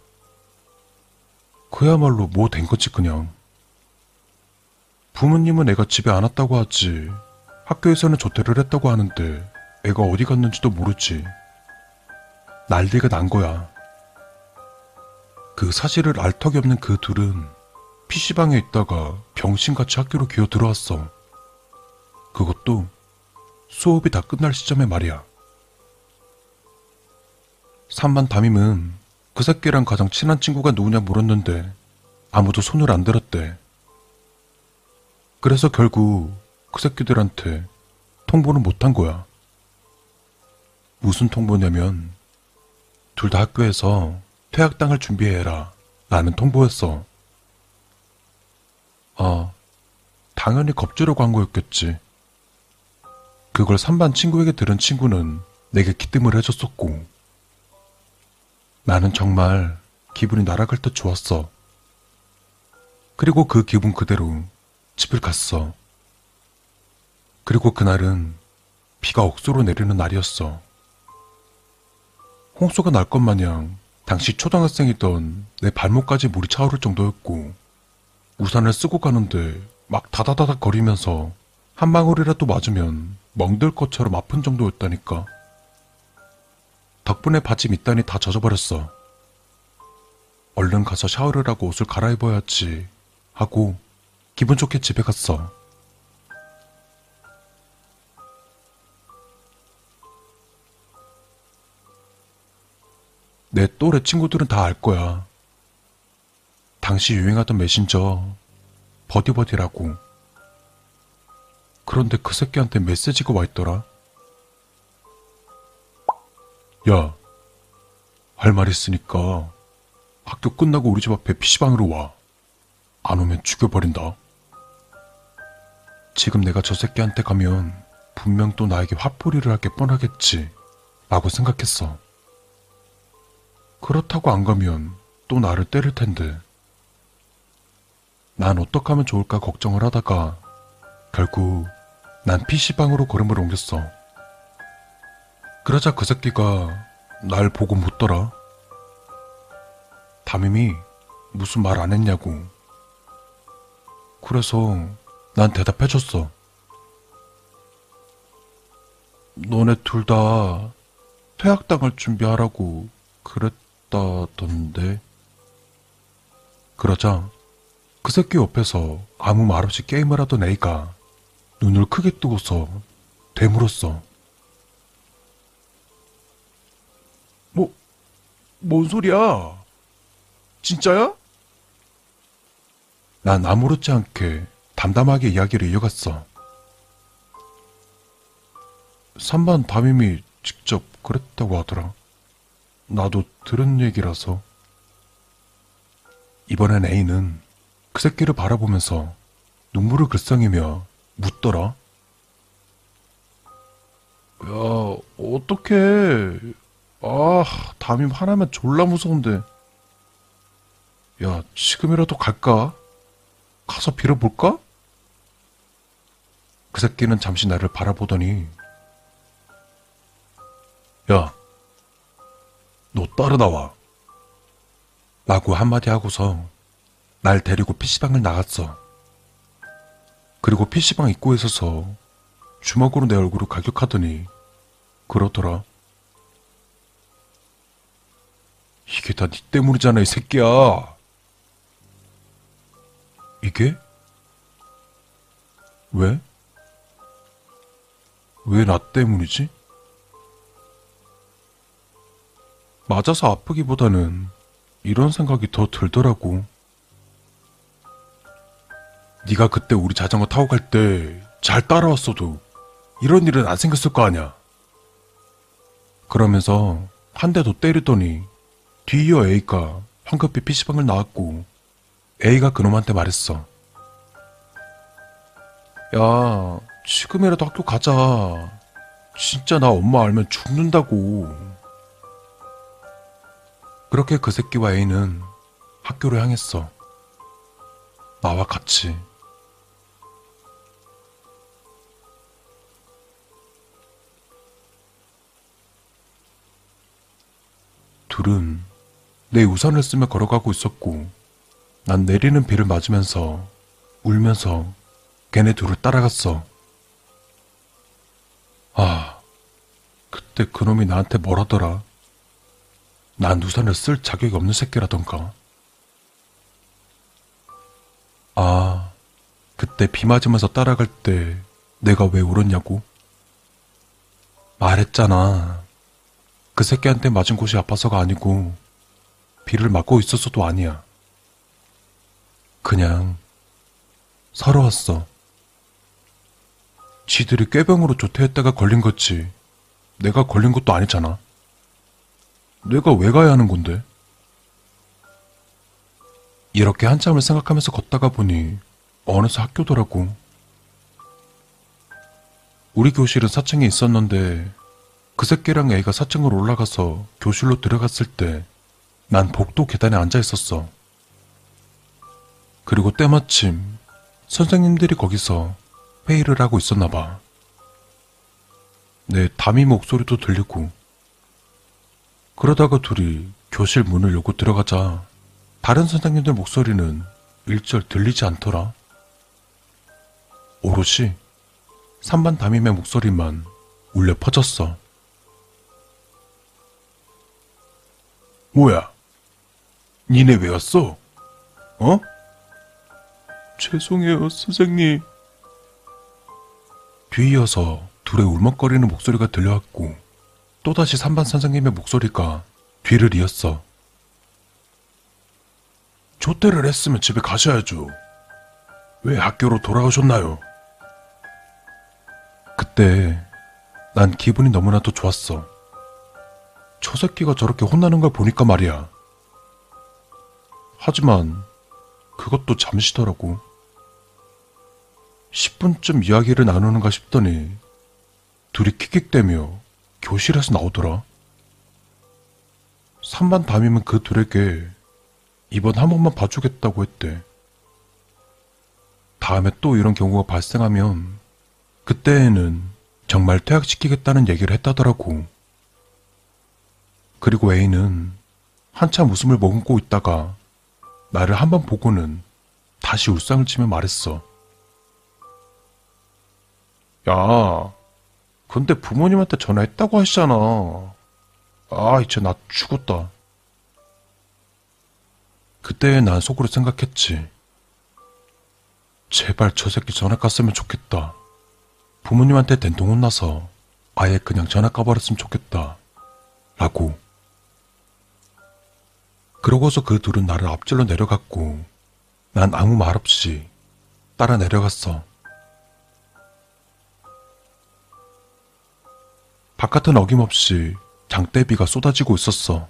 그야말로 뭐 된 거지 그냥. 부모님은 애가 집에 안 왔다고 하지. 학교에서는 조퇴를 했다고 하는데 애가 어디 갔는지도 모르지. 난리가 난 거야. 그 사실을 알 턱이 없는 그 둘은 PC방에 있다가 병신같이 학교로 기어 들어왔어. 그것도 수업이 다 끝날 시점에 말이야. 3반 담임은 그 새끼랑 가장 친한 친구가 누구냐 물었는데 아무도 손을 안 들었대. 그래서 결국 그 새끼들한테 통보는 못한 거야. 무슨 통보냐면 둘 다 학교에서 퇴학당을 준비해라 라는 통보였어. 아, 당연히 겁주려고 한 거였겠지. 그걸 3반 친구에게 들은 친구는 내게 기뜸을 해줬었고, 나는 정말 기분이 날아갈 듯 좋았어. 그리고 그 기분 그대로 집을 갔어. 그리고 그날은 비가 억수로 내리는 날이었어. 홍수가 날 것 마냥 당시 초등학생이던 내 발목까지 물이 차오를 정도였고, 우산을 쓰고 가는데 막 다다다닥 거리면서 한 방울이라도 맞으면 멍들 것처럼 아픈 정도였다니까. 덕분에 바지 밑단이 다 젖어버렸어. 얼른 가서 샤워를 하고 옷을 갈아입어야지 하고 기분 좋게 집에 갔어. 내 또래 친구들은 다 알 거야. 당시 유행하던 메신저 버디버디라고. 그런데 그 새끼한테 메시지가 와 있더라. 야, 할 말 있으니까 학교 끝나고 우리 집 앞에 PC방으로 와. 안 오면 죽여버린다. 지금 내가 저 새끼한테 가면 분명 또 나에게 화풀이를 할 게 뻔하겠지. 라고 생각했어. 그렇다고 안 가면 또 나를 때릴 텐데. 난 어떡 하면 좋을까 걱정을 하다가 결국 난 PC방으로 걸음을 옮겼어. 그러자 그 새끼가 날 보고 묻더라. 담임이 무슨 말 안 했냐고. 그래서 난 대답해줬어. 너네 둘 다 퇴학당할 준비하라고 그랬 다던데. 그러자 그 새끼 옆에서 아무 말 없이 게임을 하던 애가 눈을 크게 뜨고서 되물었어. 뭐, 뭔 소리야? 진짜야? 난 아무렇지 않게 담담하게 이야기를 이어갔어. 3반 담임이 직접 그랬다고 하더라. 나도 들은 얘기라서. 이번엔 A는 그 새끼를 바라보면서 눈물을 글썽이며 묻더라. 야, 어떡해. 아, 담임 하나면 졸라 무서운데. 야, 지금이라도 갈까? 가서 빌어볼까? 그 새끼는 잠시 나를 바라보더니, 야, 너 따라 나와. 라고 한마디 하고서 날 데리고 PC방을 나갔어. 그리고 PC방 입구에 서서 주먹으로 내 얼굴을 가격하더니 그러더라. 이게 다 네 때문이잖아, 이 새끼야. 이게? 왜? 왜 나 때문이지? 맞아서 아프기보다는 이런 생각이 더 들더라고. 네가 그때 우리 자전거 타고 갈 때 잘 따라왔어도 이런 일은 안 생겼을 거 아냐. 그러면서 한 대 더 때리더니 뒤이어 A가 황급히 PC방을 나왔고 A가 그놈한테 말했어. 야, 지금이라도 학교 가자. 진짜 나 엄마 알면 죽는다고. 그렇게 그 새끼와 A는 학교로 향했어. 나와 같이. 둘은 내 우산을 쓰며 걸어가고 있었고, 난 내리는 비를 맞으면서 울면서 걔네 둘을 따라갔어. 아, 그때 그놈이 나한테 뭐라더라. 난 우산을 쓸 자격이 없는 새끼라던가. 아, 그때 비 맞으면서 따라갈 때 내가 왜 울었냐고? 말했잖아. 그 새끼한테 맞은 곳이 아파서가 아니고 비를 맞고 있었어도 아니야. 그냥 서러웠어. 지들이 꾀병으로 조퇴했다가 걸린 거지. 내가 걸린 것도 아니잖아. 내가 왜 가야 하는 건데? 이렇게 한참을 생각하면서 걷다가 보니 어느새 학교더라고. 우리 교실은 4층에 있었는데 그 새끼랑 애가 4층으로 올라가서 교실로 들어갔을 때 난 복도 계단에 앉아 있었어. 그리고 때마침 선생님들이 거기서 회의를 하고 있었나 봐. 내 담임 목소리도 들리고 그러다가 둘이 교실 문을 열고 들어가자 다른 선생님들 목소리는 일절 들리지 않더라. 오롯이 3반 담임의 목소리만 울려 퍼졌어. 뭐야? 니네 왜 왔어? 어? 죄송해요, 선생님. 뒤이어서 둘의 울먹거리는 목소리가 들려왔고 또다시 3반 선생님의 목소리가 뒤를 이었어. 조퇴를 했으면 집에 가셔야죠. 왜 학교로 돌아오셨나요? 그때 난 기분이 너무나도 좋았어. 저 새끼가 저렇게 혼나는 걸 보니까 말이야. 하지만 그것도 잠시더라고. 10분쯤 이야기를 나누는가 싶더니 둘이 킥킥대며 교실에서 나오더라. 3반 담임은 그 둘에게 이번 한 번만 봐주겠다고 했대. 다음에 또 이런 경우가 발생하면 그때에는 정말 퇴학시키겠다는 얘기를 했다더라고. 그리고 A는 한참 웃음을 머금고 있다가 나를 한 번 보고는 다시 울상을 치며 말했어. 야, 근데 부모님한테 전화했다고 하시잖아. 아, 이제 나 죽었다. 그때 난 속으로 생각했지. 제발 저 새끼 전화 갔으면 좋겠다. 부모님한테 된통 혼나서 아예 그냥 전화 까버렸으면 좋겠다. 라고. 그러고서 그 둘은 나를 앞질러 내려갔고 난 아무 말 없이 따라 내려갔어. 바깥은 어김없이 장대비가 쏟아지고 있었어.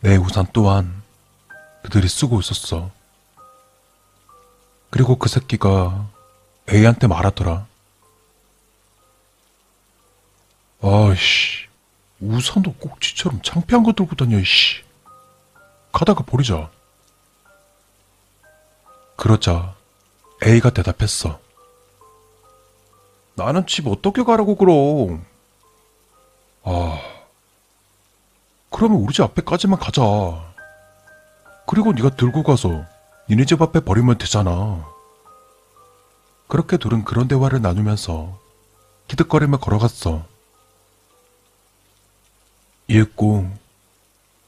내 우산 또한 그들이 쓰고 있었어. 그리고 그 새끼가 A한테 말하더라. 아이씨, 우산도 꼭지처럼 창피한 거 들고 다녀, 이씨. 가다가 버리자. 그러자 A가 대답했어. 나는 집 어떻게 가라고 그럼? 아, 그러면 우리 집 앞에까지만 가자. 그리고 네가 들고 가서 니네 집 앞에 버리면 되잖아. 그렇게 둘은 그런 대화를 나누면서 기득거리며 걸어갔어. 이윽고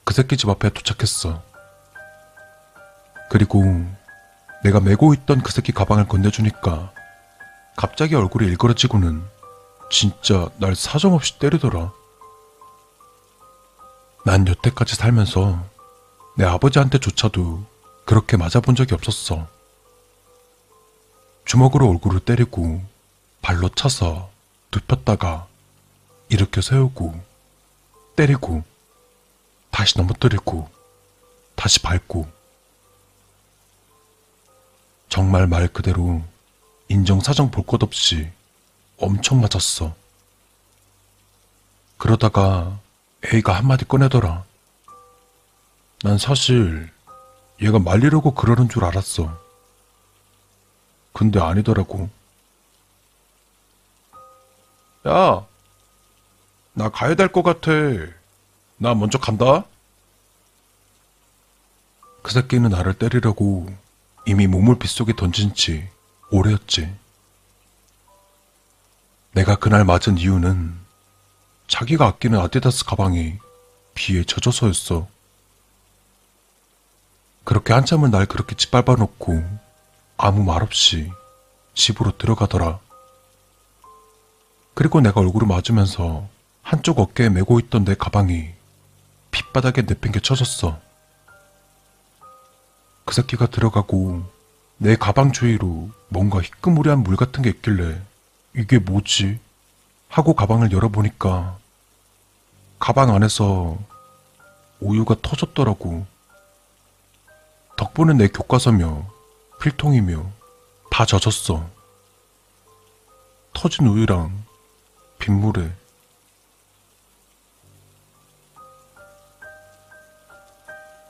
그 새끼 집 앞에 도착했어. 그리고 내가 메고 있던 그 새끼 가방을 건네주니까 갑자기 얼굴이 일그러지고는 진짜 날 사정없이 때리더라. 난 여태까지 살면서 내 아버지한테조차도 그렇게 맞아본 적이 없었어. 주먹으로 얼굴을 때리고 발로 차서 눕혔다가 일으켜 세우고 때리고 다시 넘어뜨리고 다시 밟고 정말 말 그대로 인정 사정 볼 것 없이 엄청 맞았어. 그러다가 A가 한마디 꺼내더라. 난 사실 얘가 말리려고 그러는 줄 알았어. 근데 아니더라고. 야, 나 가야 될 것 같아. 나 먼저 간다. 그 새끼는 나를 때리려고 이미 몸을 빗속에 던진 지 오래였지. 내가 그날 맞은 이유는 자기가 아끼는 아디다스 가방이 비에 젖어서였어. 그렇게 한참을 날 그렇게 짓밟아 놓고 아무 말 없이 집으로 들어가더라. 그리고 내가 얼굴을 맞으면서 한쪽 어깨에 메고 있던 내 가방이 빗바닥에 내팽개 쳐졌어. 그 새끼가 들어가고 내 가방 주위로 뭔가 희끄무리한 물 같은 게 있길래 이게 뭐지? 하고 가방을 열어보니까 가방 안에서 우유가 터졌더라고. 덕분에 내 교과서며 필통이며 다 젖었어. 터진 우유랑 빗물에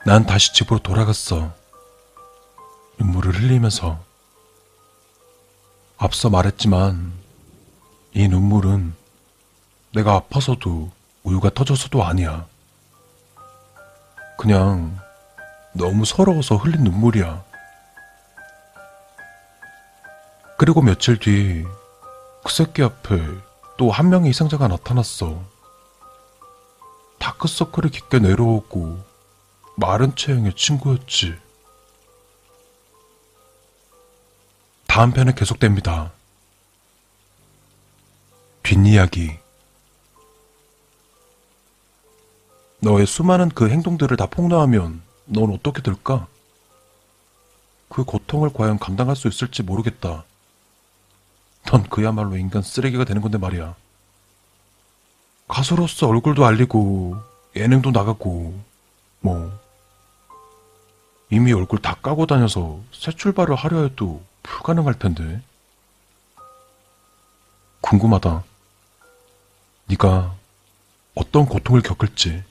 난 다시 집으로 돌아갔어. 눈물을 흘리면서 앞서 말했지만 이 눈물은 내가 아파서도 우유가 터져서도 아니야. 그냥 너무 서러워서 흘린 눈물이야. 그리고 며칠 뒤 그 새끼 앞에 또 한 명의 희생자가 나타났어. 다크서클이 깊게 내려오고 마른 체형의 친구였지. 다음 편은 계속됩니다. 뒷이야기. 너의 수많은 그 행동들을 다 폭로하면 넌 어떻게 될까? 그 고통을 과연 감당할 수 있을지 모르겠다. 넌 그야말로 인간 쓰레기가 되는 건데 말이야. 가수로서 얼굴도 알리고 예능도 나가고 뭐 이미 얼굴 다 까고 다녀서 새 출발을 하려 해도 불가능할 텐데. 궁금하다. 네가 어떤 고통을 겪을지.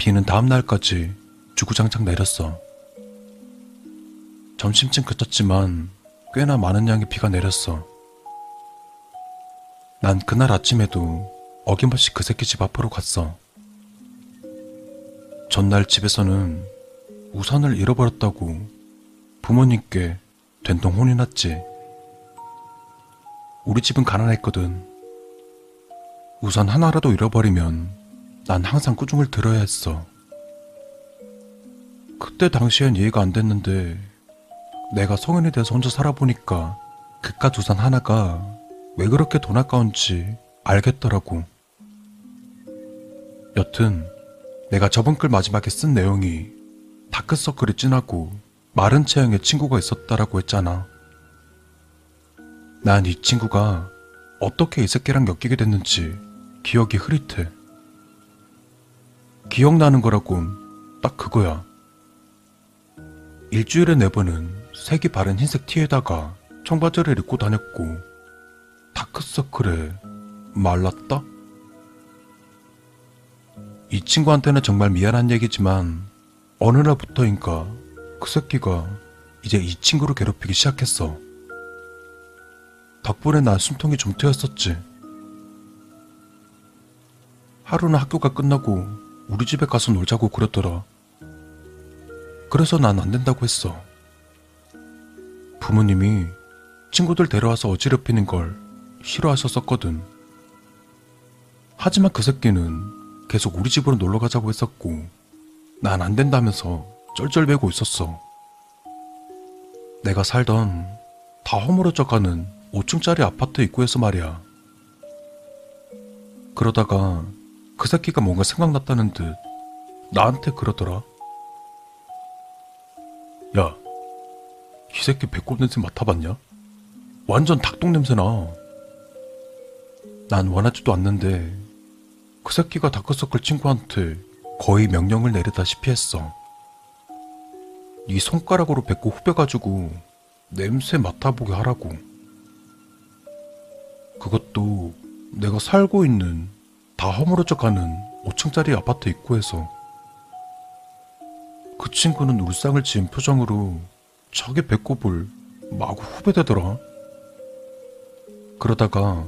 비는 다음 날까지 주구장창 내렸어. 점심쯤 그쳤지만 꽤나 많은 양의 비가 내렸어. 난 그날 아침에도 어김없이 그 새끼 집 앞으로 갔어. 전날 집에서는 우산을 잃어버렸다고 부모님께 된통 혼이 났지. 우리 집은 가난했거든. 우산 하나라도 잃어버리면 난 항상 꾸중을 들어야 했어. 그때 당시엔 이해가 안 됐는데 내가 성인이 돼서 혼자 살아보니까 그깟 우산 하나가 왜 그렇게 돈 아까운지 알겠더라고. 여튼 내가 저번 글 마지막에 쓴 내용이 다크서클이 진하고 마른 체형의 친구가 있었다라고 했잖아. 난 이 친구가 어떻게 이 새끼랑 엮이게 됐는지 기억이 흐릿해. 기억나는 거라곤 딱 그거야. 일주일에 네 번은 색이 바른 흰색 티에다가 청바지를 입고 다녔고 다크서클에 말랐다? 이 친구한테는 정말 미안한 얘기지만 어느 날부터인가 그 새끼가 이제 이 친구를 괴롭히기 시작했어. 덕분에 난 숨통이 좀 트였었지. 하루는 학교가 끝나고 우리 집에 가서 놀자고 그랬더라. 그래서 난 안 된다고 했어. 부모님이 친구들 데려와서 어지럽히는 걸 싫어하셨었거든. 하지만 그 새끼는 계속 우리 집으로 놀러 가자고 했었고, 난 안 된다면서 쩔쩔매고 있었어. 내가 살던 다 허물어져 가는 5층짜리 아파트 입구에서 말이야. 그러다가 그 새끼가 뭔가 생각났다는 듯 나한테 그러더라. 야, 이 새끼 배꼽 냄새 맡아봤냐? 완전 닭똥 냄새나. 난 원하지도 않는데 그 새끼가 다크서클 친구한테 거의 명령을 내리다시피 했어. 네 손가락으로 배꼽 후벼가지고 냄새 맡아보게 하라고. 그것도 내가 살고 있는 다 허물어져 가는 5층짜리 아파트 입구에서 그 친구는 울상을 지은 표정으로 자기 배꼽을 마구 후배대더라. 그러다가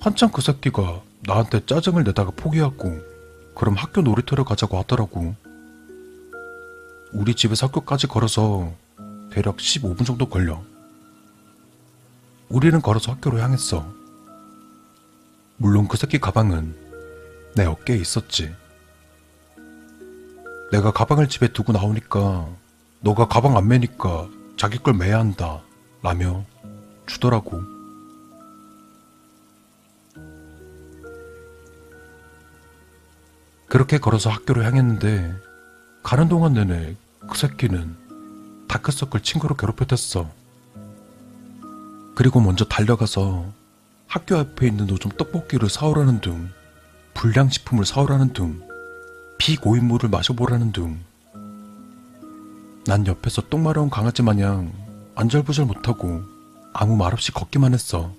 한참 그 새끼가 나한테 짜증을 내다가 포기하고 그럼 학교 놀이터를 가자고 하더라고. 우리 집에서 학교까지 걸어서 대략 15분 정도 걸려. 우리는 걸어서 학교로 향했어. 물론 그 새끼 가방은 내 어깨에 있었지. 내가 가방을 집에 두고 나오니까 너가 가방 안 매니까 자기 걸 매야 한다. 라며 주더라고. 그렇게 걸어서 학교를 향했는데 가는 동안 내내 그 새끼는 다크서클 친구로 괴롭혔댔어. 그리고 먼저 달려가서 학교 앞에 있는 노점 떡볶이를 사오라는 등 불량식품을 사오라는 등 비고인물을 마셔보라는 등난 옆에서 똥 마려운 강아지 마냥 안절부절 못하고 아무 말 없이 걷기만 했어.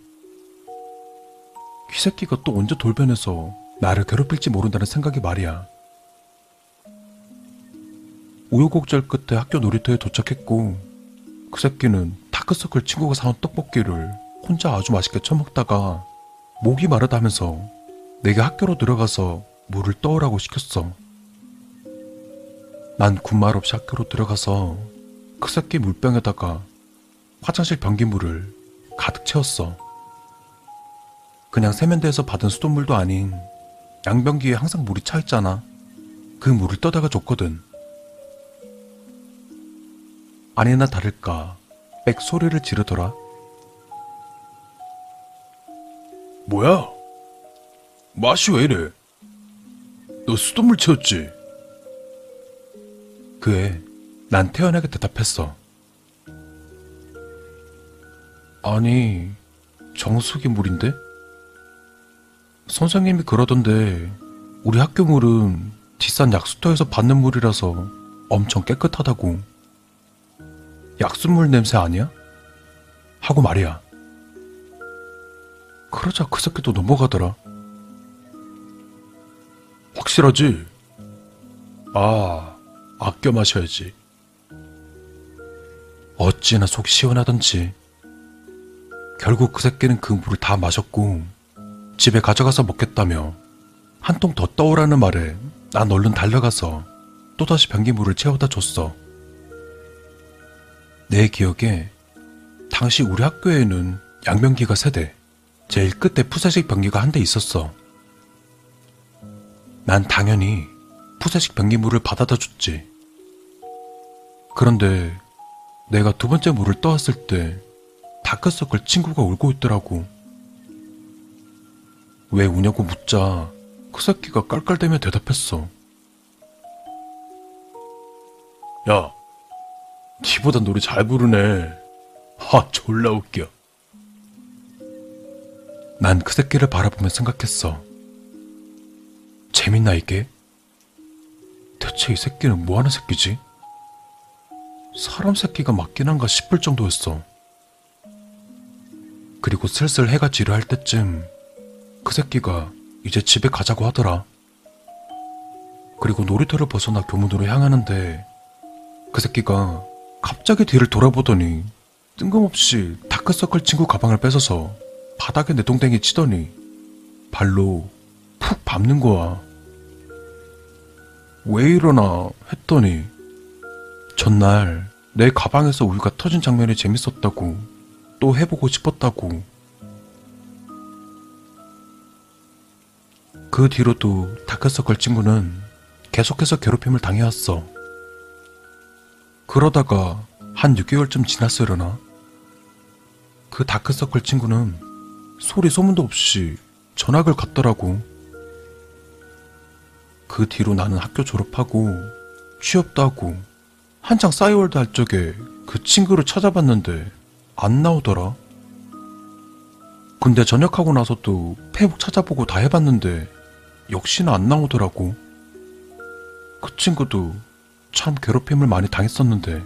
휘새끼가 또 언제 돌변해서 나를 괴롭힐지 모른다는 생각이 말이야. 우여곡절 끝에 학교 놀이터에 도착했고 그 새끼는 다크서클 친구가 사온 떡볶이를 혼자 아주 맛있게 처먹다가 목이 마르다면서 내게 학교로 들어가서 물을 떠오라고 시켰어. 난 군말 없이 학교로 들어가서 그 새끼 물병에다가 화장실 변기물을 가득 채웠어. 그냥 세면대에서 받은 수돗물도 아닌 양변기에 항상 물이 차 있잖아. 그 물을 떠다가 줬거든. 아니나 다를까 빽 소리를 지르더라. 뭐야? 맛이 왜 이래? 너 수돗물 채웠지? 그에 난 태연하게 대답했어. 아니, 정수기 물인데? 선생님이 그러던데, 우리 학교 물은 뒷산 약수터에서 받는 물이라서 엄청 깨끗하다고. 약수물 냄새 아니야? 하고 말이야. 그러자 그 새끼도 넘어가더라. 확실하지? 아, 아껴 마셔야지. 어찌나 속 시원하던지. 결국 그 새끼는 그 물을 다 마셨고 집에 가져가서 먹겠다며 한 통 더 떠오라는 말에 난 얼른 달려가서 또다시 변기물을 채워다 줬어. 내 기억에 당시 우리 학교에는 양변기가 세 대, 제일 끝에 푸세식 변기가 한 대 있었어. 난 당연히 푸세식 변기물을 받아다 줬지. 그런데 내가 두 번째 물을 떠왔을 때 다크서클 친구가 울고 있더라고. 왜 우냐고 묻자 그 새끼가 깔깔대며 대답했어. 야, 니보다 노래 잘 부르네. 하, 졸라 웃겨. 난 그 새끼를 바라보며 생각했어. 재밌나 이게? 대체 이 새끼는 뭐하는 새끼지? 사람 새끼가 맞긴 한가 싶을 정도였어. 그리고 슬슬 해가 지려할 때쯤 그 새끼가 이제 집에 가자고 하더라. 그리고 놀이터를 벗어나 교문으로 향하는데 그 새끼가 갑자기 뒤를 돌아보더니 뜬금없이 다크서클 친구 가방을 뺏어서 바닥에 내동댕이 치더니 발로 푹 밟는 거야. 왜 이러나 했더니 전날 내 가방에서 우유가 터진 장면이 재밌었다고 또 해보고 싶었다고 그 뒤로도 다크서클 친구는 계속해서 괴롭힘을 당해왔어. 그러다가 한 6개월쯤 지났으려나? 그 다크서클 친구는 소리 소문도 없이 전학을 갔더라고. 그 뒤로 나는 학교 졸업하고 취업도 하고 한창 싸이월드 할 적에 그 친구를 찾아봤는데 안 나오더라. 근데 전역하고 나서도 페북 찾아보고 다 해봤는데 역시나 안 나오더라고. 그 친구도 참 괴롭힘을 많이 당했었는데.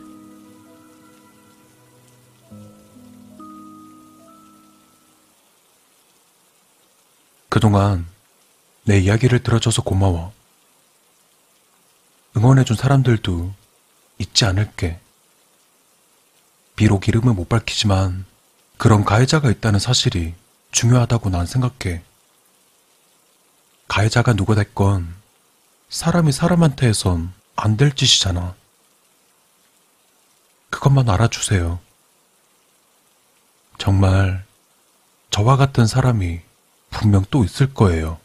그동안 내 이야기를 들어줘서 고마워. 응원해준 사람들도 잊지 않을게. 비록 이름은 못 밝히지만 그런 가해자가 있다는 사실이 중요하다고 난 생각해. 가해자가 누가 됐건 사람이 사람한테 해선 안 될 짓이잖아. 그것만 알아주세요. 정말 저와 같은 사람이 분명 또 있을 거예요.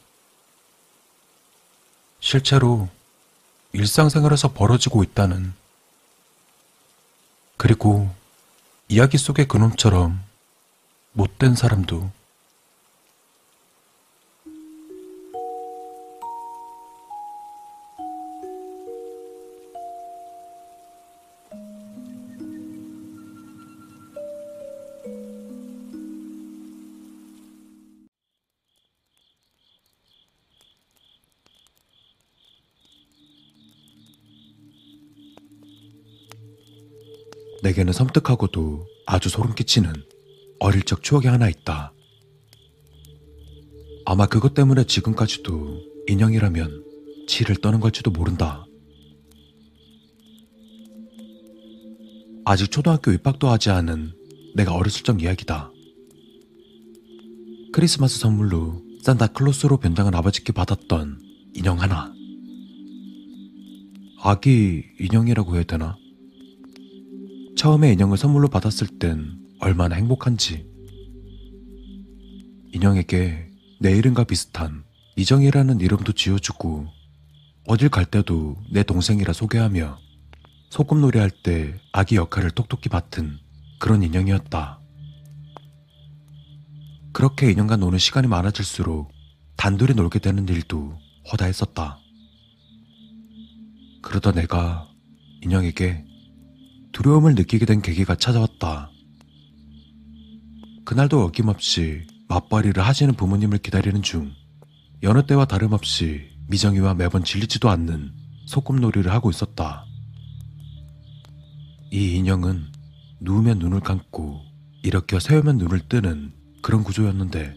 실제로 일상생활에서 벌어지고 있다는. 그리고 이야기 속의 그놈처럼 못된 사람도 내게는 섬뜩하고도 아주 소름 끼치는 어릴 적 추억이 하나 있다. 아마 그것 때문에 지금까지도 인형이라면 치를 떠는 걸지도 모른다. 아직 초등학교 입학도 하지 않은 내가 어렸을 적 이야기다. 크리스마스 선물로 산타클로스로 변장한 아버지께 받았던 인형 하나. 아기 인형이라고 해야 되나? 처음에 인형을 선물로 받았을 땐 얼마나 행복한지. 인형에게 내 이름과 비슷한 이정이라는 이름도 지어주고 어딜 갈 때도 내 동생이라 소개하며 소꿉놀이 할 때 아기 역할을 똑똑히 맡은 그런 인형이었다. 그렇게 인형과 노는 시간이 많아질수록 단둘이 놀게 되는 일도 허다했었다. 그러다 내가 인형에게 두려움을 느끼게 된 계기가 찾아왔다. 그날도 어김없이 맞벌이를 하시는 부모님을 기다리는 중 여느 때와 다름없이 미정이와 매번 질리지도 않는 소꿉놀이를 하고 있었다. 이 인형은 누우면 눈을 감고 일으켜 세우면 눈을 뜨는 그런 구조였는데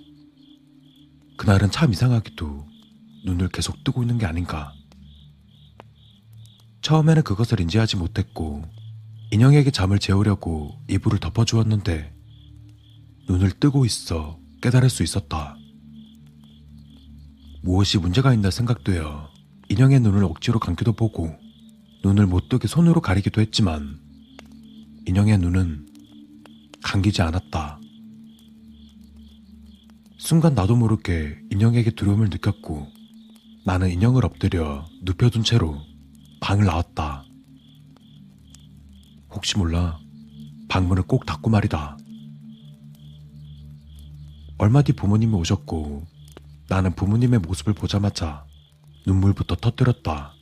그날은 참 이상하게도 눈을 계속 뜨고 있는 게 아닌가. 처음에는 그것을 인지하지 못했고 인형에게 잠을 재우려고 이불을 덮어주었는데 눈을 뜨고 있어 깨달을 수 있었다. 무엇이 문제가 있나 생각되어 인형의 눈을 억지로 감기도 보고 눈을 못 뜨게 손으로 가리기도 했지만 인형의 눈은 감기지 않았다. 순간 나도 모르게 인형에게 두려움을 느꼈고 나는 인형을 엎드려 눕혀둔 채로 방을 나왔다. 혹시 몰라 방문을 꼭 닫고 말이다. 얼마 뒤 부모님이 오셨고 나는 부모님의 모습을 보자마자 눈물부터 터뜨렸다.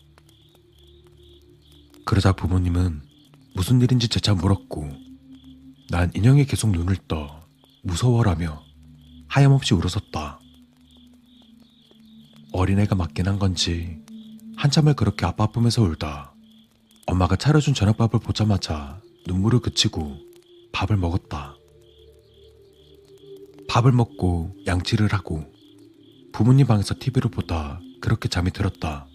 그러자 부모님은 무슨 일인지 재차 물었고 난 인형에 계속 눈을 떠 무서워라며 하염없이 울었었다. 어린애가 맞긴 한 건지 한참을 그렇게 아빠 아프면서 울다 엄마가 차려준 저녁밥을 보자마자 눈물을 그치고 밥을 먹었다. 밥을 먹고 양치를 하고 부모님 방에서 TV를 보다 그렇게 잠이 들었다.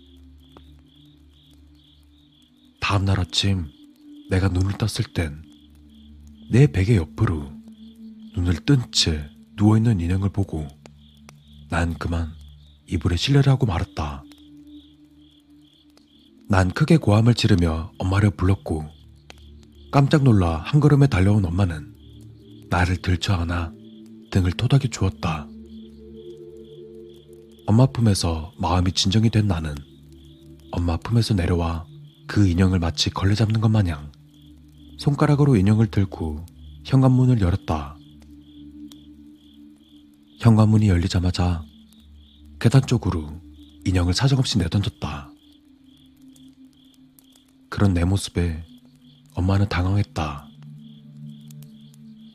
다음 날 아침 내가 눈을 떴을 땐 내 베개 옆으로 눈을 뜬 채 누워있는 인형을 보고 난 그만 이불에 하고 말았다. 난 크게 고함을 지르며 엄마를 불렀고 깜짝 놀라 한 걸음에 달려온 엄마는 나를 들쳐 안아 등을 토닥여 주었다. 엄마 품에서 마음이 진정이 된 나는 엄마 품에서 내려와 그 인형을 마치 걸레 잡는 것 마냥 손가락으로 인형을 들고 현관문을 열었다. 현관문이 열리자마자 계단 쪽으로 인형을 사정없이 내던졌다. 그런 내 모습에 엄마는 당황했다.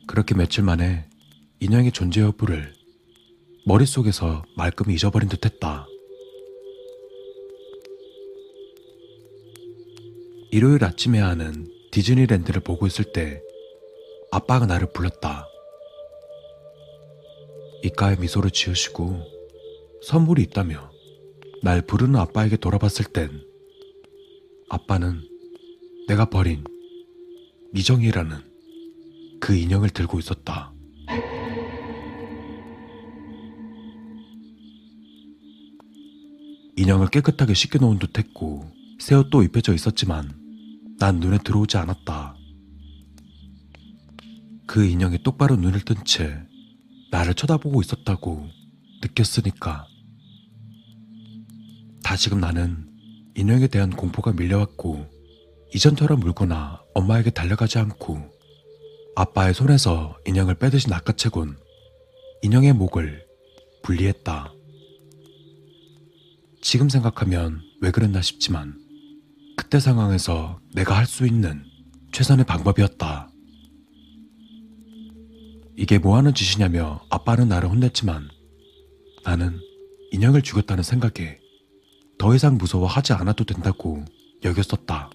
그렇게 며칠 만에 인형의 존재 여부를 머릿속에서 말끔히 잊어버린 듯 했다. 일요일 아침에 하는 디즈니랜드를 보고 있을 때 아빠가 나를 불렀다. 이가에 미소를 지으시고 선물이 있다며 날 부르는 아빠에게 돌아봤을 땐 아빠는 내가 버린 미정이라는 그 인형을 들고 있었다. 인형을 깨끗하게 씻겨놓은 듯 했고 새 옷도 입혀져 있었지만 난 눈에 들어오지 않았다. 그 인형이 똑바로 눈을 뜬 채 나를 쳐다보고 있었다고 느꼈으니까. 다시금 나는 인형에 대한 공포가 밀려왔고 이전처럼 물거나 엄마에게 달려가지 않고 아빠의 손에서 인형을 빼듯이 낚아채곤 인형의 목을 분리했다. 지금 생각하면 왜 그랬나 싶지만 그때 상황에서 내가 할 수 있는 최선의 방법이었다. 이게 뭐 하는 짓이냐며 아빠는 나를 혼냈지만 나는 인형을 죽였다는 생각에 더 이상 무서워하지 않아도 된다고 여겼었다.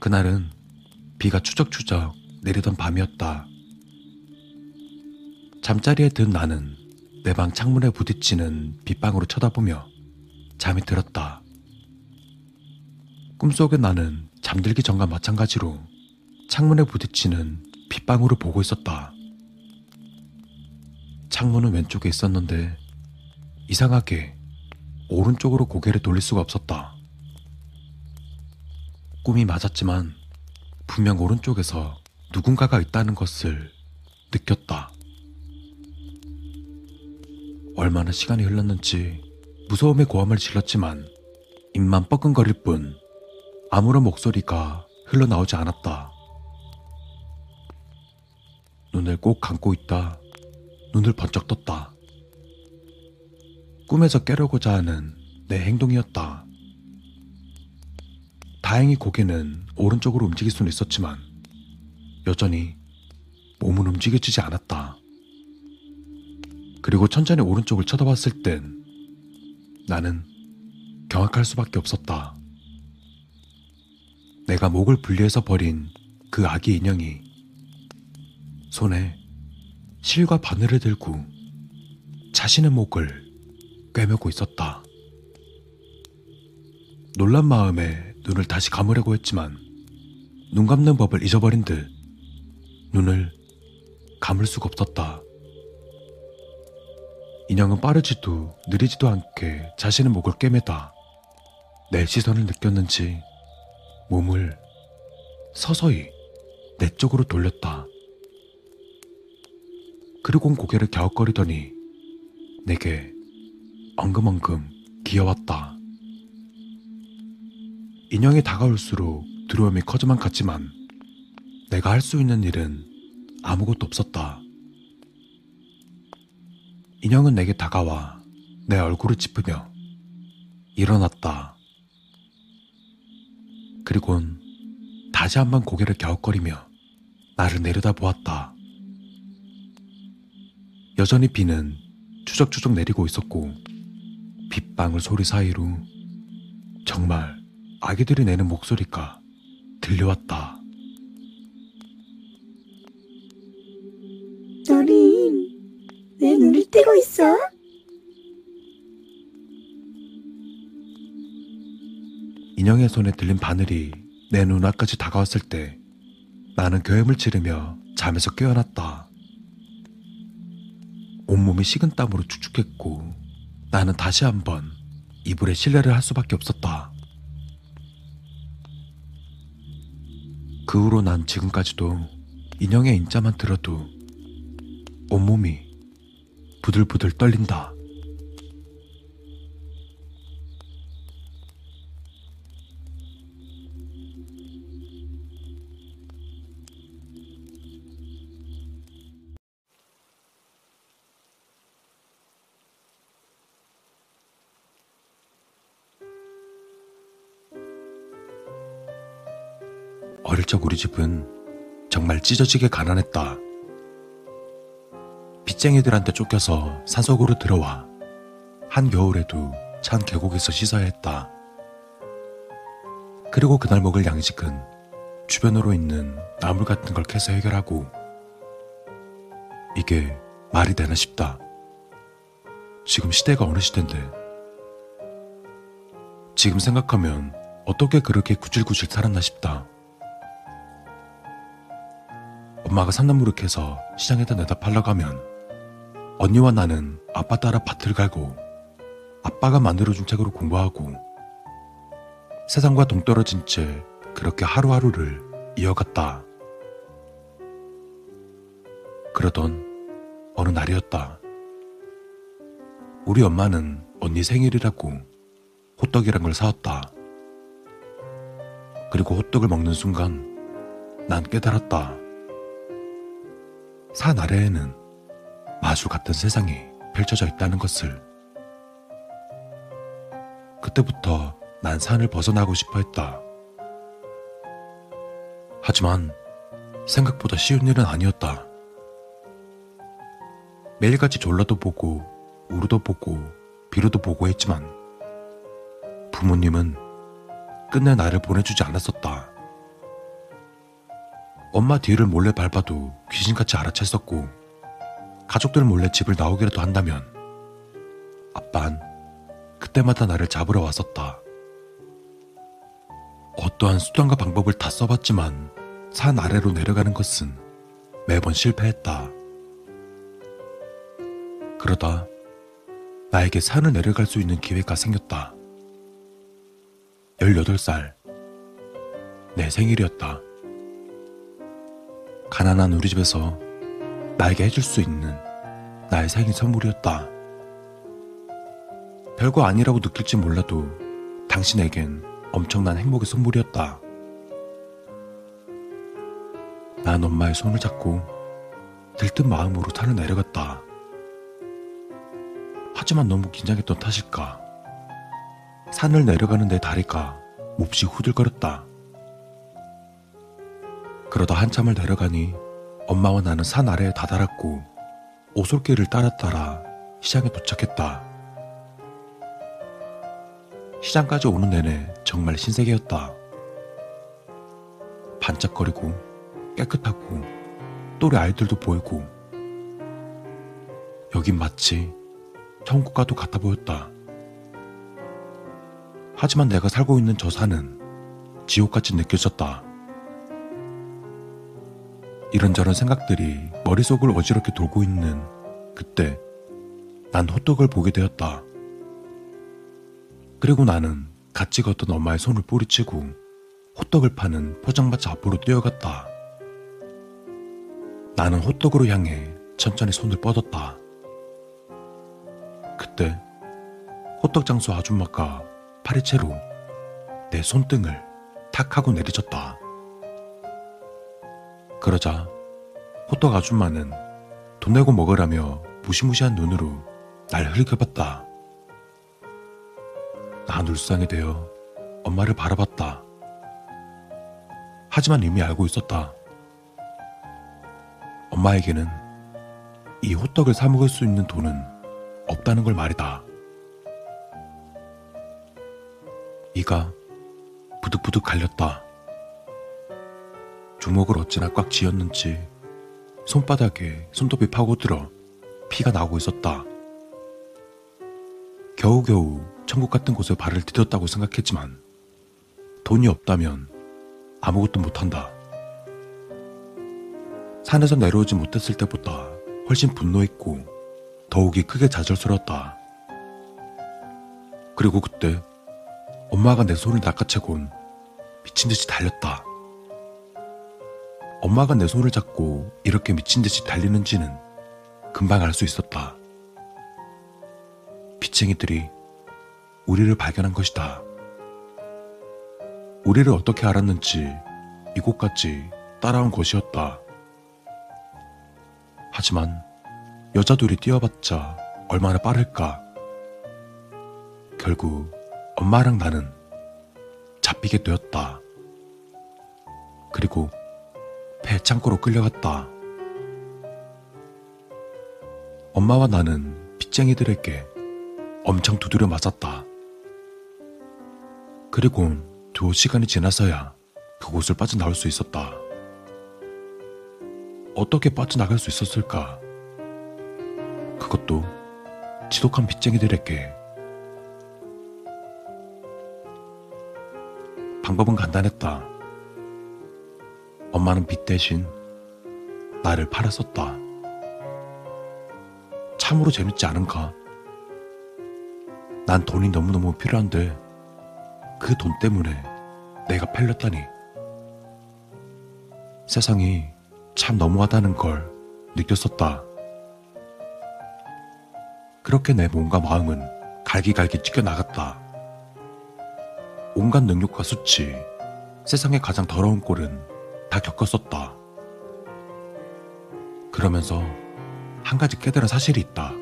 그날은 비가 추적추적 내리던 밤이었다. 잠자리에 든 나는 내 방 창문에 부딪히는 빗방울을 쳐다보며 잠이 들었다. 꿈속의 나는 잠들기 전과 마찬가지로 창문에 부딪히는 빗방울을 보고 있었다. 창문은 왼쪽에 있었는데 이상하게 오른쪽으로 고개를 돌릴 수가 없었다. 꿈이 맞았지만 분명 오른쪽에서 누군가가 있다는 것을 느꼈다. 얼마나 시간이 흘렀는지 무서움의 고함을 질렀지만 입만 뻐근거릴 뿐 아무런 목소리가 흘러나오지 않았다. 눈을 꼭 감고 있다. 눈을 번쩍 떴다. 꿈에서 깨려고자 하는 내 행동이었다. 다행히 고개는 오른쪽으로 움직일 수는 있었지만 여전히 몸은 움직여지지 않았다. 그리고 천천히 오른쪽을 쳐다봤을 땐 나는 경악할 수밖에 없었다. 내가 목을 분리해서 버린 그 아기 인형이 손에 실과 바늘을 들고 자신의 목을 꿰매고 있었다. 놀란 마음에 눈을 다시 감으려고 했지만 눈 감는 법을 잊어버린 듯 눈을 감을 수가 없었다. 인형은 빠르지도 느리지도 않게 자신의 목을 꿰매다 내 시선을 느꼈는지 몸을 서서히 내 쪽으로 돌렸다. 그리고 고개를 갸웃거리더니 내게 엉금엉금 기어왔다. 인형이 다가올수록 두려움이 커져만 갔지만 내가 할 수 있는 일은 아무것도 없었다. 인형은 내게 다가와 내 얼굴을 짚으며 일어났다. 그리곤 다시 한번 고개를 갸웃거리며 나를 내려다 보았다. 여전히 비는 추적추적 내리고 있었고 빗방울 소리 사이로 정말 아기들이 내는 목소리가 들려왔다. 너린 왜 눈을 떼고 있어? 인형의 손에 들린 바늘이 내 눈앞까지 다가왔을 때 나는 교염을 지르며 잠에서 깨어났다. 온몸이 식은 땀으로 축축했고 나는 다시 한번 이불에 실내를 할 수밖에 없었다. 그 후로 난 지금까지도 인형의 인자만 들어도 온몸이 부들부들 떨린다. 어릴 적 우리 집은 정말 찢어지게 가난했다. 빚쟁이들한테 쫓겨서 산속으로 들어와 한겨울에도 찬 계곡에서 씻어야 했다. 그리고 그날 먹을 양식은 주변으로 있는 나물 같은 걸 캐서 해결하고 이게 말이 되나 싶다. 지금 시대가 어느 시대인데 지금 생각하면 어떻게 그렇게 구질구질 살았나 싶다. 엄마가 캐서 시장에다 내다 팔러 가면 언니와 나는 아빠 따라 밭을 갈고 아빠가 만들어준 책으로 공부하고 세상과 동떨어진 채 그렇게 하루하루를 이어갔다. 그러던 어느 날이었다. 우리 엄마는 언니 생일이라고 호떡이란 걸 사왔다. 그리고 호떡을 먹는 순간 난 깨달았다. 산 아래에는 마주 같은 세상이 펼쳐져 있다는 것을. 그때부터 난 산을 벗어나고 싶어 했다. 하지만 생각보다 쉬운 일은 아니었다. 매일같이 졸라도 보고, 우르도 보고, 비루도 보고 했지만 부모님은 끝내 나를 보내주지 않았었다. 엄마 뒤를 몰래 밟아도 귀신같이 알아챘었고 가족들 몰래 집을 나오기라도 한다면 아빤 그때마다 나를 잡으러 왔었다. 어떠한 수단과 방법을 다 써봤지만 산 아래로 내려가는 것은 매번 실패했다. 그러다 나에게 산을 내려갈 수 있는 기회가 생겼다. 18살. 내 생일이었다. 가난한 우리 집에서 나에게 해줄 수 있는 나의 생일 선물이었다. 별거 아니라고 느낄지 몰라도 당신에겐 엄청난 행복의 선물이었다. 난 엄마의 손을 잡고 들뜬 마음으로 산을 내려갔다. 하지만 너무 긴장했던 탓일까. 산을 내려가는 내 다리가 몹시 후들거렸다. 그러다 한참을 내려가니 엄마와 나는 산 아래에 다다랐고 오솔길을 따라 따라 시장에 도착했다. 시장까지 오는 내내 정말 신세계였다. 반짝거리고 깨끗하고 또래 아이들도 보이고 여긴 마치 천국과도 같아 보였다. 하지만 내가 살고 있는 저 산은 지옥같이 느껴졌다. 이런저런 생각들이 머릿속을 어지럽게 돌고 있는 그때 난 호떡을 보게 되었다. 그리고 나는 같이 걷던 엄마의 손을 뿌리치고 호떡을 파는 포장마차 앞으로 뛰어갔다. 나는 호떡으로 향해 천천히 손을 뻗었다. 그때 호떡 장수 아줌마가 파리채로 내 손등을 탁 하고 내리쳤다. 그러자 호떡 아줌마는 돈 내고 먹으라며 무시무시한 눈으로 날 흘겨봤다. 난 울상이 되어 엄마를 바라봤다. 하지만 이미 알고 있었다. 엄마에게는 이 호떡을 사먹을 수 있는 돈은 없다는 걸 말이다. 이가 부득부득 갈렸다. 주먹을 어찌나 꽉 쥐었는지 손바닥에 손톱이 파고들어 피가 나오고 있었다. 겨우겨우 천국 같은 곳에 발을 디뎠다고 생각했지만 돈이 없다면 아무것도 못한다. 산에서 내려오지 못했을 때보다 훨씬 분노했고 더욱이 크게 좌절스러웠다. 그리고 그때 엄마가 내 손을 낚아채곤 미친 듯이 달렸다. 엄마가 내 손을 잡고 이렇게 미친 듯이 달리는지는 금방 알 수 있었다. 비챙이들이 우리를 발견한 것이다. 우리를 어떻게 알았는지 이곳까지 따라온 것이었다. 하지만 여자들이 뛰어봤자 얼마나 빠를까. 결국 엄마랑 나는 잡히게 되었다. 그리고 배 창고로 끌려갔다. 엄마와 나는 빚쟁이들에게 엄청 두드려 맞았다. 그리고 두 시간이 지나서야 그곳을 빠져나올 수 있었다. 어떻게 빠져나갈 수 있었을까? 그것도 지독한 빚쟁이들에게. 방법은 간단했다. 엄마는 빚 대신 나를 팔았었다. 참으로 재밌지 않은가? 난 돈이 너무너무 필요한데 그 돈 때문에 내가 팔렸다니. 세상이 참 너무하다는 걸 느꼈었다. 그렇게 내 몸과 마음은 갈기갈기 찢겨 나갔다. 온갖 능력과 수치, 세상의 가장 더러운 꼴은 다 겪었었다. 그러면서 한 가지 깨달은 사실이 있다.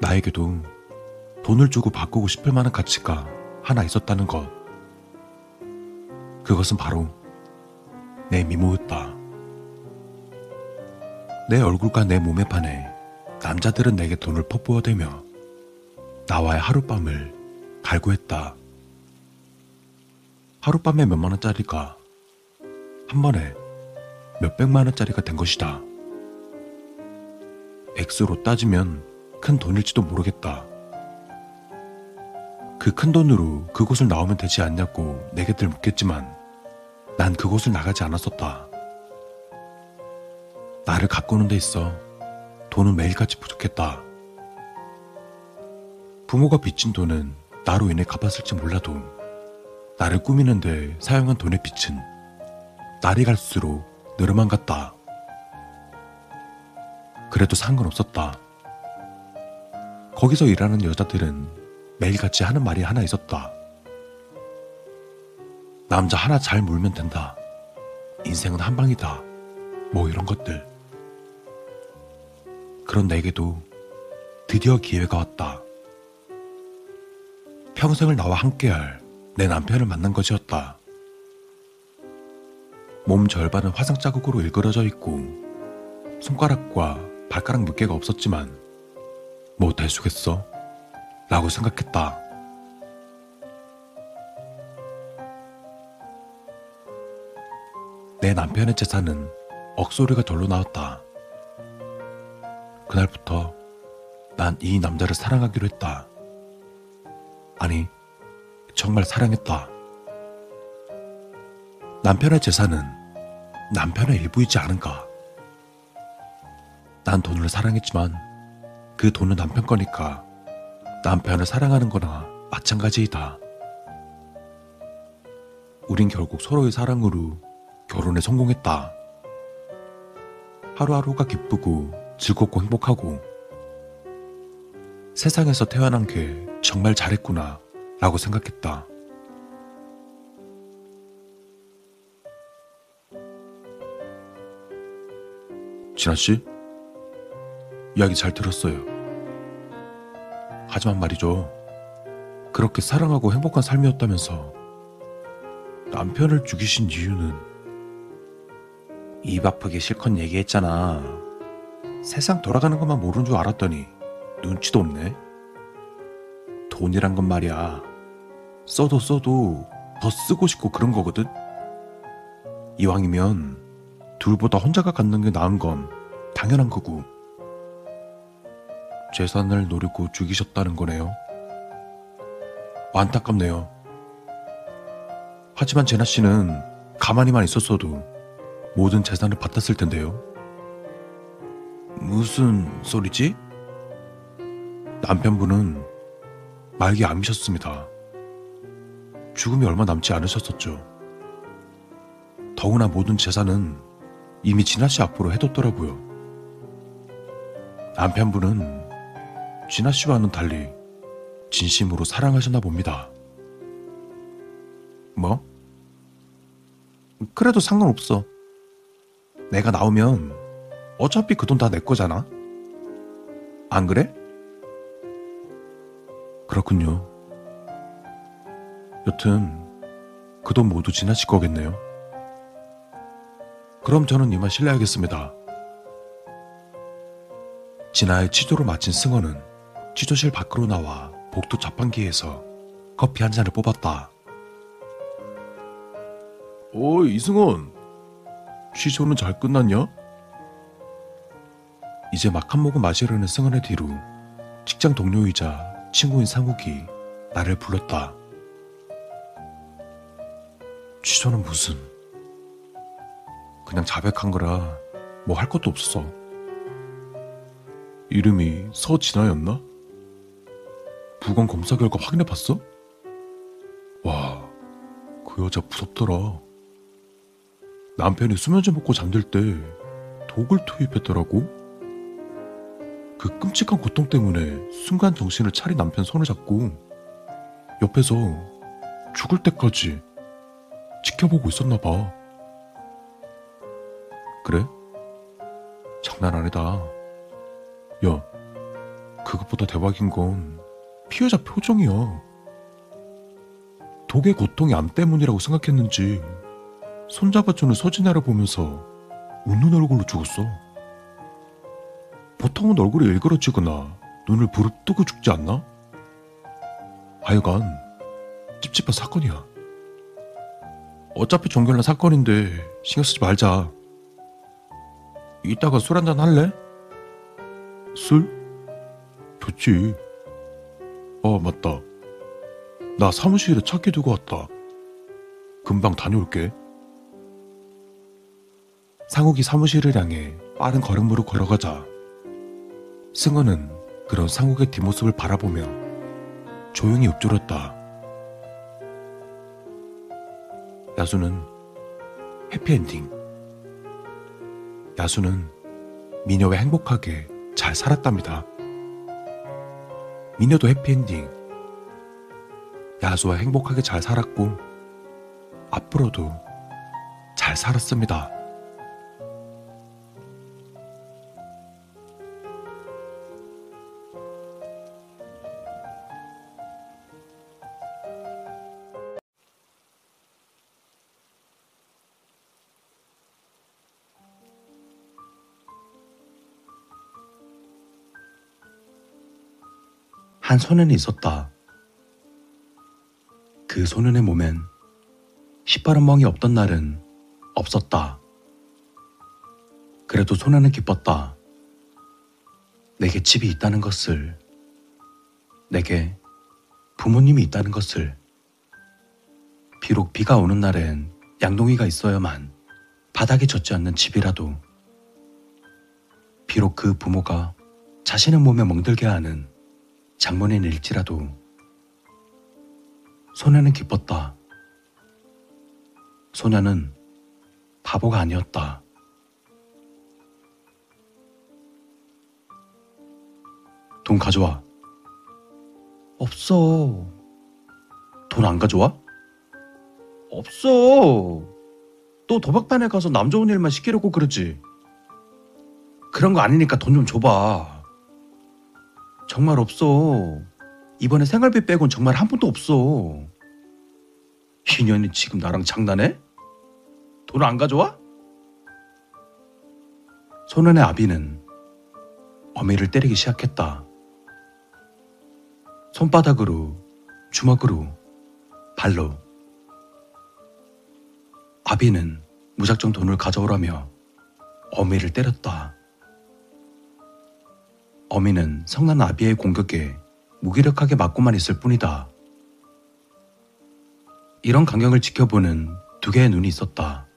나에게도 돈을 주고 바꾸고 싶을 만한 가치가 하나 있었다는 것. 그것은 바로 내 미모였다. 내 얼굴과 내 몸에 반해 남자들은 내게 돈을 퍼부어대며 나와의 하룻밤을 갈구했다. 하룻밤에 몇만 원짜리가 한 번에 몇백만 원짜리가 된 것이다. 액수로 따지면 큰 돈일지도 모르겠다. 그 큰 돈으로 그곳을 나오면 되지 않냐고 내게들 묻겠지만 난 그곳을 나가지 않았었다. 나를 가꾸는 데 있어 돈은 매일같이 부족했다. 부모가 빚진 돈은 나로 인해 갚았을지 몰라도 나를 꾸미는데 사용한 돈의 빚은 날이 갈수록 늘어만 갔다. 그래도 상관없었다. 거기서 일하는 여자들은 매일같이 하는 말이 하나 있었다. 남자 하나 잘 물면 된다. 인생은 한 방이다. 뭐 이런 것들. 그런 내게도 드디어 기회가 왔다. 평생을 나와 함께할 내 남편을 만난 것이었다. 몸 절반은 화상 자국으로 일그러져 있고 손가락과 발가락 몇 개가 없었지만 뭐 대수겠어? 라고 생각했다. 내 남편의 재산은 억소리가 절로 나왔다. 그날부터 난 이 남자를 사랑하기로 했다. 아니, 정말 사랑했다. 남편의 재산은 남편의 일부이지 않은가? 난 돈을 사랑했지만 그 돈은 남편 거니까 남편을 사랑하는 거나 마찬가지이다. 우린 결국 서로의 사랑으로 결혼에 성공했다. 하루하루가 기쁘고 즐겁고 행복하고 세상에서 태어난 게 정말 잘했구나 라고 생각했다. 진아 씨? 이야기 잘 들었어요. 하지만 말이죠. 그렇게 사랑하고 행복한 삶이었다면서 남편을 죽이신 이유는 입 아프게 실컷 얘기했잖아. 세상 돌아가는 것만 모르는 줄 알았더니 눈치도 없네. 돈이란 건 말이야. 써도 써도 더 쓰고 싶고 그런 거거든. 이왕이면 둘보다 혼자가 갖는 게 나은 건 당연한 거고. 재산을 노리고 죽이셨다는 거네요. 안타깝네요. 하지만 제나 씨는 가만히만 있었어도 모든 재산을 받았을 텐데요. 무슨 소리지? 남편분은 말기 암이셨습니다. 죽음이 얼마 남지 않으셨었죠. 더구나 모든 재산은 이미 진아 씨 앞으로 해뒀더라고요. 남편분은 진아 씨와는 달리 진심으로 사랑하셨나 봅니다. 뭐? 그래도 상관없어. 내가 나오면 어차피 그 돈 다 내 거잖아. 안 그래? 그렇군요. 여튼 그 돈 모두 지나칠 거겠네요. 그럼 저는 이만 실례하겠습니다. 진아의 취조로 마친 승원은 취조실 밖으로 나와 복도 자판기에서 커피 한 잔을 뽑았다. 오, 이승원. 취조는 잘 끝났냐? 이제 막 한 모금 마시려는 승원의 뒤로 직장 동료이자 친구인 상욱이 나를 불렀다. 취조는 무슨? 그냥 자백한 거라 뭐 할 것도 없었어. 이름이 서진아였나? 부검 검사 결과 확인해 봤어? 와, 그 여자 무섭더라. 남편이 수면제 먹고 잠들 때 독을 투입했더라고. 그 끔찍한 고통 때문에 순간 정신을 차린 남편 손을 잡고 옆에서 죽을 때까지 지켜보고 있었나 봐. 그래? 장난 아니다. 야, 그것보다 대박인 건 피해자 표정이야. 독의 고통이 암 때문이라고 생각했는지 손잡아주는 서진아를 보면서 웃는 얼굴로 죽었어. 보통은 얼굴이 일그러지거나 눈을 부릅뜨고 죽지 않나? 하여간 찝찝한 사건이야. 어차피 종결난 사건인데 신경 쓰지 말자. 이따가 술 한잔 할래? 술? 좋지. 어, 맞다. 나 사무실에 차키 두고 왔다. 금방 다녀올게. 상욱이 사무실을 향해 빠른 걸음으로 걸어가자 승호는 그런 상욱의 뒷모습을 바라보며 조용히 읊조렸다. 야수는 해피엔딩. 야수는 미녀와 행복하게 잘 살았답니다. 미녀도 해피엔딩. 야수와 행복하게 잘 살았고, 앞으로도 잘 살았습니다. 한 소년이 있었다. 그 소년의 몸엔 시퍼런 멍이 없던 날은 없었다. 그래도 소년은 기뻤다. 내게 집이 있다는 것을, 내게 부모님이 있다는 것을. 비록 비가 오는 날엔 양동이가 있어야만 바닥에 젖지 않는 집이라도, 비록 그 부모가 자신의 몸에 멍들게 하는 장모님일지라도 소녀는 기뻤다. 소녀는 바보가 아니었다. 돈 가져와. 없어. 돈 안 가져와? 없어. 또 도박반에 가서 남 좋은 일만 시키려고 그러지. 그런 거 아니니까 돈 좀 줘봐. 정말 없어. 이번에 생활비 빼곤 정말 한 푼도 없어. 희년이 지금 나랑 장난해? 돈 안 가져와? 소년의 아비는 어미를 때리기 시작했다. 손바닥으로, 주먹으로, 발로. 아비는 무작정 돈을 가져오라며 어미를 때렸다. 어미는 성난 아비의 공격에 무기력하게 맞고만 있을 뿐이다. 이런 강경을 지켜보는 두 개의 눈이 있었다.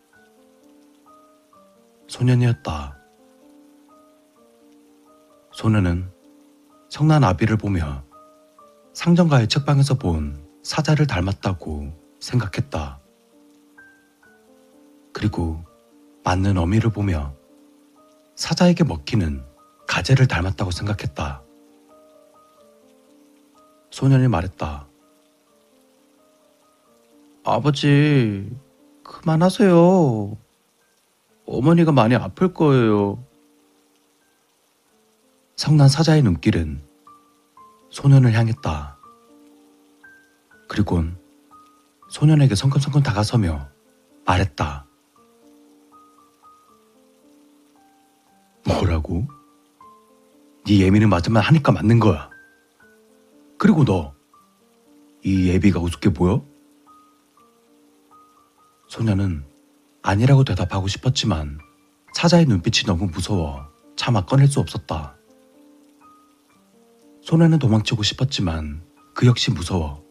소년이었다. 소년은 성난 아비를 보며 상정가의 책방에서 본 사자를 닮았다고 생각했다. 그리고 맞는 어미를 보며 사자에게 먹히는 가재를 닮았다고 생각했다. 소년이 말했다. 아버지, 그만하세요. 어머니가 많이 아플 거예요. 성난 사자의 눈길은 소년을 향했다. 그리곤 소년에게 성큼성큼 다가서며 말했다. 뭐라고? 네 예미는 맞으면 하니까 맞는 거야. 그리고 너, 이 예비가 우습게 보여? 소녀는 아니라고 대답하고 싶었지만 사자의 눈빛이 너무 무서워 차마 꺼낼 수 없었다. 소녀는 도망치고 싶었지만 그 역시 무서워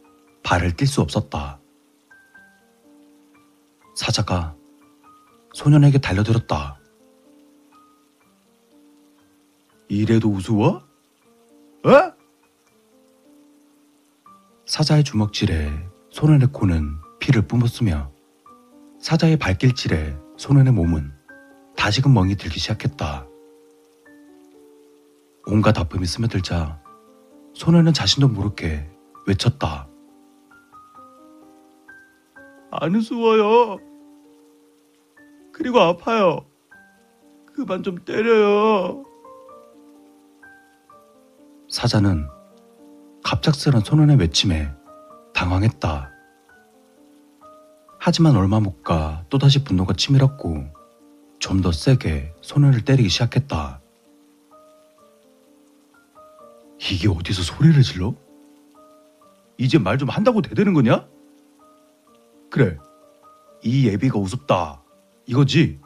발을 뗄수 없었다. 사자가 소년에게 달려들었다. 이래도 우스워? 어? 사자의 주먹질에 소년의 코는 피를 뿜었으며 사자의 발길질에 소년의 몸은 다시금 멍이 들기 시작했다. 온갖 아픔이 스며들자 소년은 자신도 모르게 외쳤다. 안 우스워요. 그리고 아파요. 그만 좀 때려요. 사자는 갑작스런 소년의 외침에 당황했다. 하지만 얼마 못 가 또다시 분노가 치밀었고 좀 더 세게 소년을 때리기 시작했다. 이게 어디서 소리를 질러? 이제 말 좀 한다고 대되는 거냐? 그래, 이 예비가 우습다. 이거지?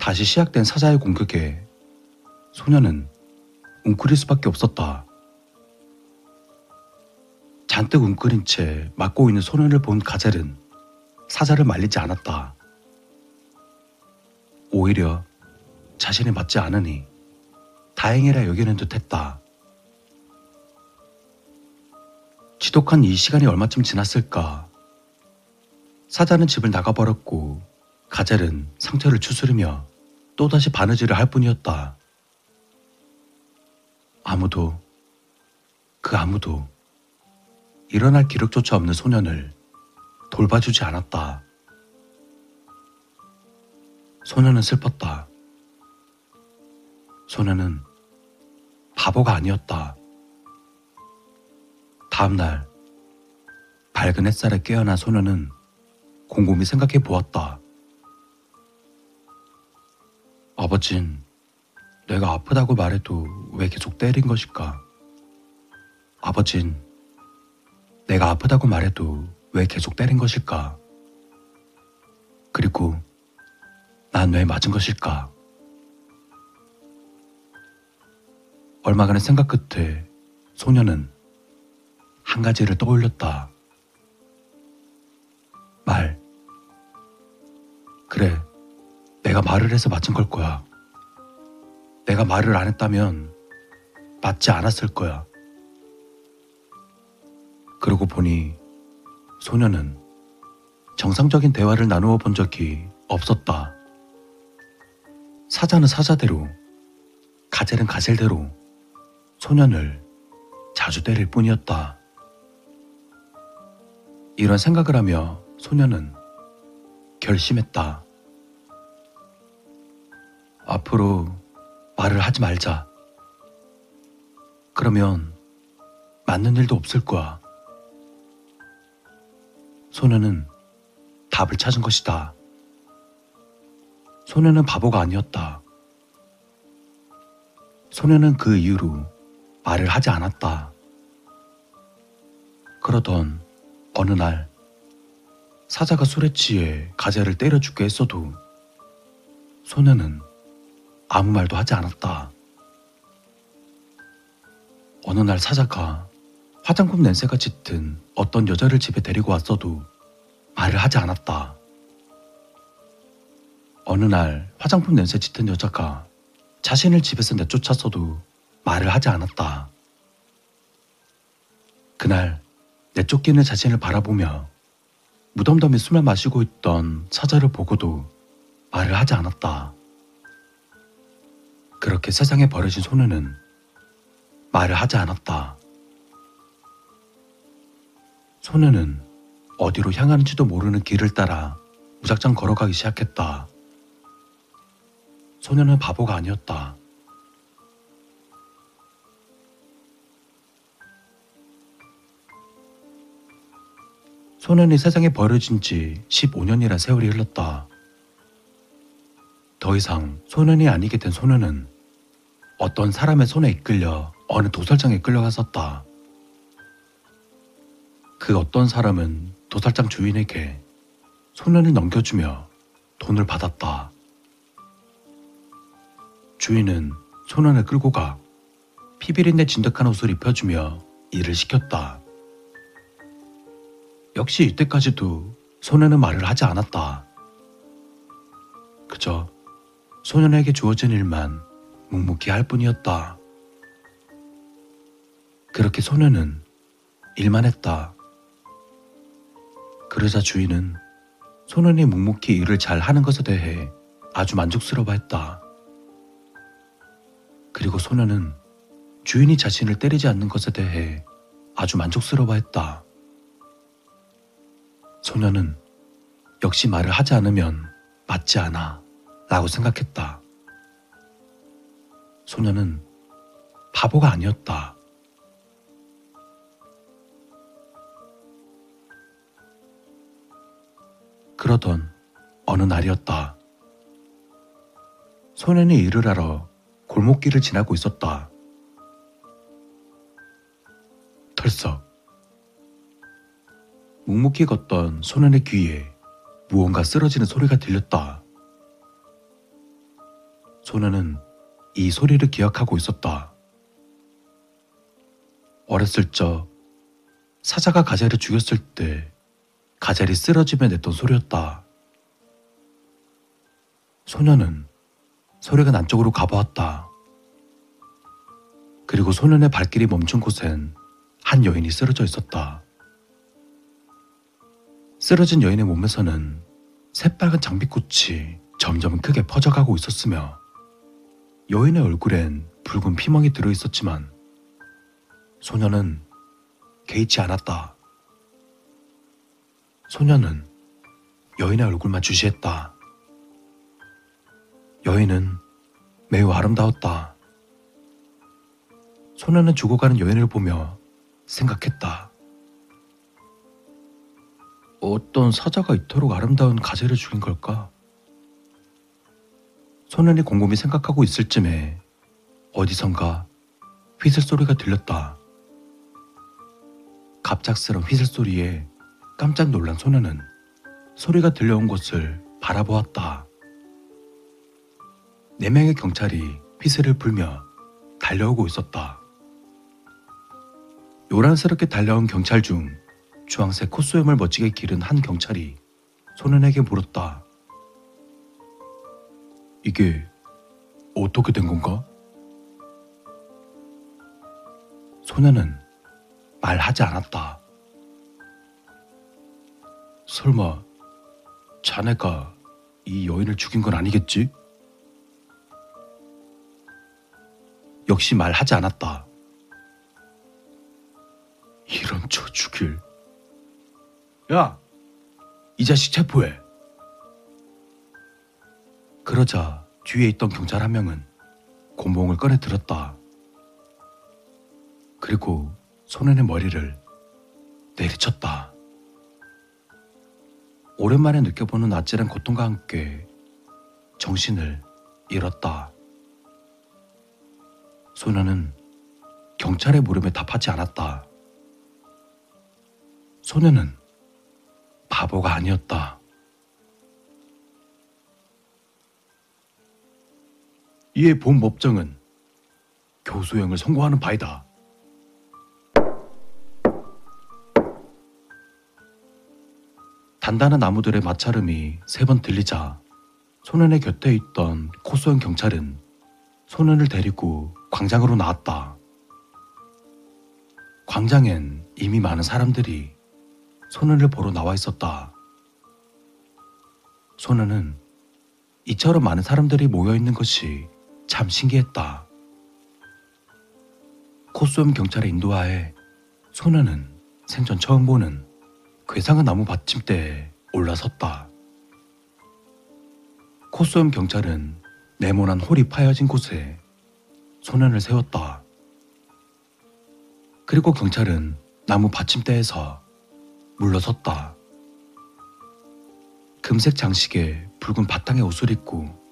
다시 시작된 사자의 공격에 소녀는 웅크릴 수밖에 없었다. 잔뜩 웅크린 채 맞고 있는 소년을 본 가젤은 사자를 말리지 않았다. 오히려 자신이 맞지 않으니 다행이라 여기는 듯 했다. 지독한 이 시간이 얼마쯤 지났을까? 사자는 집을 나가버렸고 가젤은 상처를 추스르며 또다시 바느질을 할 뿐이었다. 아무도, 그 아무도 일어날 기력조차 없는 소년을 돌봐주지 않았다. 소년은 슬펐다. 소년은 바보가 아니었다. 다음날 밝은 햇살에 깨어난 소년은 곰곰이 생각해 보았다. 아버진 내가 아프다고 말해도 왜 계속 때린 것일까? 아버진 내가 아프다고 말해도 왜 계속 때린 것일까? 그리고 난 왜 맞은 것일까? 얼마간의 생각 끝에 소녀는 한 가지를 떠올렸다. 말. 그래, 내가 말을 해서 맞은 걸 거야. 내가 말을 안 했다면 맞지 않았을 거야. 그러고 보니 소녀는 정상적인 대화를 나누어 본 적이 없었다. 사자는 사자대로, 가젤은 가젤대로 소년을 자주 때릴 뿐이었다. 이런 생각을 하며 소녀는 결심했다. 앞으로 말을 하지 말자. 그러면 맞는 일도 없을 거야. 소녀는 답을 찾은 것이다. 소녀는 바보가 아니었다. 소녀는 그 이후로 말을 하지 않았다. 그러던 어느 날 사자가 술에 취해 가재를 때려 죽게 했어도 소녀는 아무 말도 하지 않았다. 어느 날 사자가 화장품 냄새가 짙은 어떤 여자를 집에 데리고 왔어도 말을 하지 않았다. 어느 날 화장품 냄새 짙은 여자가 자신을 집에서 내쫓았어도 말을 하지 않았다. 그날 내쫓기는 자신을 바라보며 무덤덤히 숨을 마시고 있던 사자를 보고도 말을 하지 않았다. 그렇게 세상에 버려진 소녀는 말을 하지 않았다. 소녀는 어디로 향하는지도 모르는 길을 따라 무작정 걸어가기 시작했다. 소녀는 바보가 아니었다. 소년이 세상에 버려진 지 15년이라 세월이 흘렀다. 더 이상 소년이 아니게 된 소년은 어떤 사람의 손에 이끌려 어느 도살장에 끌려갔었다. 그 어떤 사람은 도살장 주인에게 소년을 넘겨주며 돈을 받았다. 주인은 소년을 끌고 가 피비린내 진득한 옷을 입혀주며 일을 시켰다. 역시 이때까지도 소년은 말을 하지 않았다. 그저 소년에게 주어진 일만 묵묵히 할 뿐이었다. 그렇게 소년은 일만 했다. 그러자 주인은 소년이 묵묵히 일을 잘 하는 것에 대해 아주 만족스러워 했다. 그리고 소년은 주인이 자신을 때리지 않는 것에 대해 아주 만족스러워 했다. 소녀는 역시 말을 하지 않으면 맞지 않아 라고 생각했다. 소녀는 바보가 아니었다. 그러던 어느 날이었다. 소년이 일을 하러 골목길을 지나고 있었다. 털썩 묵묵히 걷던 소년의 귀에 무언가 쓰러지는 소리가 들렸다. 소년은 이 소리를 기억하고 있었다. 어렸을 적 사자가 가젤을 죽였을 때 가젤이 쓰러지며 냈던 소리였다. 소년은 소리가 난 쪽으로 가보았다. 그리고 소년의 발길이 멈춘 곳엔 한 여인이 쓰러져 있었다. 쓰러진 여인의 몸에서는 새빨간 장비꽃이 점점 크게 퍼져가고 있었으며 여인의 얼굴엔 붉은 피멍이 들어 있었지만 소녀는 개의치 않았다. 소녀는 여인의 얼굴만 주시했다. 여인은 매우 아름다웠다. 소녀는 죽어가는 여인을 보며 생각했다. 어떤 사자가 이토록 아름다운 가재를 죽인 걸까? 소년이 곰곰이 생각하고 있을 쯤에 어디선가 휘슬 소리가 들렸다. 갑작스런 휘슬 소리에 깜짝 놀란 소년은 소리가 들려온 곳을 바라보았다. 네 명의 경찰이 휘슬을 불며 달려오고 있었다. 요란스럽게 달려온 경찰 중 주황색 콧소염을 멋지게 기른 한 경찰이 소년에게 물었다. 이게 어떻게 된 건가? 소년은 말하지 않았다. 설마 자네가 이 여인을 죽인 건 아니겠지? 역시 말하지 않았다. 이런 저 죽일. 야! 이 자식 체포해. 그러자 뒤에 있던 경찰 한 명은 곤봉을 꺼내 들었다. 그리고 소년의 머리를 내리쳤다. 오랜만에 느껴보는 아찔한 고통과 함께 정신을 잃었다. 소년은 경찰의 물음에 답하지 않았다. 소년은 바보가 아니었다. 이에 본 법정은 교수형을 선고하는 바이다. 단단한 나무들의 마찰음이 세 번 들리자 소년의 곁에 있던 코소형 경찰은 소년을 데리고 광장으로 나왔다. 광장엔 이미 많은 사람들이 소년을 보러 나와 있었다. 소년은 이처럼 많은 사람들이 모여 있는 것이 참 신기했다. 코스염 경찰의 인도하에 소년은 생전 처음 보는 괴상한 나무 받침대에 올라섰다. 코스염 경찰은 네모난 홀이 파여진 곳에 소년을 세웠다. 그리고 경찰은 나무 받침대에서 물러섰다. 금색 장식에 붉은 바탕의 옷을 입고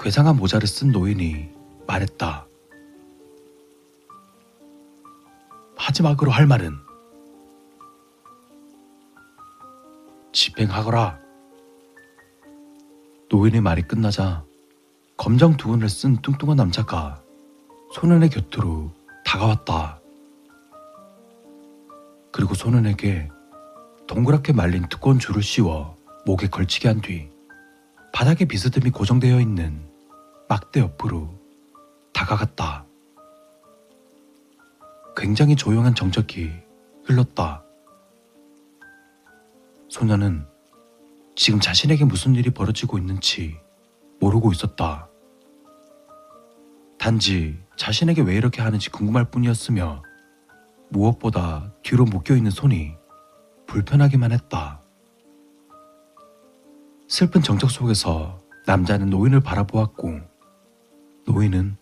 괴상한 모자를 쓴 노인이 말했다. 마지막으로 할 말은 집행하거라. 노인의 말이 끝나자 검정 두건을 쓴 뚱뚱한 남자가 소년의 곁으로 다가왔다. 그리고 소년에게 동그랗게 말린 두꺼운 줄을 씌워 목에 걸치게 한 뒤 바닥에 비스듬히 고정되어 있는 막대 옆으로 다가갔다. 굉장히 조용한 정적이 흘렀다. 소녀는 지금 자신에게 무슨 일이 벌어지고 있는지 모르고 있었다. 단지 자신에게 왜 이렇게 하는지 궁금할 뿐이었으며 무엇보다 뒤로 묶여 있는 손이 불편하기만 했다. 슬픈 정적 속에서 남자는 노인을 바라보았고 노인은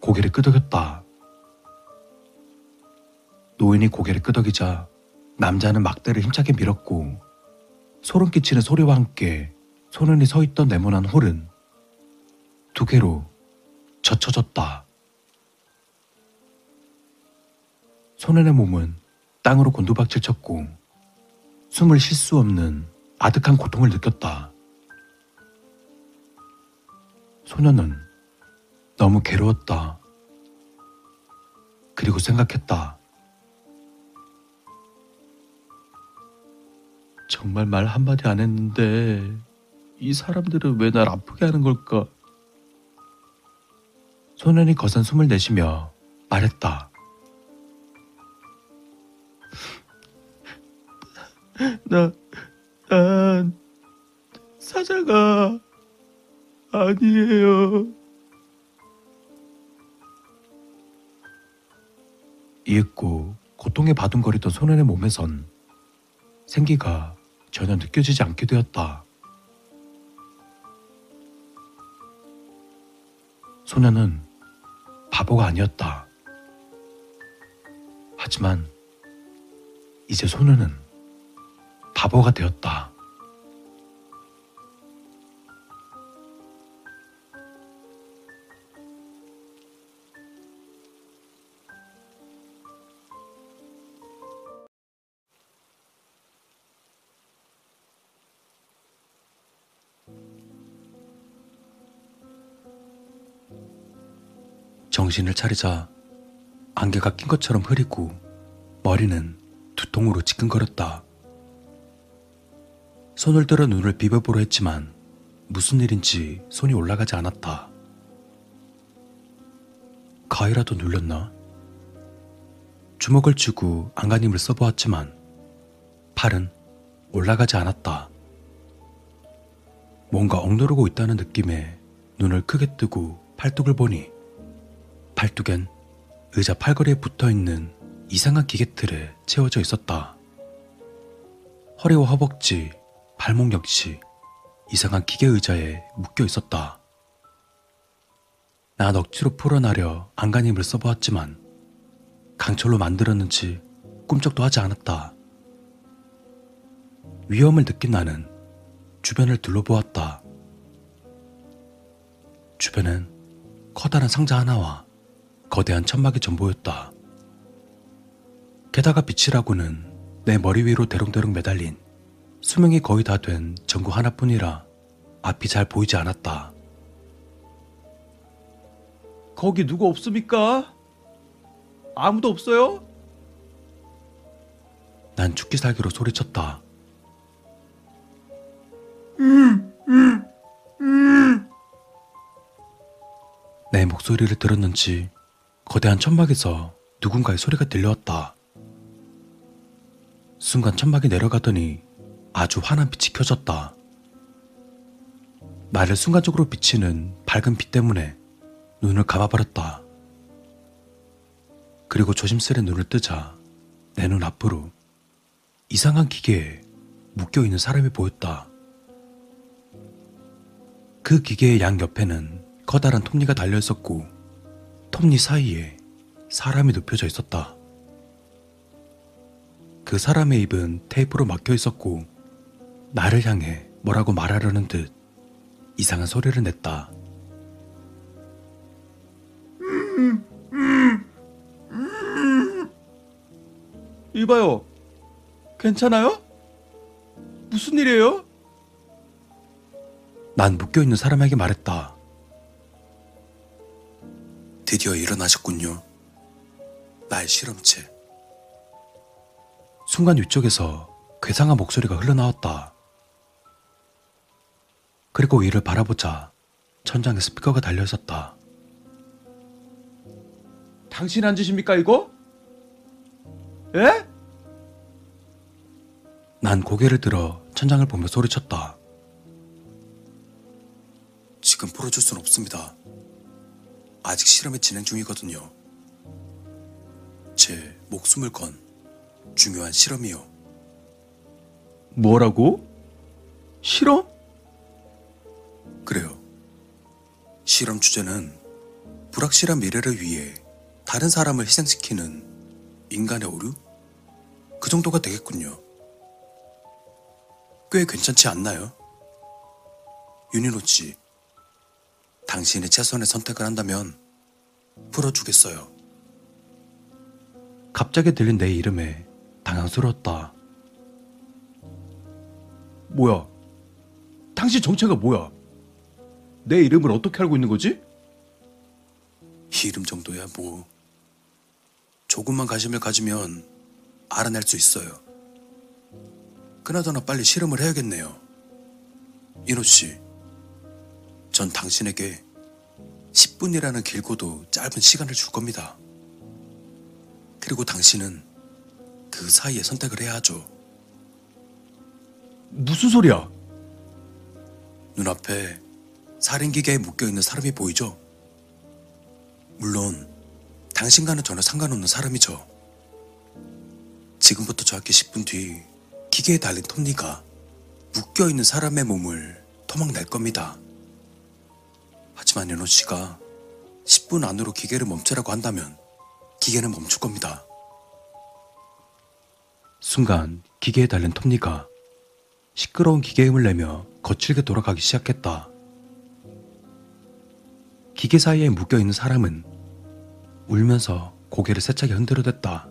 고개를 끄덕였다. 노인이 고개를 끄덕이자 남자는 막대를 힘차게 밀었고 소름 끼치는 소리와 함께 소년이 서 있던 네모난 홀은 두 개로 젖혀졌다. 소년의 몸은 땅으로 곤두박질 쳤고 숨을 쉴 수 없는 아득한 고통을 느꼈다. 소녀는 너무 괴로웠다. 그리고 생각했다. 정말 말 한마디 안 했는데 이 사람들은 왜 날 아프게 하는 걸까? 소년이 거센 숨을 내쉬며 말했다. 나, 난 사자가 아니에요. 이윽고 고통에 바둥거리던 소년의 몸에선 생기가 전혀 느껴지지 않게 되었다. 소년은 바보가 아니었다. 하지만 이제 소년은 바보가 되었다. 정신을 차리자 안개가 낀 것처럼 흐리고 머리는 두통으로 지끈거렸다. 손을 들어 눈을 비벼보려 했지만 무슨 일인지 손이 올라가지 않았다. 가위라도 눌렸나? 주먹을 쥐고 안간힘을 써보았지만 팔은 올라가지 않았다. 뭔가 억누르고 있다는 느낌에 눈을 크게 뜨고 팔뚝을 보니 팔뚝엔 의자 팔걸이에 붙어 있는 이상한 기계틀에 채워져 있었다. 허리와 허벅지, 발목 역시 이상한 기계 의자에 묶여 있었다. 난 억지로 풀어나려 안간힘을 써보았지만 강철로 만들었는지 꿈쩍도 하지 않았다. 위험을 느낀 나는 주변을 둘러보았다. 주변엔 커다란 상자 하나와 거대한 천막이 전보였다. 게다가 빛이라고는 내 머리 위로 대롱대롱 매달린 수명이 거의 다 된 전구 하나뿐이라 앞이 잘 보이지 않았다. 거기 누구 없습니까? 아무도 없어요? 난 죽기 살기로 소리쳤다. 내 목소리를 들었는지 거대한 천막에서 누군가의 소리가 들려왔다. 순간 천막이 내려가더니 아주 환한 빛이 켜졌다. 나를 순간적으로 비치는 밝은 빛 때문에 눈을 감아버렸다. 그리고 조심스레 눈을 뜨자 내 눈 앞으로 이상한 기계에 묶여 있는 사람이 보였다. 그 기계의 양 옆에는 커다란 톱니가 달려 있었고 톱니 사이에 사람이 눕혀져 있었다. 그 사람의 입은 테이프로 막혀 있었고 나를 향해 뭐라고 말하려는 듯 이상한 소리를 냈다. 이봐요. 괜찮아요? 무슨 일이에요? 난 묶여 있는 사람에게 말했다. 드디어 일어나셨군요. 나의 실험체. 순간 위쪽에서 괴상한 목소리가 흘러나왔다. 그리고 위를 바라보자 천장에 스피커가 달려 있었다. 당신 안 주십니까 이거? 예? 난 고개를 들어 천장을 보며 소리쳤다. 지금 풀어줄 순 없습니다. 아직 실험이 진행 중이거든요. 제 목숨을 건 중요한 실험이요. 뭐라고? 실험? 그래요. 실험 주제는 불확실한 미래를 위해 다른 사람을 희생시키는 인간의 오류? 그 정도가 되겠군요. 꽤 괜찮지 않나요? 윤희로 씨, 당신이 최선의 선택을 한다면 풀어주겠어요. 갑자기 들린 내 이름에 당황스러웠다. 뭐야? 당신 정체가 뭐야? 내 이름을 어떻게 알고 있는 거지? 이름 정도야 뭐. 조금만 관심을 가지면 알아낼 수 있어요. 그나저나 빨리 실험을 해야겠네요. 인호 씨, 전 당신에게 10분이라는 길고도 짧은 시간을 줄 겁니다. 그리고 당신은 그 사이에 선택을 해야 하죠. 무슨 소리야? 눈앞에 살인기계에 묶여있는 사람이 보이죠? 물론 당신과는 전혀 상관없는 사람이죠. 지금부터 정확히 10분 뒤 기계에 달린 톱니가 묶여있는 사람의 몸을 토막낼 겁니다. 하지만 연호 씨가 10분 안으로 기계를 멈추라고 한다면 기계는 멈출 겁니다. 순간 기계에 달린 톱니가 시끄러운 기계음을 내며 거칠게 돌아가기 시작했다. 기계 사이에 묶여 있는 사람은 울면서 고개를 세차게 흔들어댔다.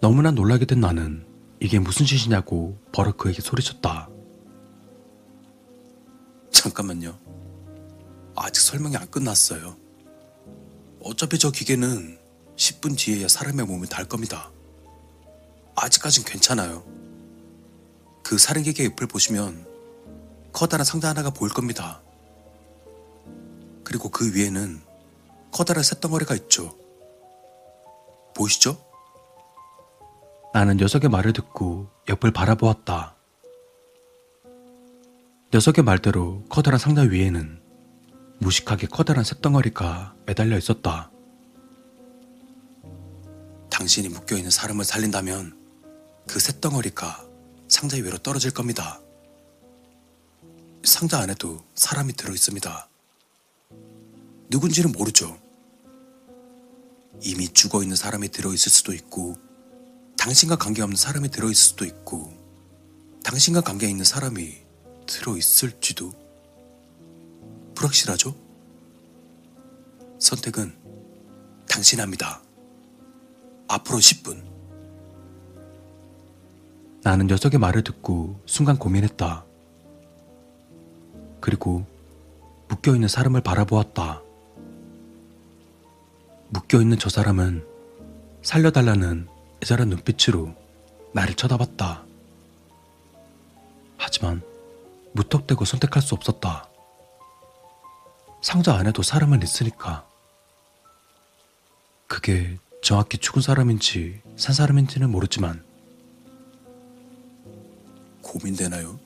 너무나 놀라게 된 나는 이게 무슨 짓이냐고 버럭 그에게 소리쳤다. 잠깐만요. 아직 설명이 안 끝났어요. 어차피 저 기계는 10분 뒤에야 사람의 몸에 닿을 겁니다. 아직까진 괜찮아요. 그 살인 기계 옆을 보시면 커다란 상자 하나가 보일 겁니다. 그리고 그 위에는 커다란 쇳덩어리가 있죠. 보이시죠? 나는 녀석의 말을 듣고 옆을 바라보았다. 녀석의 말대로 커다란 상자 위에는 무식하게 커다란 쇳덩어리가 매달려 있었다. 당신이 묶여있는 사람을 살린다면 그 쇳덩어리가 상자 위로 떨어질 겁니다. 상자 안에도 사람이 들어있습니다. 누군지는 모르죠. 이미 죽어 있는 사람이 들어있을 수도 있고, 당신과 관계없는 사람이 들어있을 수도 있고, 당신과 관계 있는 사람이 들어있을지도 불확실하죠? 선택은 당신 합니다. 앞으로 10분. 나는 녀석의 말을 듣고 순간 고민했다. 그리고 묶여있는 사람을 바라보았다. 묶여있는 저 사람은 살려달라는 애절한 눈빛으로 나를 쳐다봤다. 하지만 무턱대고 선택할 수 없었다. 상자 안에도 사람은 있으니까. 그게 정확히 죽은 사람인지 산 사람인지는 모르지만 고민되나요?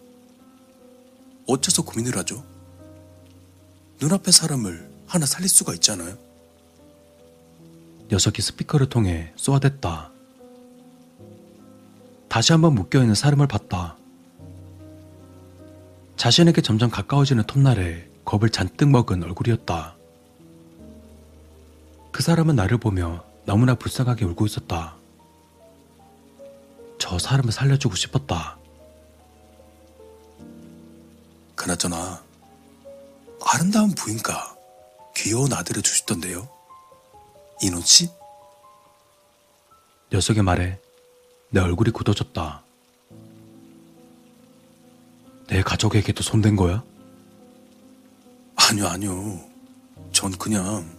어째서 고민을 하죠? 눈앞의 사람을 하나 살릴 수가 있잖아요. 녀석이 스피커를 통해 쏘아댔다. 다시 한번 묶여있는 사람을 봤다. 자신에게 점점 가까워지는 톱날에 겁을 잔뜩 먹은 얼굴이었다. 그 사람은 나를 보며 너무나 불쌍하게 울고 있었다. 저 사람을 살려주고 싶었다. 그나저나 아름다운 부인과 귀여운 아들을 주시던데요. 이노 씨? 녀석의 말에 내 얼굴이 굳어졌다. 내 가족에게도 손댄 거야? 아니요, 아니요. 전 그냥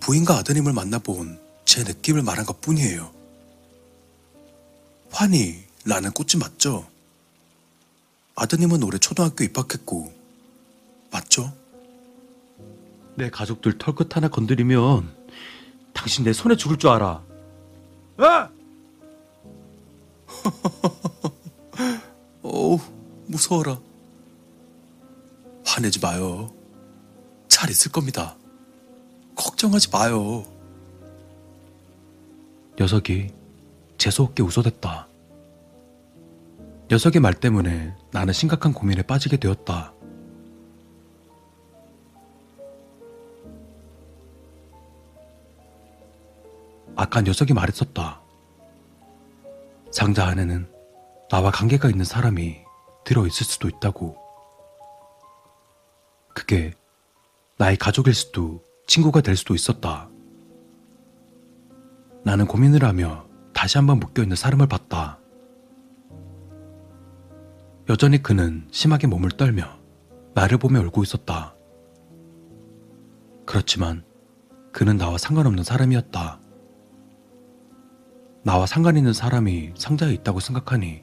부인과 아드님을 만나본 제 느낌을 말한 것 뿐이에요. 환희라는 꽃이 맞죠? 아드님은 올해 초등학교 입학했고, 맞죠? 내 가족들 털끝 하나 건드리면 당신 내 손에 죽을 줄 알아. 아! 어우, 무서워라. 화내지 마요. 잘 있을 겁니다. 걱정하지 마요. 녀석이 재수없게 웃어댔다. 녀석의 말 때문에 나는 심각한 고민에 빠지게 되었다. 아까 녀석이 말했었다. 상자 안에는 나와 관계가 있는 사람이 들어있을 수도 있다고. 그게 나의 가족일 수도 친구가 될 수도 있었다. 나는 고민을 하며 다시 한번 묶여있는 사람을 봤다. 여전히 그는 심하게 몸을 떨며 나를 보며 울고 있었다. 그렇지만 그는 나와 상관없는 사람이었다. 나와 상관 있는 사람이 상자에 있다고 생각하니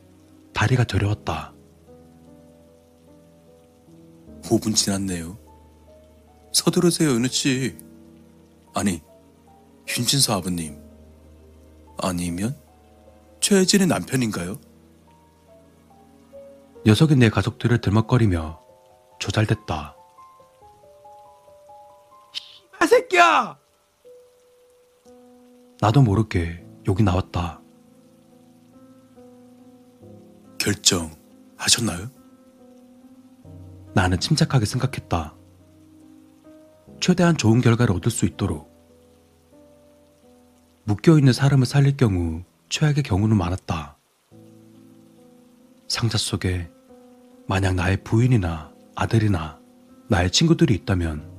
다리가 저려왔다. 5분 지났네요. 서두르세요, 은우 씨. 아니, 윤진서 아버님. 아니면 최혜진의 남편인가요? 녀석이 내 가족들을 들먹거리며 조잘댔다. 아 새끼야! 나도 모르게 욕이 나왔다. 결정하셨나요? 나는 침착하게 생각했다. 최대한 좋은 결과를 얻을 수 있도록. 묶여있는 사람을 살릴 경우 최악의 경우는 많았다. 상자 속에 만약 나의 부인이나 아들이나 나의 친구들이 있다면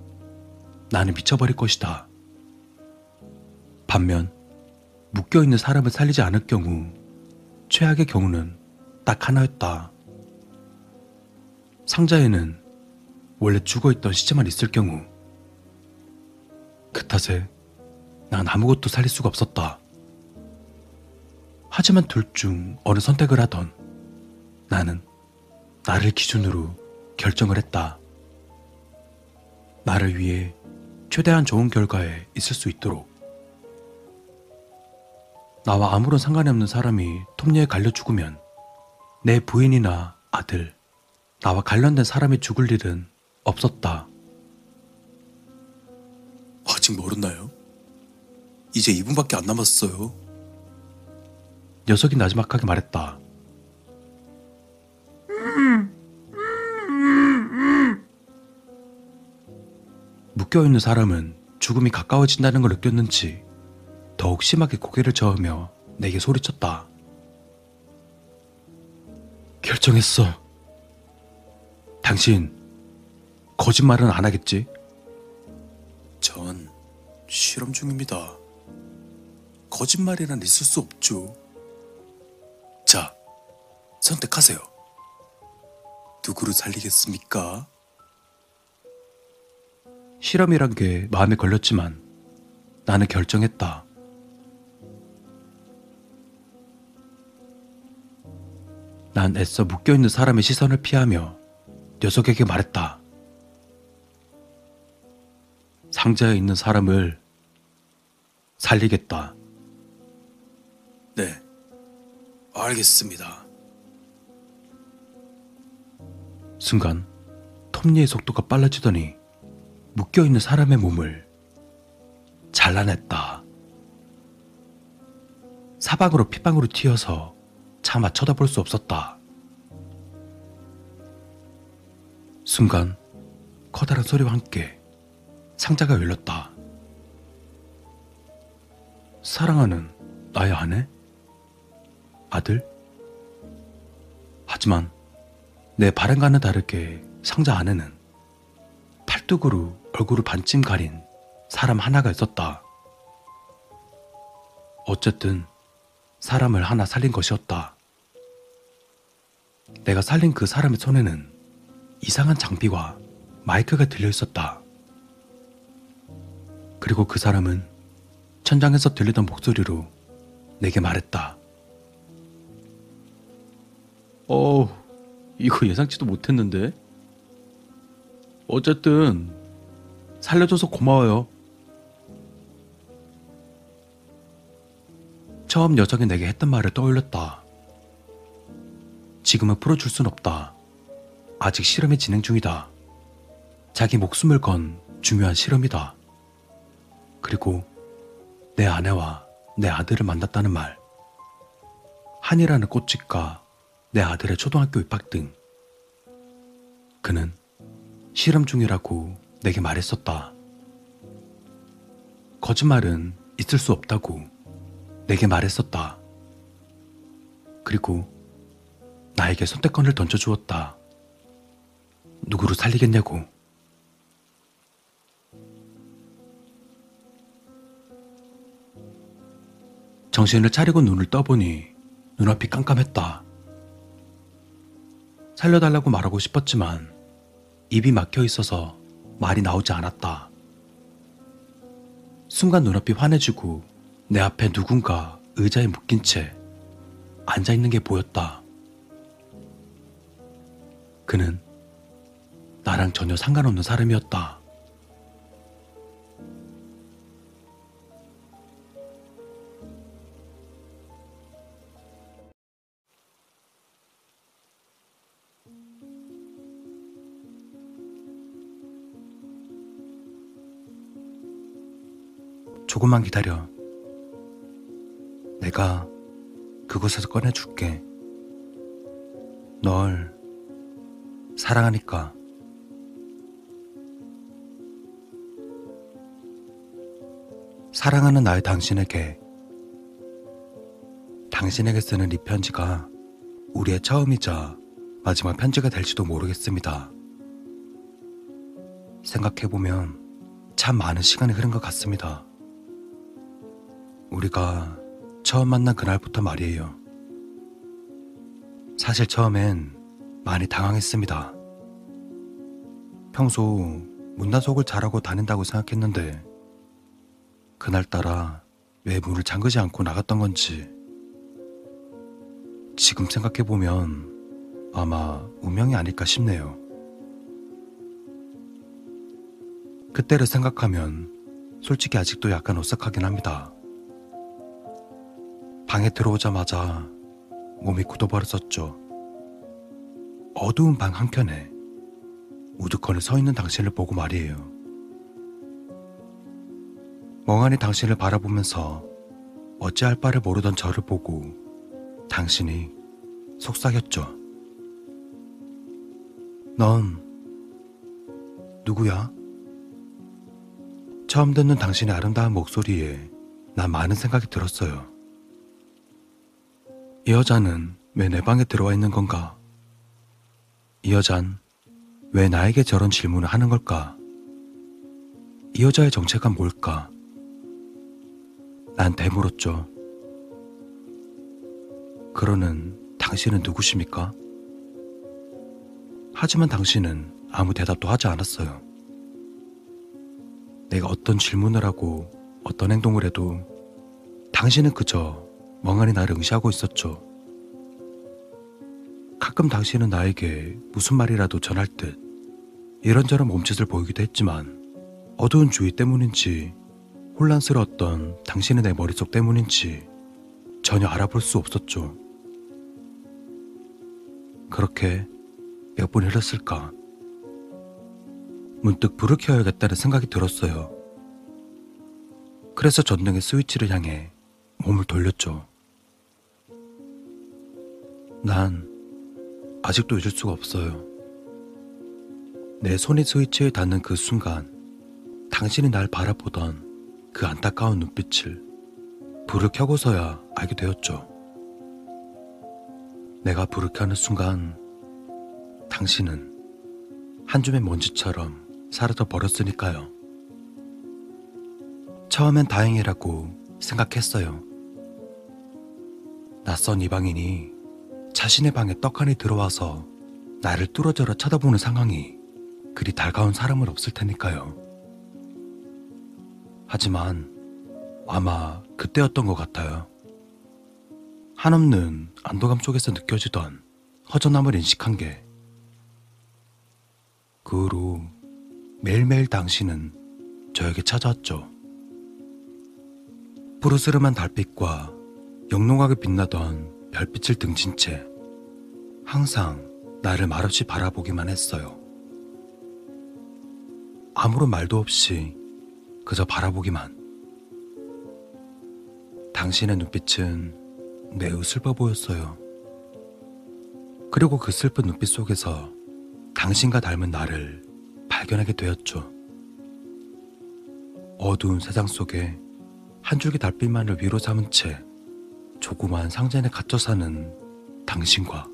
나는 미쳐버릴 것이다. 반면 묶여있는 사람을 살리지 않을 경우 최악의 경우는 딱 하나였다. 상자에는 원래 죽어있던 시체만 있을 경우 그 탓에 난 아무것도 살릴 수가 없었다. 하지만 둘 중 어느 선택을 하던 나는 나를 기준으로 결정을 했다. 나를 위해 최대한 좋은 결과에 있을 수 있도록 나와 아무런 상관이 없는 사람이 톱니에 갈려 죽으면 내 부인이나 아들, 나와 관련된 사람이 죽을 일은 없었다. 아직 멀었나요? 이제 2분밖에 안 남았어요. 녀석이 나지막하게 말했다. 묶여있는 사람은 죽음이 가까워진다는 걸 느꼈는지 더욱 심하게 고개를 저으며 내게 소리쳤다. 결정했어. 당신, 거짓말은 안 하겠지? 전 실험 중입니다. 거짓말이란 있을 수 없죠. 자, 선택하세요. 누구를 살리겠습니까? 실험이란 게 마음에 걸렸지만 나는 결정했다. 난 애써 묶여있는 사람의 시선을 피하며 녀석에게 말했다. 상자에 있는 사람을 살리겠다. 네, 알겠습니다. 순간 톱니의 속도가 빨라지더니 묶여있는 사람의 몸을 잘라냈다. 사방으로 피방으로 튀어서 차마 쳐다볼 수 없었다. 순간 커다란 소리와 함께 상자가 열렸다. 사랑하는 나의 아내? 아들? 하지만 내 바람과는 다르게 상자 안에는 팔뚝으로 얼굴을 반쯤 가린 사람 하나가 있었다. 어쨌든 사람을 하나 살린 것이었다. 내가 살린 그 사람의 손에는 이상한 장비와 마이크가 들려 있었다. 그리고 그 사람은 천장에서 들리던 목소리로 내게 말했다. 어우, 이거 예상치도 못했는데. 어쨌든 살려줘서 고마워요. 처음 녀석이 내게 했던 말을 떠올렸다. 지금은 풀어줄 순 없다. 아직 실험이 진행 중이다. 자기 목숨을 건 중요한 실험이다. 그리고 내 아내와 내 아들을 만났다는 말. 한이라는 꽃집과 내 아들의 초등학교 입학 등. 그는 실험 중이라고 내게 말했었다. 거짓말은 있을 수 없다고 내게 말했었다. 그리고 나에게 선택권을 던져주었다. 누구를 살리겠냐고. 정신을 차리고 눈을 떠보니 눈앞이 깜깜했다. 살려달라고 말하고 싶었지만 입이 막혀 있어서 말이 나오지 않았다. 순간 눈앞이 환해지고 내 앞에 누군가 의자에 묶인 채 앉아 있는 게 보였다. 그는 나랑 전혀 상관없는 사람이었다. 조금만 기다려. 내가 그곳에서 꺼내줄게. 널 사랑하니까. 사랑하는 나의 당신에게 당신에게 쓰는 이 편지가 우리의 처음이자 마지막 편지가 될지도 모르겠습니다. 생각해보면 참 많은 시간이 흐른 것 같습니다. 우리가 처음 만난 그날부터 말이에요. 사실 처음엔 많이 당황했습니다. 평소 문단속을 잘하고 다닌다고 생각했는데 그날따라 왜 문을 잠그지 않고 나갔던 건지 지금 생각해보면 아마 운명이 아닐까 싶네요. 그때를 생각하면 솔직히 아직도 약간 오싹하긴 합니다. 방에 들어오자마자 몸이 굳어버렸었죠. 어두운 방 한켠에 우두커니 서 있는 당신을 보고 말이에요. 멍하니 당신을 바라보면서 어찌할 바를 모르던 저를 보고 당신이 속삭였죠. 넌 누구야? 처음 듣는 당신의 아름다운 목소리에 난 많은 생각이 들었어요. 이 여자는 왜 내 방에 들어와 있는 건가? 이 여잔 왜 나에게 저런 질문을 하는 걸까? 이 여자의 정체가 뭘까? 난 되물었죠. 그러는 당신은 누구십니까? 하지만 당신은 아무 대답도 하지 않았어요. 내가 어떤 질문을 하고 어떤 행동을 해도 당신은 그저 멍하니 나를 응시하고 있었죠. 가끔 당신은 나에게 무슨 말이라도 전할 듯 이런저런 몸짓을 보이기도 했지만 어두운 주의 때문인지 혼란스러웠던 당신의 내 머릿속 때문인지 전혀 알아볼 수 없었죠. 그렇게 몇번 흘렀을까? 문득 불을 켜야겠다는 생각이 들었어요. 그래서 전등의 스위치를 향해 몸을 돌렸죠. 난 아직도 잊을 수가 없어요. 내 손이 스위치에 닿는 그 순간, 당신이 날 바라보던 그 안타까운 눈빛을 불을 켜고서야 알게 되었죠. 내가 불을 켜는 순간, 당신은 한 줌의 먼지처럼 사라져 버렸으니까요. 처음엔 다행이라고 생각했어요. 낯선 이방인이 자신의 방에 떡하니 들어와서 나를 뚫어져라 쳐다보는 상황이 그리 달가운 사람은 없을 테니까요. 하지만 아마 그때였던 것 같아요. 한없는 안도감 속에서 느껴지던 허전함을 인식한 게 그 후로 매일매일 당신은 저에게 찾아왔죠. 푸르스름한 달빛과 영롱하게 빛나던 별빛을 등진 채 항상 나를 말없이 바라보기만 했어요. 아무런 말도 없이 그저 바라보기만. 당신의 눈빛은 매우 슬퍼 보였어요. 그리고 그 슬픈 눈빛 속에서 당신과 닮은 나를 발견하게 되었죠. 어두운 세상 속에 한 줄기 달빛만을 위로 삼은 채 조그마한 상자에 갇혀 사는 당신과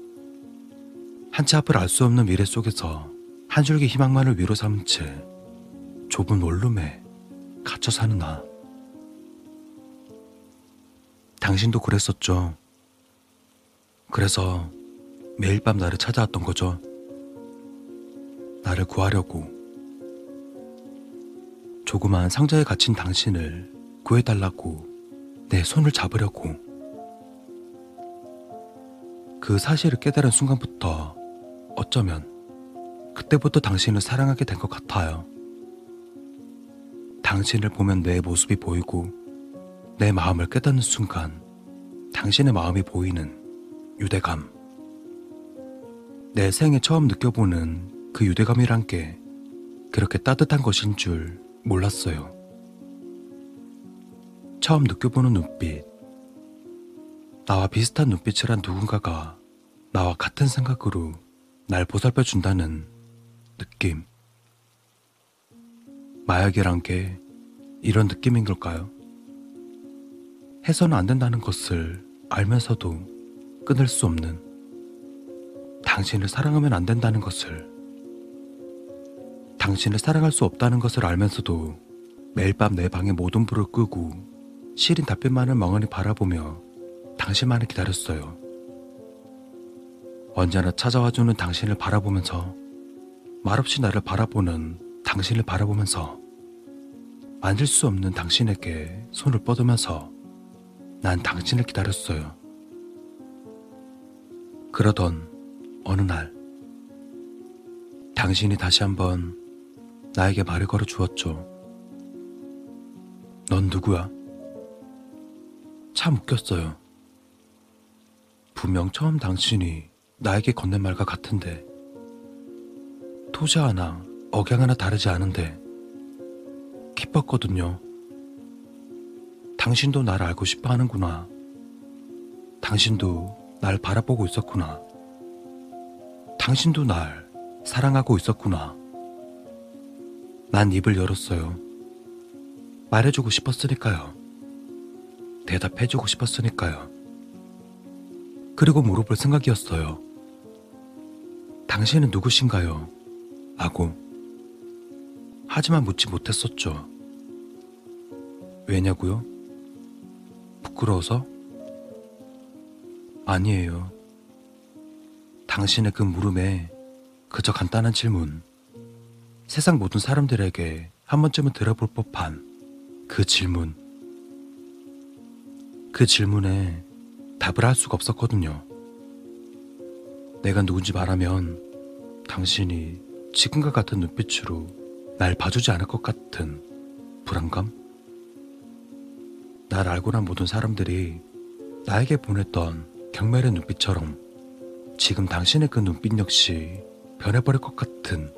한치 앞을 알 수 없는 미래 속에서 한 줄기 희망만을 위로 삼은 채 좁은 원룸에 갇혀 사는 나. 당신도 그랬었죠. 그래서 매일 밤 나를 찾아왔던 거죠. 나를 구하려고. 조그만 상자에 갇힌 당신을 구해달라고 내 손을 잡으려고. 그 사실을 깨달은 순간부터 어쩌면 그때부터 당신을 사랑하게 된 것 같아요. 당신을 보면 내 모습이 보이고 내 마음을 깨닫는 순간 당신의 마음이 보이는 유대감. 내 생에 처음 느껴보는 그 유대감이란 게 그렇게 따뜻한 것인 줄 몰랐어요. 처음 느껴보는 눈빛. 나와 비슷한 눈빛을 한 누군가가 나와 같은 생각으로 날 보살펴 준다는 느낌. 마약이란 게 이런 느낌인 걸까요? 해서는 안 된다는 것을 알면서도 끊을 수 없는 당신을 사랑하면 안 된다는 것을 당신을 사랑할 수 없다는 것을 알면서도 매일 밤 내 방에 모든 불을 끄고 시린 달빛만을 멍하니 바라보며 당신만을 기다렸어요. 언제나 찾아와주는 당신을 바라보면서 말없이 나를 바라보는 당신을 바라보면서 만질 수 없는 당신에게 손을 뻗으면서 난 당신을 기다렸어요. 그러던 어느 날, 당신이 다시 한번 나에게 말을 걸어 주었죠. 넌 누구야? 참 웃겼어요. 분명 처음 당신이 나에게 건넨 말과 같은데, 토지 하나, 억양 하나 다르지 않은데, 기뻤거든요. 당신도 날 알고 싶어 하는구나. 당신도 날 바라보고 있었구나. 당신도 날 사랑하고 있었구나. 난 입을 열었어요. 말해주고 싶었으니까요. 대답해주고 싶었으니까요. 그리고 물어볼 생각이었어요. 당신은 누구신가요? 하고. 하지만 묻지 못했었죠. 왜냐고요? 부끄러워서? 아니에요. 당신의 그 물음에 그저 간단한 질문. 세상 모든 사람들에게 한 번쯤은 들어볼 법한 그 질문. 그 질문에 답을 할 수가 없었거든요. 내가 누군지 말하면 당신이 지금과 같은 눈빛으로 날 봐주지 않을 것 같은 불안감? 날 알고 난 모든 사람들이 나에게 보냈던 경멸의 눈빛처럼 지금 당신의 그 눈빛 역시 변해버릴 것 같은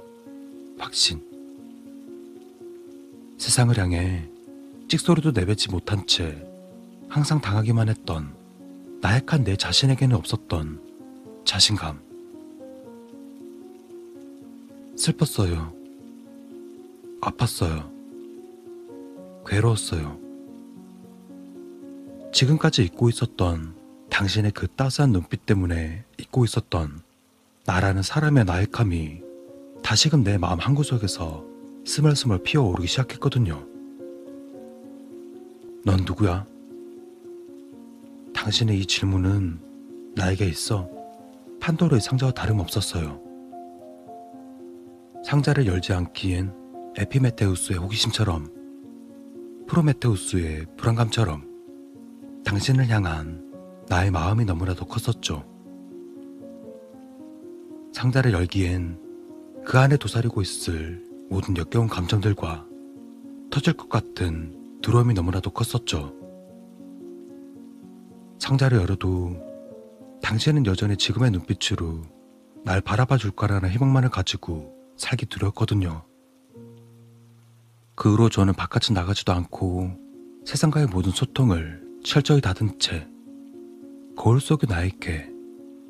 확신. 세상을 향해 찍소리도 내뱉지 못한 채 항상 당하기만 했던 나약한 내 자신에게는 없었던 자신감. 슬펐어요. 아팠어요. 괴로웠어요. 지금까지 잊고 있었던 당신의 그 따스한 눈빛 때문에 잊고 있었던 나라는 사람의 나약함이 다시금 내 마음 한구석에서 스멀스멀 피어오르기 시작했거든요. 넌 누구야? 당신의 이 질문은 나에게 있어 판도르의 상자와 다름없었어요. 상자를 열지 않기엔 에피메테우스의 호기심처럼 프로메테우스의 불안감처럼 당신을 향한 나의 마음이 너무나도 컸었죠. 상자를 열기엔 그 안에 도사리고 있을 모든 역겨운 감정들과 터질 것 같은 두려움이 너무나도 컸었죠. 상자를 열어도 당신은 여전히 지금의 눈빛으로 날 바라봐 줄 거라는 희망만을 가지고 살기 두려웠거든요. 그 후로 저는 바깥에 나가지도 않고 세상과의 모든 소통을 철저히 닫은 채 거울 속의 나에게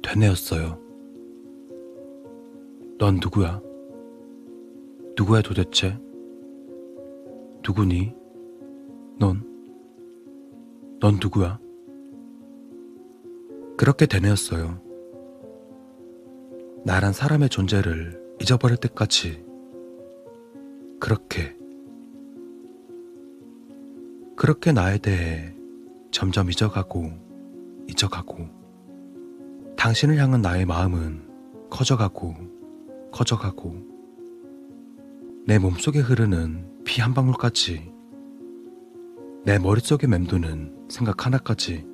되뇌었어요. 넌 누구야? 누구야 도대체? 누구니? 넌? 넌 누구야? 그렇게 되뇌었어요. 나란 사람의 존재를 잊어버릴 때까지 그렇게 그렇게 나에 대해 점점 잊어가고 잊어가고 당신을 향한 나의 마음은 커져가고 커져가고 내 몸속에 흐르는 피 한 방울까지 내 머릿속에 맴도는 생각 하나까지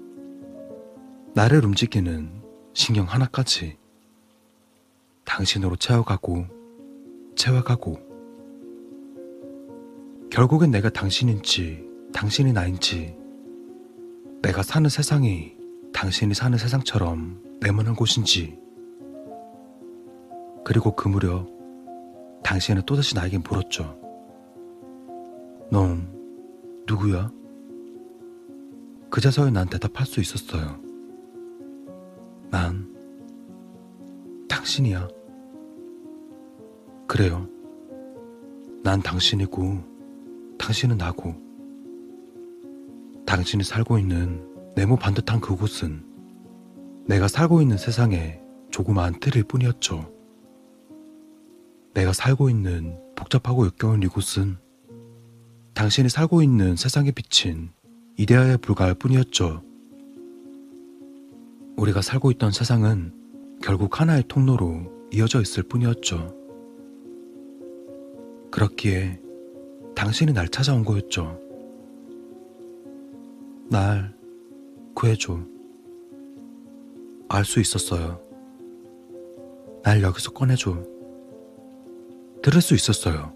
나를 움직이는 신경 하나까지 당신으로 채워가고 채워가고 결국엔 내가 당신인지 당신이 나인지 내가 사는 세상이 당신이 사는 세상처럼 내모난 곳인지 그리고 그 무렵 당신은 또다시 나에게 물었죠. 넌 누구야? 그제서야 난 대답할 수 있었어요. 난 당신이야. 그래요. 난 당신이고 당신은 나고 당신이 살고 있는 네모 반듯한 그곳은 내가 살고 있는 세상의 조그마한 틀일 뿐이었죠. 내가 살고 있는 복잡하고 역겨운 이곳은 당신이 살고 있는 세상에 비친 이데아에 불과할 뿐이었죠. 우리가 살고 있던 세상은 결국 하나의 통로로 이어져 있을 뿐이었죠. 그렇기에 당신이 날 찾아온 거였죠. 날 구해줘. 알 수 있었어요. 날 여기서 꺼내줘. 들을 수 있었어요.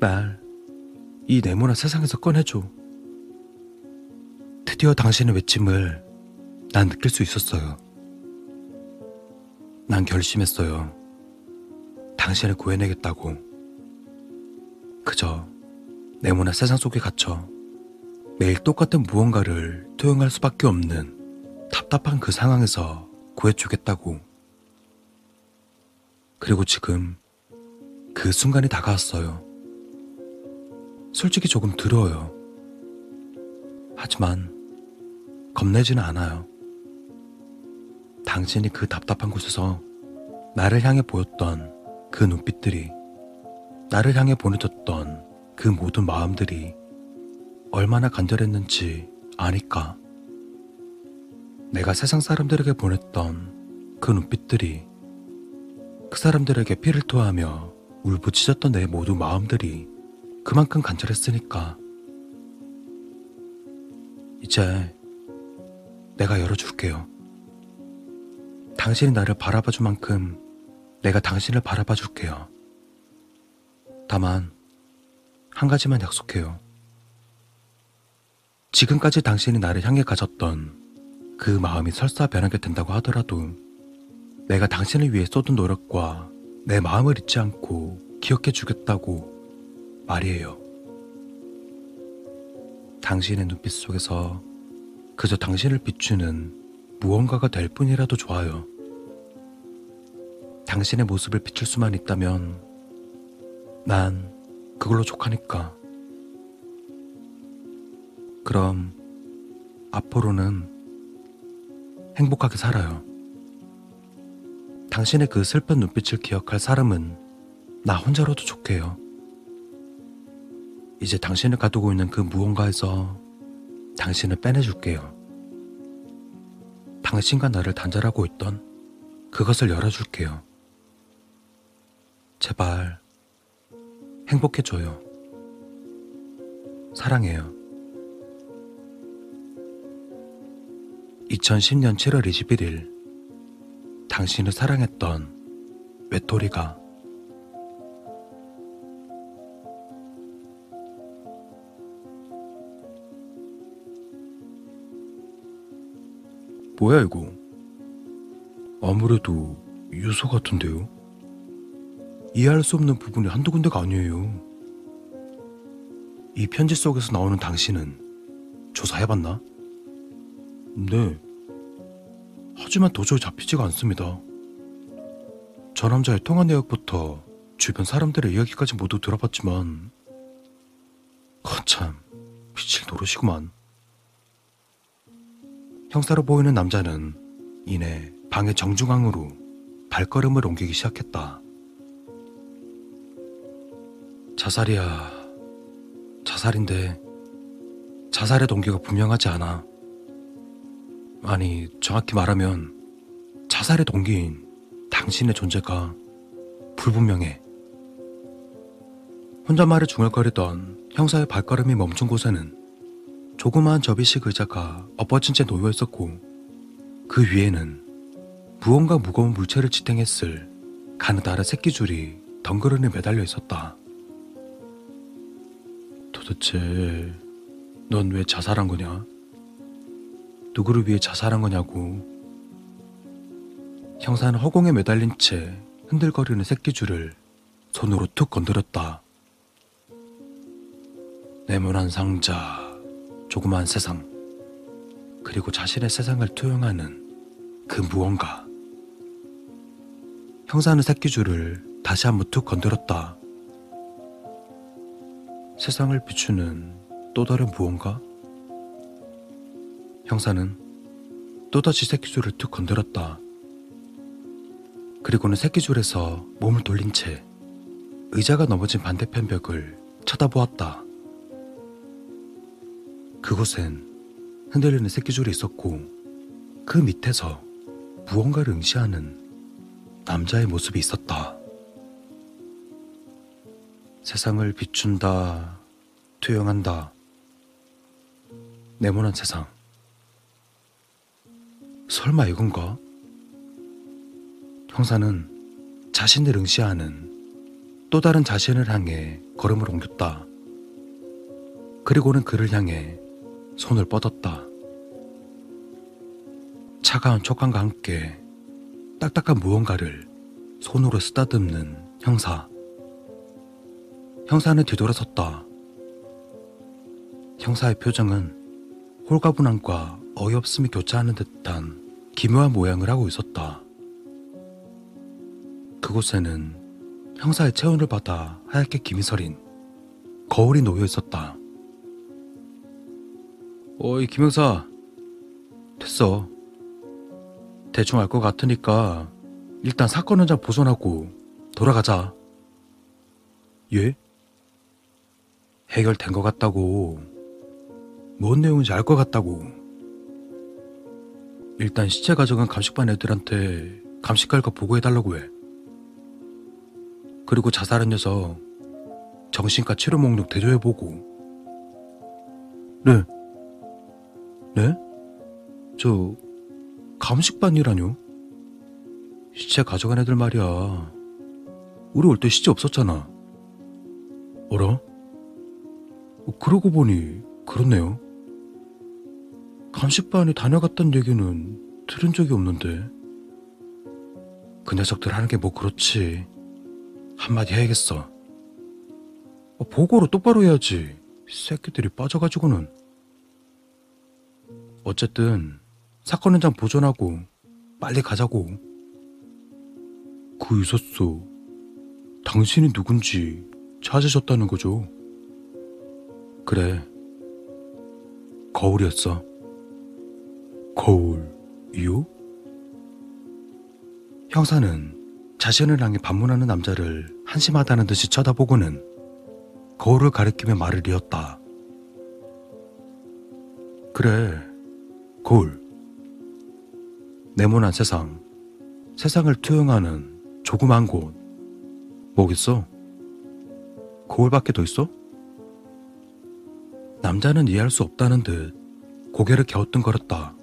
날 이 네모난 세상에서 꺼내줘. 드디어 당신의 외침을 난 느낄 수 있었어요. 난 결심했어요. 당신을 구해내겠다고. 그저 네모난 세상 속에 갇혀 매일 똑같은 무언가를 투영할 수밖에 없는 답답한 그 상황에서 구해주겠다고. 그리고 지금 그 순간이 다가왔어요. 솔직히 조금 두려워요. 하지만 겁내지는 않아요. 당신이 그 답답한 곳에서 나를 향해 보였던 그 눈빛들이 나를 향해 보내줬던 그 모든 마음들이 얼마나 간절했는지 아니까. 내가 세상 사람들에게 보냈던 그 눈빛들이 그 사람들에게 피를 토하며 울부짖었던 내 모든 마음들이 그만큼 간절했으니까. 이제 내가 열어줄게요. 당신이 나를 바라봐 줄 만큼 내가 당신을 바라봐 줄게요. 다만, 한 가지만 약속해요. 지금까지 당신이 나를 향해 가졌던 그 마음이 설사 변하게 된다고 하더라도 내가 당신을 위해 쏟은 노력과 내 마음을 잊지 않고 기억해 주겠다고 말이에요. 당신의 눈빛 속에서 그저 당신을 비추는 무언가가 될 뿐이라도 좋아요. 당신의 모습을 비출 수만 있다면 난 그걸로 족하니까. 그럼 앞으로는 행복하게 살아요. 당신의 그 슬픈 눈빛을 기억할 사람은 나 혼자로도 좋게요. 이제 당신을 가두고 있는 그 무언가에서 당신을 빼내줄게요. 당신과 나를 단절하고 있던 그것을 열어줄게요. 제발 행복해줘요. 사랑해요. 2010년 7월 21일 당신을 사랑했던 외톨이가 뭐야 이거? 아무래도 유서 같은데요? 이해할 수 없는 부분이 한두 군데가 아니에요. 이 편지 속에서 나오는 당신은 조사해봤나? 네. 하지만 도저히 잡히지가 않습니다. 저 남자의 통화 내역부터 주변 사람들의 이야기까지 모두 들어봤지만, 거참, 미칠 노릇이구만. 형사로 보이는 남자는 이내 방의 정중앙으로 발걸음을 옮기기 시작했다. 자살이야. 자살인데 자살의 동기가 분명하지 않아. 아니, 정확히 말하면 자살의 동기인 당신의 존재가 불분명해. 혼잣말에 중얼거리던 형사의 발걸음이 멈춘 곳에는 조그마한 접이식 의자가 엎어진 채 놓여 있었고 그 위에는 무언가 무거운 물체를 지탱했을 가느다란 새끼줄이 덩그러니 매달려 있었다. 도대체 넌 왜 자살한 거냐? 누구를 위해 자살한 거냐고. 형사는 허공에 매달린 채 흔들거리는 새끼줄을 손으로 툭 건드렸다. 네모난 상자, 조그마한 세상, 그리고 자신의 세상을 투영하는 그 무언가. 형사는 새끼줄을 다시 한번 툭 건드렸다. 세상을 비추는 또 다른 무언가? 형사는 또다시 새끼줄을 툭 건드렸다. 그리고는 새끼줄에서 몸을 돌린 채 의자가 넘어진 반대편 벽을 쳐다보았다. 그곳엔 흔들리는 새끼줄이 있었고 그 밑에서 무언가를 응시하는 남자의 모습이 있었다. 세상을 비춘다, 투영한다. 네모난 세상. 설마 이건가? 형사는 자신을 응시하는 또 다른 자신을 향해 걸음을 옮겼다. 그리고는 그를 향해 손을 뻗었다. 차가운 촉감과 함께 딱딱한 무언가를 손으로 쓰다듬는 형사. 형사는 뒤돌아섰다. 형사의 표정은 홀가분함과 어이없음이 교차하는 듯한 기묘한 모양을 하고 있었다. 그곳에는 형사의 체온을 받아 하얗게 김이 서린 거울이 놓여 있었다. 어이, 김형사. 됐어. 대충 알 것 같으니까 일단 사건 현장 보존하고 돌아가자. 예? 해결된 것 같다고. 뭔 내용인지 알 것 같다고. 일단 시체 가져간 감식반 애들한테 감식 결과 보고해달라고 해. 그리고 자살한 녀석 정신과 치료 목록 대조해보고. 네. 네? 저 감식반이라뇨? 시체 가져간 애들 말이야. 우리 올 때 시체 없었잖아. 어라? 어, 그러고 보니 그렇네요. 감식반이 다녀갔단 얘기는 들은 적이 없는데. 그 녀석들 하는 게 뭐 그렇지. 한마디 해야겠어. 어, 보고로 똑바로 해야지. 새끼들이 빠져가지고는. 어쨌든 사건 현장 보존하고 빨리 가자고. 그 있었어. 당신이 누군지 찾으셨다는 거죠. 그래. 거울이었어. 거울 이요? 형사는 자신을 향해 반문하는 남자를 한심하다는 듯이 쳐다보고는 거울을 가리키며 말을 이었다. 그래, 거울. 네모난 세상, 세상을 투영하는 조그만 곳. 뭐겠어? 거울밖에 더 있어? 남자는 이해할 수 없다는 듯 고개를 갸우뚱거렸다.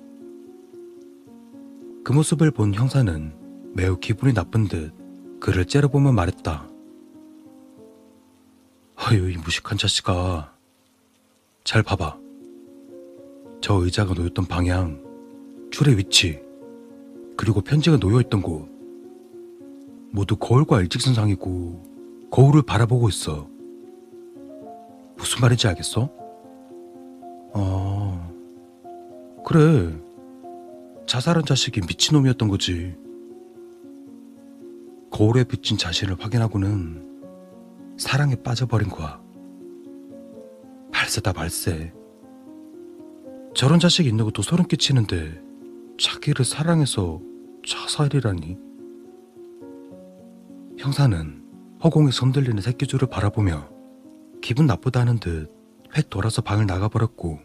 그 모습을 본 형사는 매우 기분이 나쁜 듯 그를 째려보며 말했다. 아유, 이 무식한 자식아. 잘 봐봐. 저 의자가 놓였던 방향, 줄의 위치, 그리고 편지가 놓여있던 곳. 모두 거울과 일직선상이고 거울을 바라보고 있어. 무슨 말인지 알겠어? 아, 그래. 자살한 자식이 미친놈이었던 거지. 거울에 비친 자신을 확인하고는 사랑에 빠져버린 거야. 발세다 발세. 저런 자식이 있는 것도 소름 끼치는데 자기를 사랑해서 자살이라니. 형사는 허공에 손들리는 새끼줄을 바라보며 기분 나쁘다는 듯 획 돌아서 방을 나가버렸고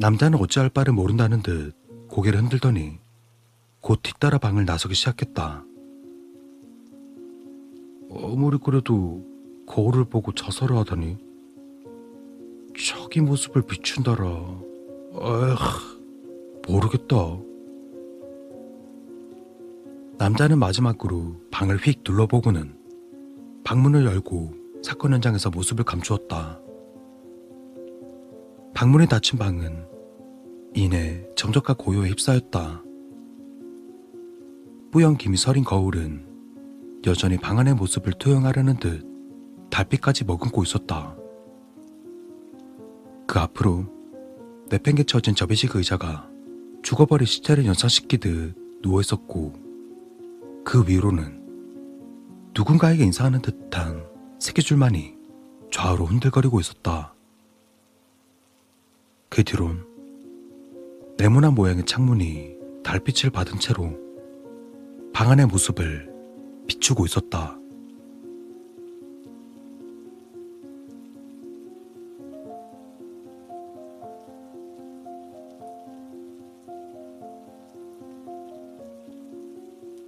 남자는 어찌할 바를 모른다는 듯 고개를 흔들더니 곧 뒤따라 방을 나서기 시작했다. 아무리 그래도 거울을 보고 자살을 하다니 자기 모습을 비춘다라. 에휴, 모르겠다. 남자는 마지막으로 방을 휙 둘러보고는 방문을 열고 사건 현장에서 모습을 감추었다. 방문이 닫힌 방은 이내 정적과 고요에 휩싸였다. 뿌연 김이 서린 거울은 여전히 방 안의 모습을 투영하려는 듯 달빛까지 머금고 있었다. 그 앞으로 내팽개쳐진 접이식 의자가 죽어버린 시체를 연상시키듯 누워있었고 그 위로는 누군가에게 인사하는 듯한 새끼줄만이 좌우로 흔들거리고 있었다. 그 뒤론 네모난 모양의 창문이 달빛을 받은 채로 방 안의 모습을 비추고 있었다.